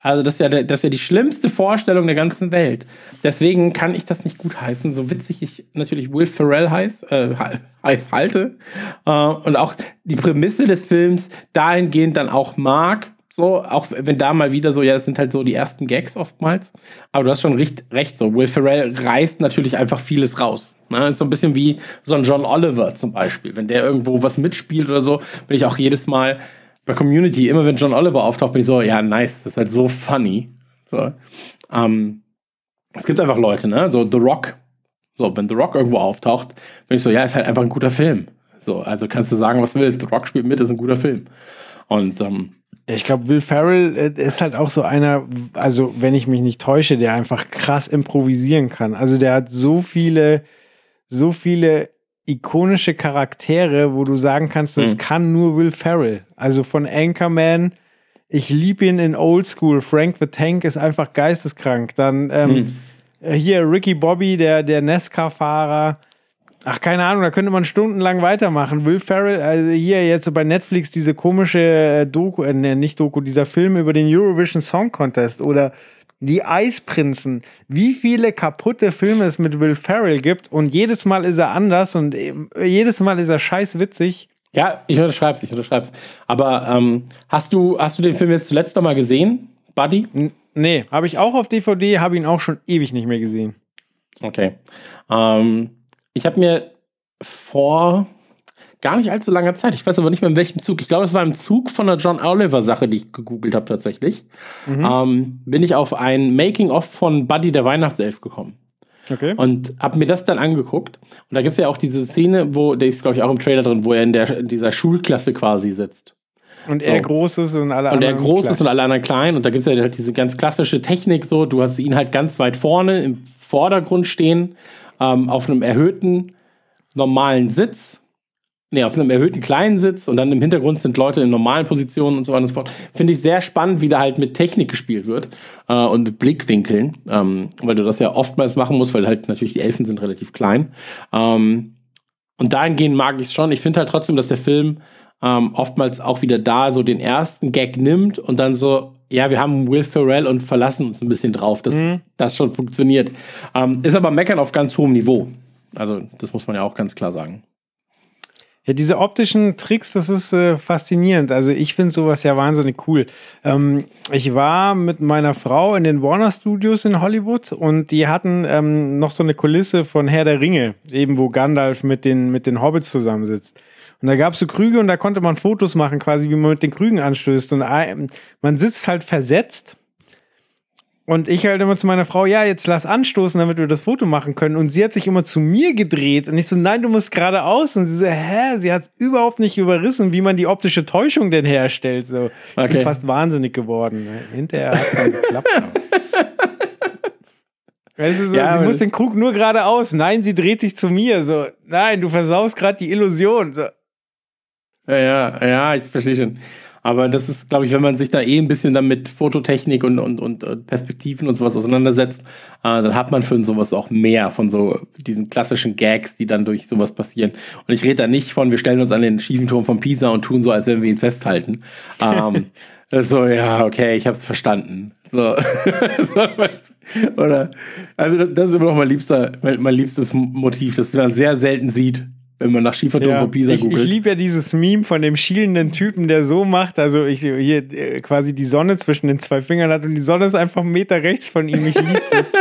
Also das ist, ja, der- das ist ja die schlimmste Vorstellung der ganzen Welt. Deswegen kann ich das nicht gut heißen. So witzig ich natürlich Will Ferrell heiß, äh, he- heiß halte. Äh, und auch die Prämisse des Films dahingehend dann auch mag. So, auch wenn da mal wieder so, ja, das sind halt so die ersten Gags oftmals. Aber du hast schon recht, recht so. Will Ferrell reißt natürlich einfach vieles raus. Ne? Ist so ein bisschen wie so ein John Oliver zum Beispiel. Wenn der irgendwo was mitspielt oder so, bin ich auch jedes Mal bei Community, immer wenn John Oliver auftaucht, bin ich so, ja, nice, das ist halt so funny. So. Ähm, es gibt einfach Leute, ne? So The Rock. So, wenn The Rock irgendwo auftaucht, bin ich so, ja, ist halt einfach ein guter Film. So, also kannst du sagen, was willst. The Rock spielt mit, ist ein guter Film. Und ähm, Ich glaube, Will Ferrell äh, ist halt auch so einer, also wenn ich mich nicht täusche, der einfach krass improvisieren kann. Also der hat so viele, so viele ikonische Charaktere, wo du sagen kannst, das Mhm. kann nur Will Ferrell. Also von Anchorman, ich liebe ihn in Old School. Frank the Tank ist einfach geisteskrank. Dann ähm, Mhm. hier Ricky Bobby, der, der NASCAR-Fahrer. Ach, keine Ahnung, da könnte man stundenlang weitermachen. Will Ferrell, also hier jetzt bei Netflix diese komische äh, Doku, äh, nicht Doku, dieser Film über den Eurovision Song Contest oder die Eisprinzen. Wie viele kaputte Filme es mit Will Ferrell gibt und jedes Mal ist er anders und äh, jedes Mal ist er scheiß witzig. ja, ich unterschreib's, ich unterschreib's. Aber ähm, hast du, hast du den Film jetzt zuletzt noch mal gesehen, Buddy? N nee, habe ich auch auf DVD, habe ihn auch schon ewig nicht mehr gesehen. Okay. Ähm, ich habe mir vor gar nicht allzu langer Zeit, ich weiß aber nicht mehr in welchem Zug, ich glaube, es war im Zug von der John Oliver-Sache, die ich gegoogelt habe tatsächlich, ähm, bin ich auf ein Making-of von Buddy der Weihnachtself gekommen. Okay. Und habe mir das dann angeguckt. Und da gibt es ja auch diese Szene, wo, der ist, glaube ich, auch im Trailer drin, wo er in, der, in dieser Schulklasse quasi sitzt. Und er so. groß ist und alle Und der anderen. groß klein. ist und alle anderen klein. Und da gibt es ja halt diese ganz klassische Technik so. Du hast ihn halt ganz weit vorne im Vordergrund stehen, ähm, auf einem erhöhten normalen Sitz. Nee, auf einem erhöhten kleinen Sitz und dann im Hintergrund sind Leute in normalen Positionen und so weiter und so fort. Finde ich sehr spannend, wie da halt mit Technik gespielt wird äh, und mit Blickwinkeln, ähm, weil du das ja oftmals machen musst, weil halt natürlich die Elfen sind relativ klein. Ähm, und dahingehend mag ich es schon. Ich finde halt trotzdem, dass der Film ähm, oftmals auch wieder da so den ersten Gag nimmt und dann so, ja, wir haben Will Ferrell und verlassen uns ein bisschen drauf, dass das schon funktioniert. Ähm, ist aber Meckern auf ganz hohem Niveau. Also, das muss man ja auch ganz klar sagen. Ja, diese optischen Tricks, das ist äh, faszinierend. Also ich finde sowas ja wahnsinnig cool. Ähm, ich war mit meiner Frau in den Warner Studios in Hollywood und die hatten ähm, noch so eine Kulisse von Herr der Ringe, eben wo Gandalf mit den, mit den Hobbits zusammensitzt. Und da gab es so Krüge und da konnte man Fotos machen, quasi wie man mit den Krügen anstößt. Und man sitzt halt versetzt und ich halt immer zu meiner Frau, ja, jetzt lass anstoßen, damit wir das Foto machen können. Und sie hat sich immer zu mir gedreht. Und ich so, nein, du musst geradeaus. Und sie so, hä? Sie hat überhaupt nicht überrissen, wie man die optische Täuschung denn herstellt. So, ich Okay. bin fast wahnsinnig geworden. ne? Hinterher hat es dann geklappt. Weißt du, so, Ja, sie muss den Krug nur geradeaus. Nein, sie dreht sich zu mir. So, nein, du versaust gerade die Illusion. So, Ja, ja, ja, ich verstehe schon. Aber das ist, glaube ich, wenn man sich da eh ein bisschen dann mit Fototechnik und, und, und äh, Perspektiven und sowas auseinandersetzt, äh, dann hat man für sowas auch mehr von so diesen klassischen Gags, die dann durch sowas passieren. Und ich rede da nicht von, wir stellen uns an den schiefen Turm von Pisa und tun so, als wenn wir ihn festhalten. Ähm, so, ja, okay, ich habe es verstanden. So, so oder, also das, das ist immer noch mein liebster, mein, mein liebstes Motiv, das man sehr selten sieht, wenn man nach Schieferturm Ja, von Pisa ich, googelt. ich liebe ja dieses Meme von dem schielenden Typen, der so macht, also ich hier äh, quasi die Sonne zwischen den zwei Fingern hat und die Sonne ist einfach einen Meter rechts von ihm. Ich liebe das.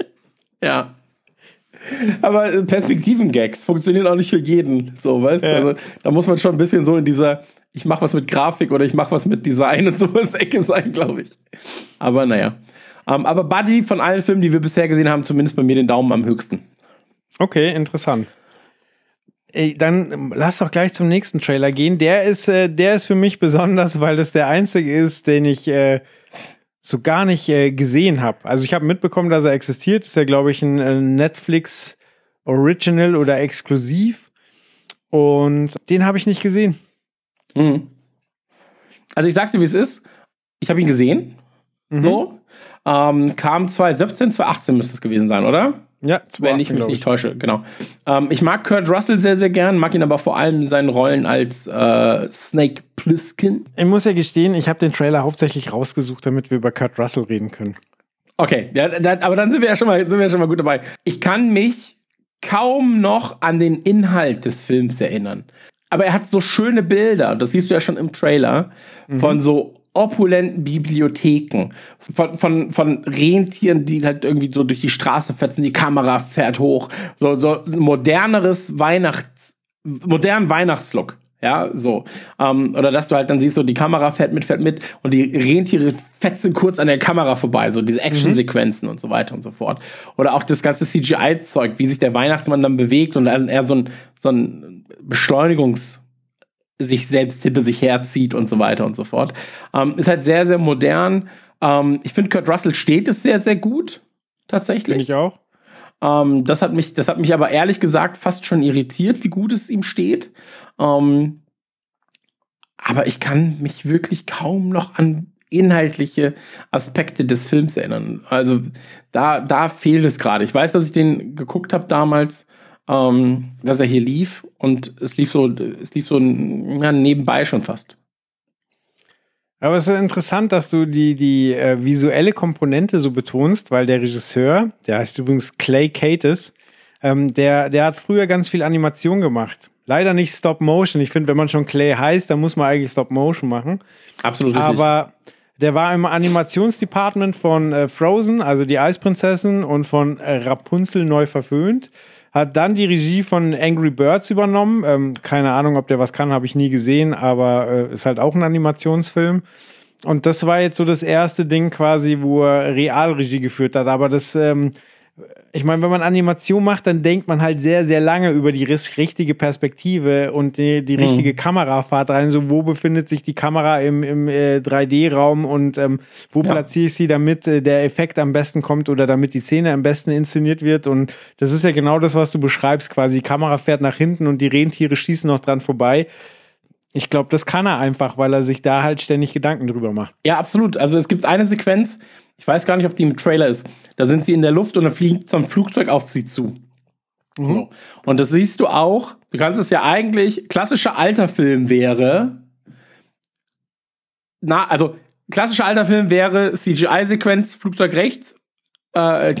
Ja. Aber äh, Perspektiven-Gags funktionieren auch nicht für jeden. So, weißt du? Ja. Also, da muss man schon ein bisschen so in dieser, ich mach was mit Grafik oder ich mach was mit Design und sowas Ecke sein, glaube ich. Aber naja. Ähm, aber Buddy von allen Filmen, die wir bisher gesehen haben, zumindest bei mir den Daumen am höchsten. Okay, interessant. Ey, dann lass doch gleich zum nächsten Trailer gehen. Der ist, äh, der ist für mich besonders, weil das der einzige ist, den ich äh, so gar nicht äh, gesehen habe. Also ich habe mitbekommen, dass er existiert. Ist ja, glaube ich, ein äh, Netflix Original oder exklusiv. Und den habe ich nicht gesehen. Mhm. Also ich sag's dir, wie es ist. Ich habe ihn gesehen. So. Ähm, kam 2017, 2018 müsste es gewesen sein, oder? Ja, Wenn ich mich nicht täusche, genau. Ähm, ich mag Kurt Russell sehr, sehr gern, mag ihn aber vor allem in seinen Rollen als äh, Snake Plissken. Ich muss ja gestehen, ich habe den Trailer hauptsächlich rausgesucht, damit wir über Kurt Russell reden können. Okay, ja, da, aber dann sind wir ja schon mal, sind wir ja schon mal gut dabei. Ich kann mich kaum noch an den Inhalt des Films erinnern. Aber er hat so schöne Bilder, das siehst du ja schon im Trailer, von so opulenten Bibliotheken, von, von, von Rentieren, die halt irgendwie so durch die Straße fetzen, die Kamera fährt hoch, so, so ein moderneres Weihnachts, modernen Weihnachtslook. Ja, so. Ähm, oder dass du halt dann siehst, so die Kamera fährt mit, fährt mit und die Rentiere fetzen kurz an der Kamera vorbei, so diese Actionsequenzen und so weiter und so fort. Oder auch das ganze CGI-Zeug, wie sich der Weihnachtsmann dann bewegt und dann eher so ein, so ein Beschleunigungs- sich selbst hinter sich herzieht und so weiter und so fort. Ähm, ist halt sehr, sehr modern. Ähm, ich finde, Kurt Russell steht es sehr, sehr gut. Tatsächlich. Finde ich auch. Ähm, das, hat mich, das hat mich aber ehrlich gesagt fast schon irritiert, wie gut es ihm steht. Ähm, aber ich kann mich wirklich kaum noch an inhaltliche Aspekte des Films erinnern. Also da, da fehlt es gerade. Ich weiß, dass ich den geguckt habe damals, ähm, dass er hier lief und es lief so, es lief so ja, nebenbei schon fast. Aber es ist interessant, dass du die, die äh, visuelle Komponente so betonst, weil der Regisseur, der heißt übrigens Clay Cates, ähm, der, der hat früher ganz viel Animation gemacht. Leider nicht Stop Motion. Ich finde, wenn man schon Clay heißt, dann muss man eigentlich Stop Motion machen. Absolut richtig. Aber der war im Animationsdepartment von äh, Frozen, also die Eisprinzessin, und von äh, Rapunzel neu verföhnt. Hat dann die Regie von Angry Birds übernommen. Ähm, keine Ahnung, ob der was kann, habe ich nie gesehen, aber äh, ist halt auch ein Animationsfilm. Und das war jetzt so das erste Ding quasi, wo er Realregie geführt hat. Aber das, ähm, ich meine, wenn man Animation macht, dann denkt man halt sehr, sehr lange über die richtige Perspektive und die, die richtige Kamerafahrt rein. So, wo befindet sich die Kamera im, im äh, 3D-Raum und ähm, wo Ja. platziere ich sie, damit äh, der Effekt am besten kommt oder damit die Szene am besten inszeniert wird. Und das ist ja genau das, was du beschreibst. Quasi, die Kamera fährt nach hinten und die Rentiere schießen noch dran vorbei. Ich glaube, das kann er einfach, weil er sich da halt ständig Gedanken drüber macht. Ja, absolut. Also es gibt eine Sequenz, ich weiß gar nicht, ob die im Trailer ist. Da sind sie in der Luft und dann fliegt so ein Flugzeug auf sie zu. So. Und das siehst du auch. Du kannst es ja eigentlich, klassischer alter Film wäre, na, also klassischer alter Film wäre CGI-Sequenz, Flugzeug rechts, äh,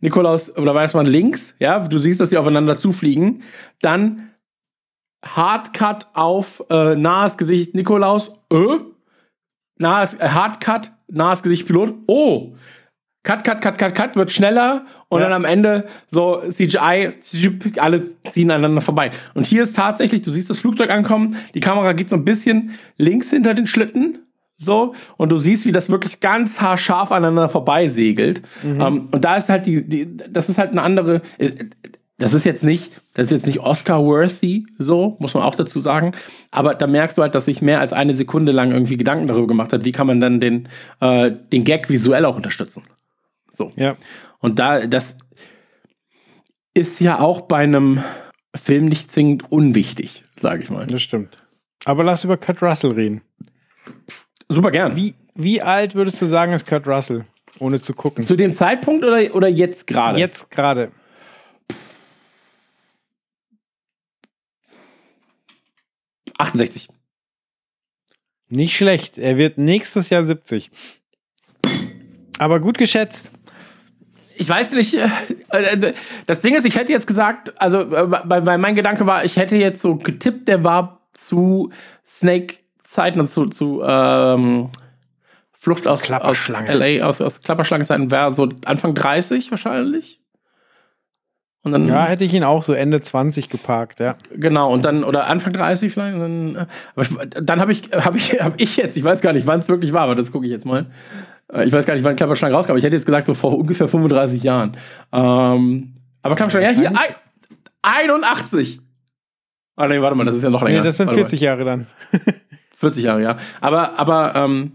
Nikolaus oder Weihnachtsmann links, ja, du siehst, dass sie aufeinander zufliegen. Dann Hardcut auf äh, nahes Gesicht Nikolaus, äh, nahes, äh, Hardcut, nahes Gesicht Pilot, oh, Cut, Cut, Cut, Cut, Cut, wird schneller und Ja. dann am Ende so CGI, alles ziehen aneinander vorbei. Und hier ist tatsächlich, du siehst das Flugzeug ankommen, die Kamera geht so ein bisschen links hinter den Schlitten, so, und du siehst, wie das wirklich ganz haarscharf aneinander vorbei segelt. Ähm, und da ist halt die, die, das ist halt eine andere, äh, das ist jetzt nicht, das ist jetzt nicht Oscar-worthy, so, muss man auch dazu sagen. Aber da merkst du halt, dass sich mehr als eine Sekunde lang irgendwie Gedanken darüber gemacht hat, wie kann man dann den, äh, den Gag visuell auch unterstützen. So. Ja. Und da, das ist ja auch bei einem Film nicht zwingend unwichtig, sage ich mal. Das stimmt. Aber lass über Kurt Russell reden. Super gern. Wie, wie alt würdest du sagen, ist Kurt Russell? Ohne zu gucken. Zu dem Zeitpunkt oder, oder jetzt gerade? Jetzt gerade. 68. Nicht schlecht. Er wird nächstes Jahr 70. Aber gut geschätzt. Ich weiß nicht, äh, äh, das Ding ist, ich hätte jetzt gesagt, also, äh, weil, mein Gedanke war, ich hätte jetzt so getippt, der war zu Snake-Zeiten, also zu, zu ähm, Flucht aus, aus. LA, aus, aus Klapperschlangenzeiten, wäre so Anfang 30 wahrscheinlich. Und dann, Ja, hätte ich ihn auch so Ende 20 geparkt, ja. genau, und dann, oder Anfang 30 vielleicht, dann, äh, aber dann habe ich, habe ich, habe ich jetzt, ich weiß gar nicht, wann es wirklich war, aber das gucke ich jetzt mal. Äh, Ich weiß gar nicht, wann Klapperschlange rauskam. Ich hätte jetzt gesagt, so vor ungefähr 35 Jahren. Ähm, aber Klapperschlange, ja, hier, ein, 81. Ah, nee, warte mal, das ist ja noch länger. Nee, das sind Warte 40 Jahre dann. Mal. 40 Jahre, ja. Aber, aber, ähm,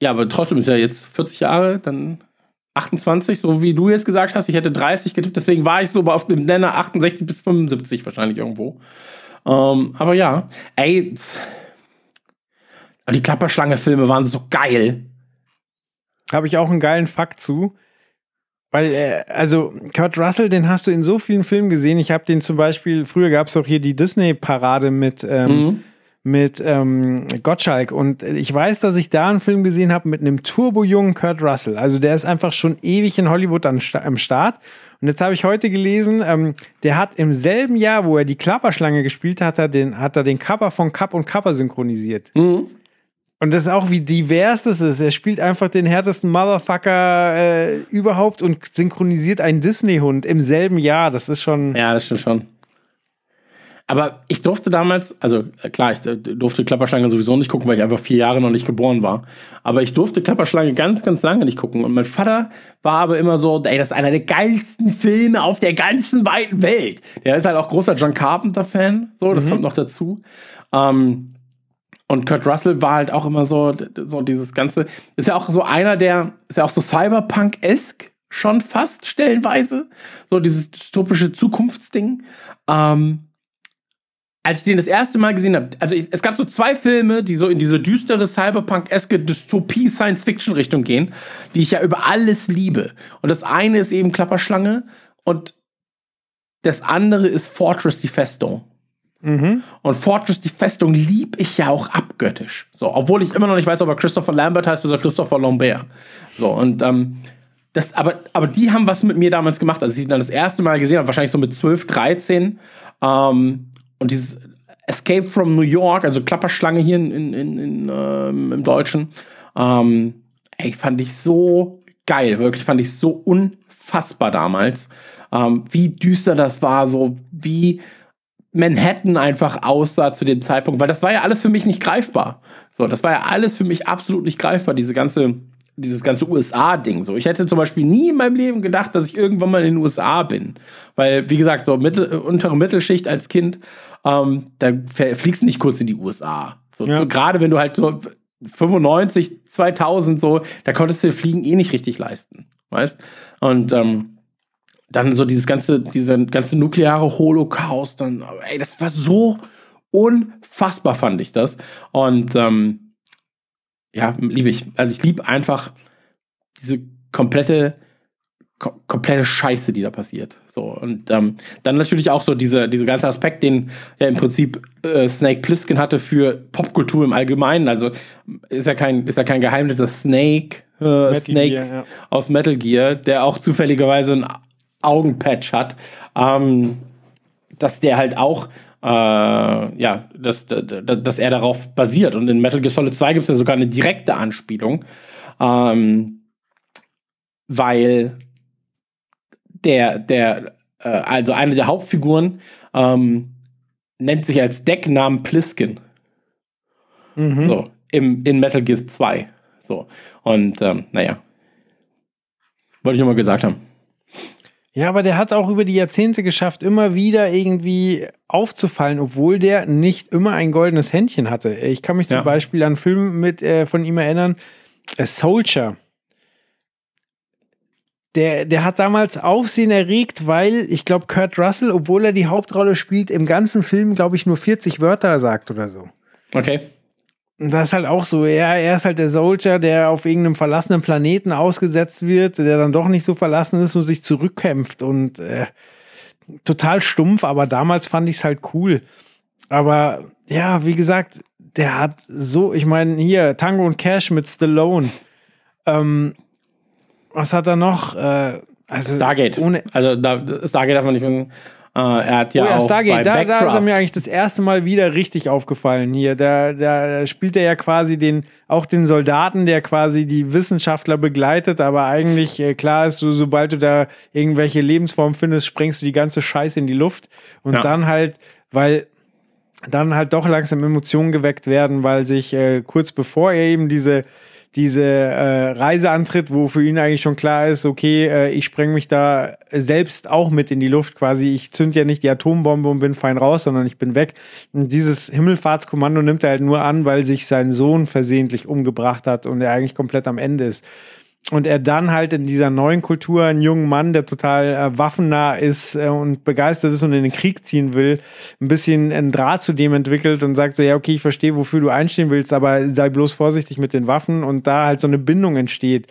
ja, aber trotzdem ist ja jetzt 40 Jahre, dann 28, so wie du jetzt gesagt hast. Ich hätte 30 getippt, deswegen war ich so auf dem Nenner 68 bis 75 wahrscheinlich irgendwo. Ähm, aber ja, ey, die Klapperschlange-Filme waren so geil. Habe ich auch einen geilen Fakt zu. Weil, äh, also, Kurt Russell, den hast du in so vielen Filmen gesehen. Ich habe den zum Beispiel, früher gab es auch hier die Disney-Parade mit, ähm, Mhm. Mit ähm, Gottschalk. Und ich weiß, dass ich da einen Film gesehen habe mit einem turbojungen Kurt Russell. Also der ist einfach schon ewig in Hollywood am, Sta- am Start. Und jetzt habe ich heute gelesen, ähm, der hat im selben Jahr, wo er die Klapperschlange gespielt hat, hat er den, hat er den Kappa von Kapp und Kappa synchronisiert. Mhm. Und das ist auch, wie divers das ist. Er spielt einfach den härtesten Motherfucker äh, überhaupt und synchronisiert einen Disney-Hund im selben Jahr. Das ist schon. Ja, das stimmt schon. Aber ich durfte damals, also äh, klar, ich äh, durfte Klapperschlange sowieso nicht gucken, weil ich einfach vier Jahre noch nicht geboren war. Aber ich durfte Klapperschlange ganz, ganz lange nicht gucken. Und mein Vater war aber immer so, ey, das ist einer der geilsten Filme auf der ganzen weiten Welt. Der ist halt auch großer John Carpenter-Fan, so, das mhm. kommt noch dazu. Ähm, und Kurt Russell war halt auch immer so, so dieses ganze, ist ja auch so einer der, ist ja auch so Cyberpunk-esque schon fast stellenweise. So dieses dystopische Zukunftsding. Ähm, als ich den das erste Mal gesehen habe, also ich, es gab so zwei Filme, die so in diese düstere Cyberpunk-eske Dystopie-Science-Fiction-Richtung gehen, die ich ja über alles liebe. Und das eine ist eben Klapperschlange und das andere ist Fortress die Festung. Mhm. Und Fortress die Festung lieb ich ja auch abgöttisch. So, obwohl ich immer noch nicht weiß, ob er Christopher Lambert heißt oder Christopher Lambert. So, und ähm, das, aber, aber die haben was mit mir damals gemacht, als ich ihn dann das erste Mal gesehen habe, wahrscheinlich so mit 12, 13. Ähm, und dieses Escape from New York, also Klapperschlange hier in, in, in, ähm, im Deutschen, ähm, ey, fand ich so geil, wirklich fand ich so unfassbar damals, ähm, wie düster das war, so wie Manhattan einfach aussah zu dem Zeitpunkt, weil das war ja alles für mich nicht greifbar. So, das war ja alles für mich absolut nicht greifbar, diese ganze dieses ganze USA-Ding. So, ich hätte zum Beispiel nie in meinem Leben gedacht, dass ich irgendwann mal in den USA bin, weil wie gesagt so mittel, untere Mittelschicht als Kind ähm, da fliegst du nicht kurz in die USA. So, ja. so gerade wenn du halt so 95, 2000 so, da konntest du Fliegen eh nicht richtig leisten, weißt? Und ähm, dann so dieses ganze, dieser ganze nukleare Holocaust, dann, ey, das war so unfassbar, fand ich das. Und ähm, ja, liebe ich. Also ich liebe einfach diese komplette komplette Scheiße, die da passiert. So und ähm, dann natürlich auch so diese diese ganze Aspekt, den ja im Prinzip äh, Snake Plissken hatte für Popkultur im Allgemeinen. Also ist ja kein ist ja kein Geheimnis, dass Snake äh, Snake Gear, ja. aus Metal Gear, der auch zufälligerweise ein Augenpatch hat, ähm, dass der halt auch äh, ja, dass, dass er darauf basiert. Und in Metal Gear Solid 2 gibt es ja sogar eine direkte Anspielung. Ähm, weil der, der, äh, also eine der Hauptfiguren ähm, nennt sich als Decknamen Pliskin. Mhm. So, im, in Metal Gear 2. So. Und ähm, naja. Wollte ich nur mal gesagt haben. Ja, aber der hat auch über die Jahrzehnte geschafft, immer wieder irgendwie aufzufallen, obwohl der nicht immer ein goldenes Händchen hatte. Ich kann mich ja. zum Beispiel an einen Film mit, äh, von ihm erinnern, A Soldier der, der hat damals Aufsehen erregt, weil ich glaube, Kurt Russell, obwohl er die Hauptrolle spielt, im ganzen Film, glaube ich, nur 40 Wörter sagt oder so. Okay. Und das ist halt auch so. Er, er ist halt der Soldier, der auf irgendeinem verlassenen Planeten ausgesetzt wird, der dann doch nicht so verlassen ist und sich zurückkämpft. Und äh, total stumpf, aber damals fand ich es halt cool. Aber ja, wie gesagt, der hat so, ich meine, hier Tango und Cash mit Stallone. Ähm, was hat er noch? Äh, also Stargate. Ohne also da, Stargate darf man nicht. Äh, er hat ja, oh ja auch Stargate, da, da, ist er mir eigentlich das erste Mal wieder richtig aufgefallen hier. Da, da spielt er ja quasi den, auch den Soldaten, der quasi die Wissenschaftler begleitet, aber eigentlich äh, klar ist, so, sobald du da irgendwelche Lebensformen findest, sprengst du die ganze Scheiße in die Luft. Und ja. dann halt, weil dann halt doch langsam Emotionen geweckt werden, weil sich äh, kurz bevor er eben diese diese äh, Reise antritt, wo für ihn eigentlich schon klar ist, okay, äh, ich spreng mich da selbst auch mit in die Luft quasi. Ich zünd ja nicht die Atombombe und bin fein raus, sondern ich bin weg. Und dieses Himmelfahrtskommando nimmt er halt nur an, weil sich sein Sohn versehentlich umgebracht hat und er eigentlich komplett am Ende ist und er dann halt in dieser neuen Kultur einen jungen Mann, der total äh, waffennah ist äh, und begeistert ist und in den Krieg ziehen will, ein bisschen einen Draht zu dem entwickelt und sagt so, ja, okay, ich verstehe, wofür du einstehen willst, aber sei bloß vorsichtig mit den Waffen und da halt so eine Bindung entsteht.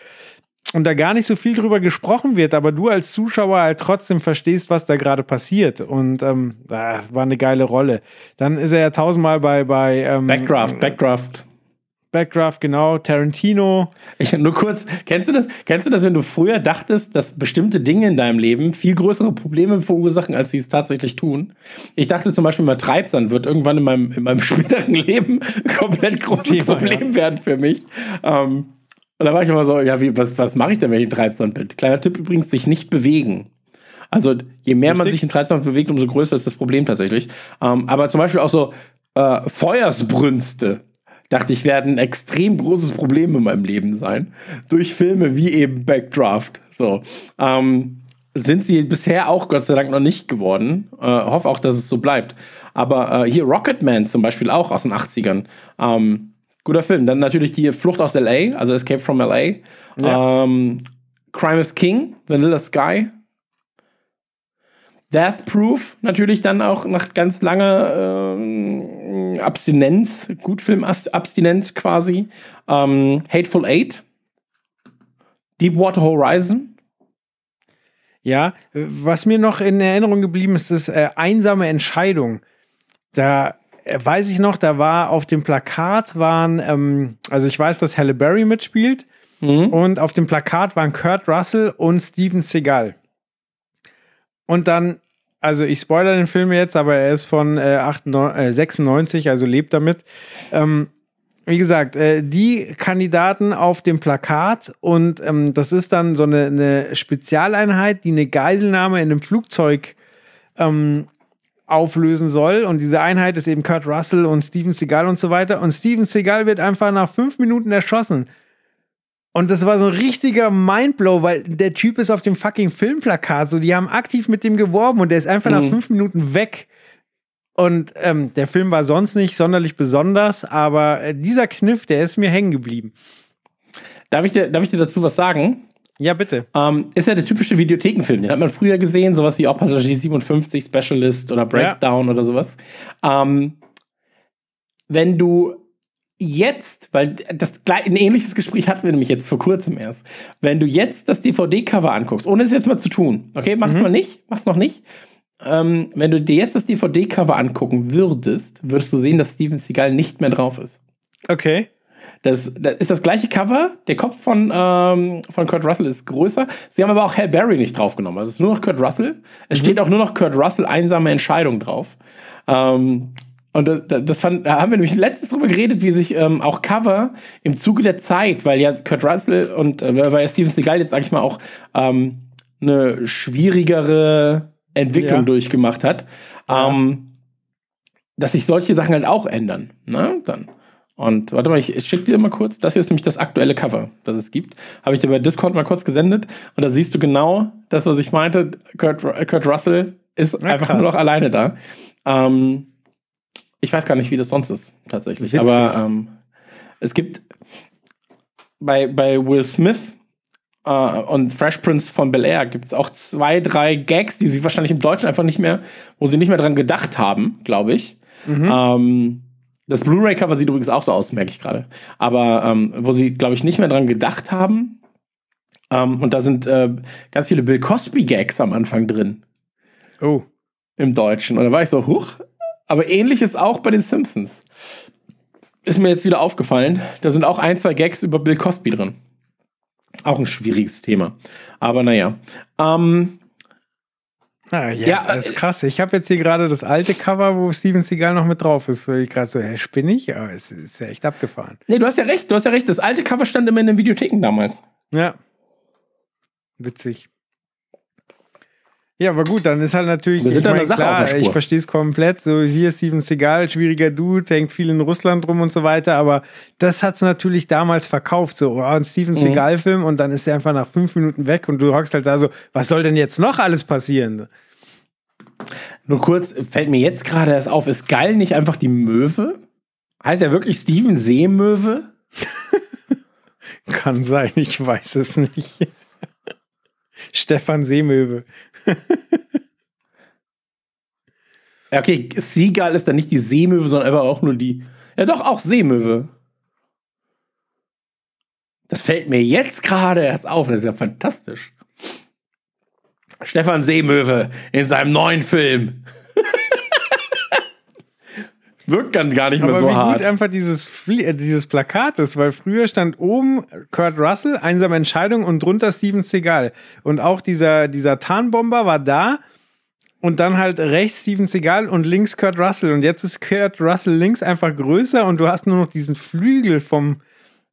Und da gar nicht so viel drüber gesprochen wird, aber du als Zuschauer halt trotzdem verstehst, was da gerade passiert. Und ähm, war eine geile Rolle. Dann ist er ja tausendmal bei, bei ähm, Backdraft, Backdraft. Backdraft, genau, Tarantino. Ich nur kurz, kennst du das? Kennst du das, wenn du früher dachtest, dass bestimmte Dinge in deinem Leben viel größere Probleme verursachen, als sie es tatsächlich tun? Ich dachte zum Beispiel mal, Treibsand wird irgendwann in meinem, in meinem späteren Leben ein komplett großes Thema, Problem ja. werden für mich. Ähm, und da war ich immer so, ja, wie, was, was mache ich denn, wenn ich in Treibsand bin? Kleiner Tipp übrigens, sich nicht bewegen. Also je mehr man Richtig. sich im 23 bewegt, umso größer ist das Problem tatsächlich. Ähm, aber zum Beispiel auch so äh, Feuersbrünste, dachte ich, werden ein extrem großes Problem in meinem Leben sein. Durch Filme wie eben Backdraft. So. Ähm, sind sie bisher auch Gott sei Dank noch nicht geworden. Äh, hoffe auch, dass es so bleibt. Aber äh, hier Rocketman zum Beispiel auch aus den 80ern. Ähm, guter Film. Dann natürlich die Flucht aus LA, also Escape from LA. Ja. Ähm, Crime is King, Vanilla Sky. Death Proof natürlich dann auch nach ganz langer ähm, Abstinenz, Gutfilm-Abstinenz quasi. Ähm, Hateful Eight. Deepwater Horizon. Ja, was mir noch in Erinnerung geblieben ist, ist äh, einsame Entscheidung. Da äh, weiß ich noch, da war auf dem Plakat waren, ähm, also ich weiß, dass Halle Berry mitspielt und auf dem Plakat waren Kurt Russell und Steven Seagal. Und dann, also ich spoilere den Film jetzt, aber er ist von äh, 98, äh, 96, also lebt damit. Ähm, wie gesagt, äh, die Kandidaten auf dem Plakat und ähm, das ist dann so eine, eine Spezialeinheit, die eine Geiselnahme in einem Flugzeug ähm, auflösen soll. Und diese Einheit ist eben Kurt Russell und Steven Seagal und so weiter. Und Steven Seagal wird einfach nach fünf Minuten erschossen. Und das war so ein richtiger Mindblow, weil der Typ ist auf dem fucking Filmplakat. So, die haben aktiv mit dem geworben und der ist einfach nach fünf Minuten weg. Und ähm, der Film war sonst nicht sonderlich besonders, aber äh, dieser Kniff, der ist mir hängen geblieben. Darf ich dir, darf ich dir dazu was sagen? Ja, bitte. Ähm, ist ja der typische Videothekenfilm. Den hat man früher gesehen, sowas wie auch Passagier 57, Specialist oder Breakdown oder sowas. Ähm, wenn du jetzt, weil das ein ähnliches Gespräch hatten wir nämlich jetzt vor kurzem erst. Wenn du jetzt das DVD-Cover anguckst, ohne es jetzt mal zu tun, okay, mach's mal nicht, mach's noch nicht. Ähm, wenn du dir jetzt das DVD-Cover angucken würdest, würdest du sehen, dass Steven Seagal nicht mehr drauf ist. Okay. Das, das ist das gleiche Cover. Der Kopf von, ähm, von Kurt Russell ist größer. Sie haben aber auch Hal Berry nicht draufgenommen. Also es ist nur noch Kurt Russell. Es steht auch nur noch Kurt Russell einsame Entscheidung drauf. Ähm, und das, das fand, da haben wir nämlich letztens drüber geredet, wie sich ähm, auch Cover im Zuge der Zeit, weil ja Kurt Russell und äh, weil ja Steven Seagal jetzt, sag ich mal, auch ähm, eine schwierigere Entwicklung Ja. durchgemacht hat, ähm, dass sich solche Sachen halt auch ändern. Ne? Dann. Und warte mal, ich, ich schicke dir mal kurz. Das hier ist nämlich das aktuelle Cover, das es gibt. Habe ich dir bei Discord mal kurz gesendet. Und da siehst du genau das, was ich meinte. Kurt, Ru- Kurt Russell ist einfach krass. nur noch alleine da. Ähm, ich weiß gar nicht, wie das sonst ist, tatsächlich. Witzig. Aber ähm, es gibt bei, bei Will Smith äh, und Fresh Prince von Bel Air gibt es auch zwei, drei Gags, die sie wahrscheinlich im Deutschen einfach nicht mehr, wo sie nicht mehr dran gedacht haben, glaube ich. Ähm, das Blu-ray-Cover sieht übrigens auch so aus, merke ich gerade. Aber ähm, wo sie, glaube ich, nicht mehr dran gedacht haben. Ähm, und da sind äh, ganz viele Bill Cosby-Gags am Anfang drin Oh. im Deutschen. Und da war ich so, huch. Aber ähnlich ist auch bei den Simpsons. Ist mir jetzt wieder aufgefallen. Da sind auch ein, zwei Gags über Bill Cosby drin. Auch ein schwieriges Thema. Aber naja. Ähm, Ah, ja, Ja, das ist äh, krass. Ich habe jetzt hier gerade das alte Cover, wo Steven Seagal noch mit drauf ist. So, ich gerade so, hä, spinne ich? Aber es ist ja echt abgefahren. nee, du hast ja recht, du hast ja recht. Das alte Cover stand immer in den Videotheken damals. Ja. Witzig. Ja, aber gut, dann ist halt natürlich. Wir sind ich mein, Sache Spur. Ich verstehe es komplett. So, hier Steven Seagal, schwieriger Dude, hängt viel in Russland rum und so weiter. Aber das hat es natürlich damals verkauft. So, oh, ein Mhm. Steven Seagal-Film und dann ist er einfach nach fünf Minuten weg und du hockst halt da so, was soll denn jetzt noch alles passieren? Nur kurz, fällt mir jetzt gerade erst auf, ist geil nicht einfach die Möwe? Heißt ja wirklich Steven Seemöwe? Kann sein, ich weiß es nicht. Stefan Seemöwe. Okay, Seagal ist dann nicht die Seemöwe, sondern einfach auch nur die. Ja, doch, auch Seemöwe. Das fällt mir jetzt gerade erst auf. Das ist ja fantastisch. Stefan Seemöwe in seinem neuen Film. Wirkt dann gar nicht mehr Aber so wie hart. gut einfach dieses, Flie äh, dieses Plakat ist, weil früher stand oben Kurt Russell, einsame Entscheidung und drunter Steven Seagal. Und auch dieser, dieser Tarnbomber war da und dann halt rechts Steven Seagal und links Kurt Russell. Und jetzt ist Kurt Russell links einfach größer und du hast nur noch diesen Flügel vom,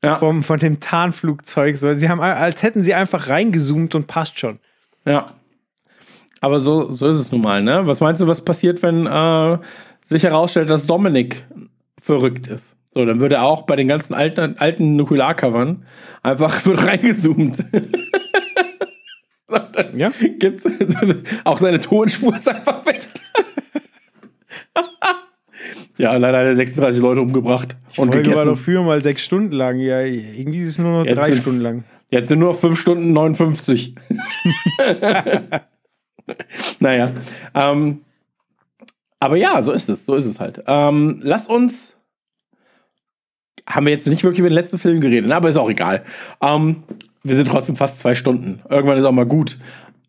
Ja. vom, von dem Tarnflugzeug. So, sie haben, als hätten sie einfach reingezoomt und passt schon. Ja. Aber so, so ist es nun mal, ne? Was meinst du, was passiert, wenn äh, sich herausstellt, dass Dominik verrückt ist? So, dann würde er auch bei den ganzen alten, alten Nukularcovern einfach wird reingezoomt. Ja. Gibt's auch seine Tonspur ist einfach weg. ja, leider hat er 36 Leute umgebracht Die Folge war doch früher mal sechs Stunden lang. Ja, irgendwie ist es nur noch Jetzt drei sind- Stunden lang. Jetzt sind nur noch 5 Stunden 59. naja. Ähm, aber ja, so ist es. So ist es halt. Ähm, lass uns. Haben wir jetzt nicht wirklich über den letzten Film geredet, ne? aber ist auch egal. Ähm, wir sind trotzdem fast zwei Stunden. Irgendwann ist auch mal gut.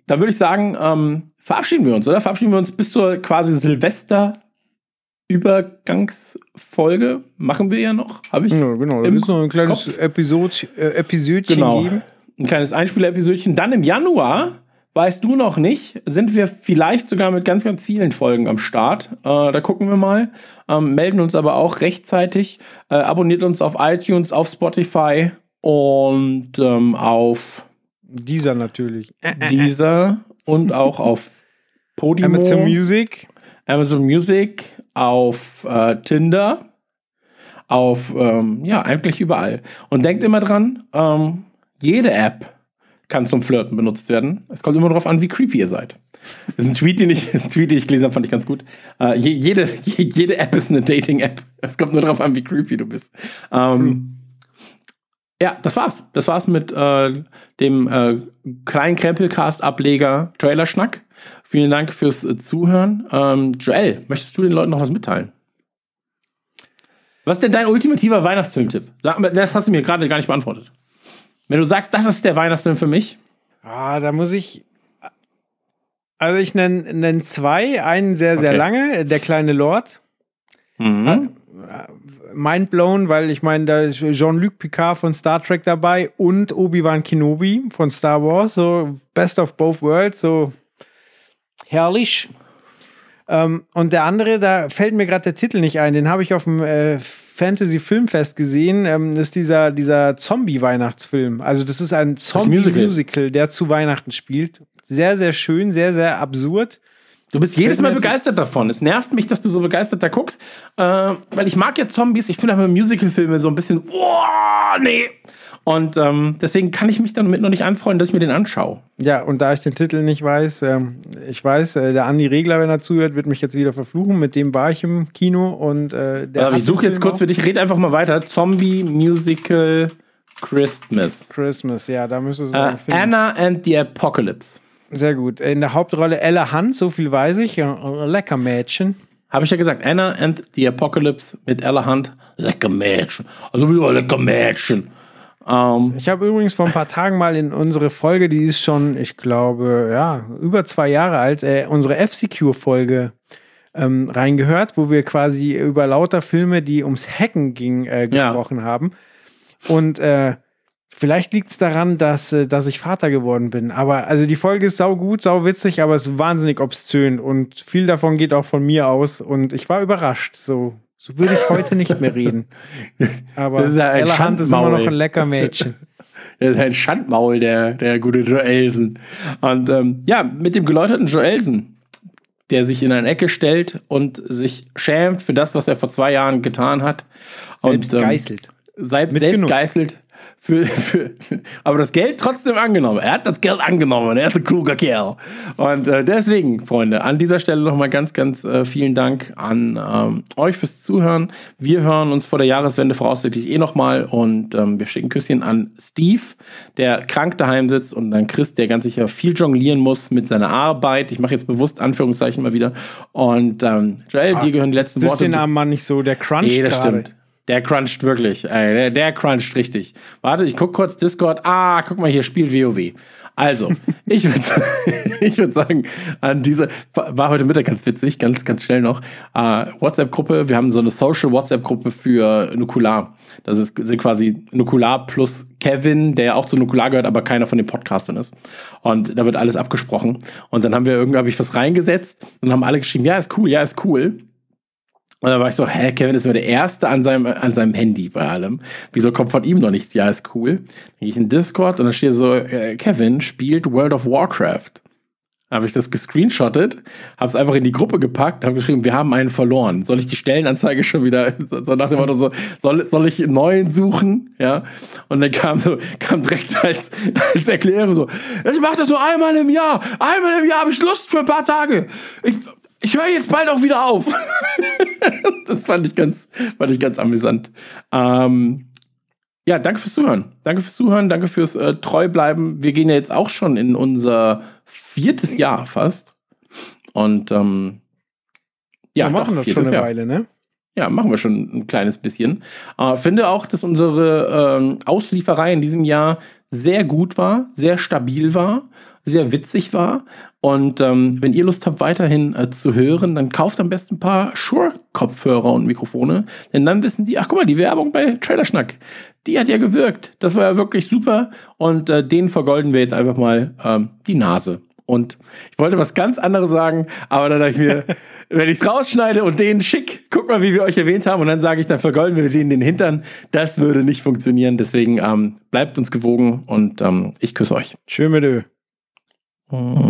Dann würde ich sagen, ähm, verabschieden wir uns, oder? Verabschieden wir uns bis zur quasi Silvester-Übergangsfolge. Machen wir ja noch. Habe ich Ja, genau. Da wird noch ein kleines. Episod, äh, Episödchen Genau. geben. Ein kleines Einspielepisodchen. Dann im Januar, weißt du noch nicht, sind wir vielleicht sogar mit ganz, ganz vielen Folgen am Start. Äh, da gucken wir mal. Ähm, melden uns aber auch rechtzeitig. Äh, abonniert uns auf iTunes, auf Spotify und ähm, auf Dieser natürlich. dieser und auch auf Podimo, Amazon Music. Amazon Music, auf äh, Tinder, auf, ähm, ja, eigentlich überall. Und denkt immer dran, ähm, jede App kann zum Flirten benutzt werden. Es kommt immer darauf an, wie creepy ihr seid. Das ist ein Tweet, den ich, ein Tweet, den ich gelesen habe, fand ich ganz gut. Äh, je, jede, je, jede App ist eine Dating-App. Es kommt nur darauf an, wie creepy du bist. Ähm, ja, das war's. Das war's mit äh, dem äh, kleinen Krempelcast-Ableger Trailer-Schnack. Vielen Dank fürs äh, Zuhören. Ähm, Joel, möchtest du den Leuten noch was mitteilen? Was ist denn dein ultimativer Weihnachtsfilmtipp? Das hast du mir gerade gar nicht beantwortet. Wenn du sagst, das ist der Weihnachtsfilm für mich, Ah, da muss ich. Also ich nenne nenn zwei. Einen sehr, sehr Okay. lange, Der kleine Lord. mhm. Mindblown, weil ich meine, da ist Jean-Luc Picard von Star Trek dabei und Obi-Wan Kenobi von Star Wars. So Best of both worlds, so herrlich. Ähm, und der andere, da fällt mir gerade der Titel nicht ein, den habe ich auf dem äh, Fantasy Filmfest gesehen. Ähm, ist dieser, dieser Zombie-Weihnachtsfilm. Also, das ist ein Musical. Zombie-Musical, der zu Weihnachten spielt. Sehr, sehr schön, sehr, sehr absurd. Du bist jedes Mal begeistert davon. Es nervt mich, dass du so begeistert da guckst, äh, weil ich mag ja Zombies. Ich finde aber Musicalfilme so ein bisschen, oh, nee. Und ähm, deswegen kann ich mich damit noch nicht anfreunden, dass ich mir den anschaue. Ja, und da ich den Titel nicht weiß, ähm, ich weiß, äh, der Andi Regler, wenn er zuhört, wird mich jetzt wieder verfluchen. Mit dem war ich im Kino und äh, der. Aber ich suche jetzt kurz für dich, red einfach mal weiter. Zombie Musical Christmas. Christmas, ja, da müsste es Äh, eigentlich finden. Anna and the Apocalypse. Sehr gut. In der Hauptrolle Ella Hunt, so viel weiß ich. Ja, lecker Mädchen. Habe ich ja gesagt, Anna and the Apocalypse mit Ella Hunt. Lecker Mädchen. Also wieder lecker Mädchen. Ähm, Ich habe übrigens vor ein paar Tagen mal in unsere Folge, die ist schon, ich glaube, ja, über zwei Jahre alt, äh, unsere F-Secure-Folge ähm, reingehört, wo wir quasi über lauter Filme, die ums Hacken ging, äh, Ja. gesprochen haben. Und äh, vielleicht liegt es daran, dass, äh, dass ich Vater geworden bin. Aber also die Folge ist sau gut, sau witzig, aber es ist wahnsinnig obszön und viel davon geht auch von mir aus. Und ich war überrascht. So, so würde ich heute nicht mehr reden. Aber Das ist ja ein Ella Hunt ist immer noch ein lecker Mädchen. Der ist ein Schandmaul, der, der gute Joelsen. Und ähm, ja, mit dem geläuterten Joelsen, der sich in eine Ecke stellt und sich schämt für das, was er vor zwei Jahren getan hat. Selbst und, ähm, geißelt. Selbst, selbst geißelt. Für, für, aber das Geld trotzdem angenommen. Er hat das Geld angenommen. Er ist ein kluger Kerl. Und äh, deswegen, Freunde, an dieser Stelle nochmal ganz, ganz äh, vielen Dank an ähm, euch fürs Zuhören. Wir hören uns vor der Jahreswende voraussichtlich eh nochmal und ähm, wir schicken Küsschen an Steve, der krank daheim sitzt und an Chris, der ganz sicher viel jonglieren muss mit seiner Arbeit. Ich mache jetzt bewusst Anführungszeichen mal wieder. Und ähm, Joel, dir gehören die letzten Das ist Worte. den armen Mann nicht so, der Crunch Nee, das gerade. stimmt. Der cruncht wirklich. Ey, der, der cruncht richtig. Warte, ich guck kurz Discord. Ah, guck mal hier, spielt WoW. Also, ich würde ich würd sagen, an diese, war heute Mittag ganz witzig, ganz, ganz schnell noch. Äh, WhatsApp-Gruppe, wir haben so eine Social WhatsApp-Gruppe für Nukular. Das ist, sind quasi Nukular plus Kevin, der ja auch zu Nukular gehört, aber keiner von den Podcastern ist. Und da wird alles abgesprochen. Und dann haben wir irgendwie, habe ich was reingesetzt und haben alle geschrieben, ja, ist cool, ja, ist cool. Und dann war ich so, hä, Kevin ist immer der Erste an seinem, an seinem Handy bei allem. Wieso kommt von ihm noch nichts? Ja, ist cool. Dann gehe ich in Discord und dann steht so, äh, Kevin spielt World of Warcraft. habe ich das gescreenshottet, habe es einfach in die Gruppe gepackt, habe geschrieben, wir haben einen verloren. Soll ich die Stellenanzeige schon wieder, so nach dem Motto so, soll, soll ich einen neuen suchen? Ja. Und dann kam so, kam direkt als, als Erklärung so, ich mache das nur einmal im Jahr. Einmal im Jahr habe ich Lust für ein paar Tage. Ich, ich höre jetzt bald auch wieder auf. das fand ich ganz, fand ich ganz amüsant. Ähm, ja, danke fürs Zuhören. Danke fürs Zuhören, danke fürs äh, Treubleiben. Wir gehen ja jetzt auch schon in unser viertes Jahr fast. Und ähm, ja, Wir machen doch, das schon eine Jahr. Weile, ne? Ja, machen wir schon ein kleines bisschen. Äh, finde auch, dass unsere ähm, Auslieferei in diesem Jahr sehr gut war, sehr stabil war, sehr witzig war. Und ähm, wenn ihr Lust habt, weiterhin äh, zu hören, dann kauft am besten ein paar Shure-Kopfhörer und Mikrofone. Denn dann wissen die, ach guck mal, die Werbung bei Trailerschnack, die hat ja gewirkt. Das war ja wirklich super. Und äh, denen vergolden wir jetzt einfach mal ähm, die Nase. Und ich wollte was ganz anderes sagen, aber dann dachte ich mir, wenn ich es rausschneide und den schick, guck mal, wie wir euch erwähnt haben, und dann sage ich, dann vergolden wir denen den Hintern, das würde nicht funktionieren. Deswegen ähm, bleibt uns gewogen und ähm, ich küsse euch. Schön mit Ö. Mm.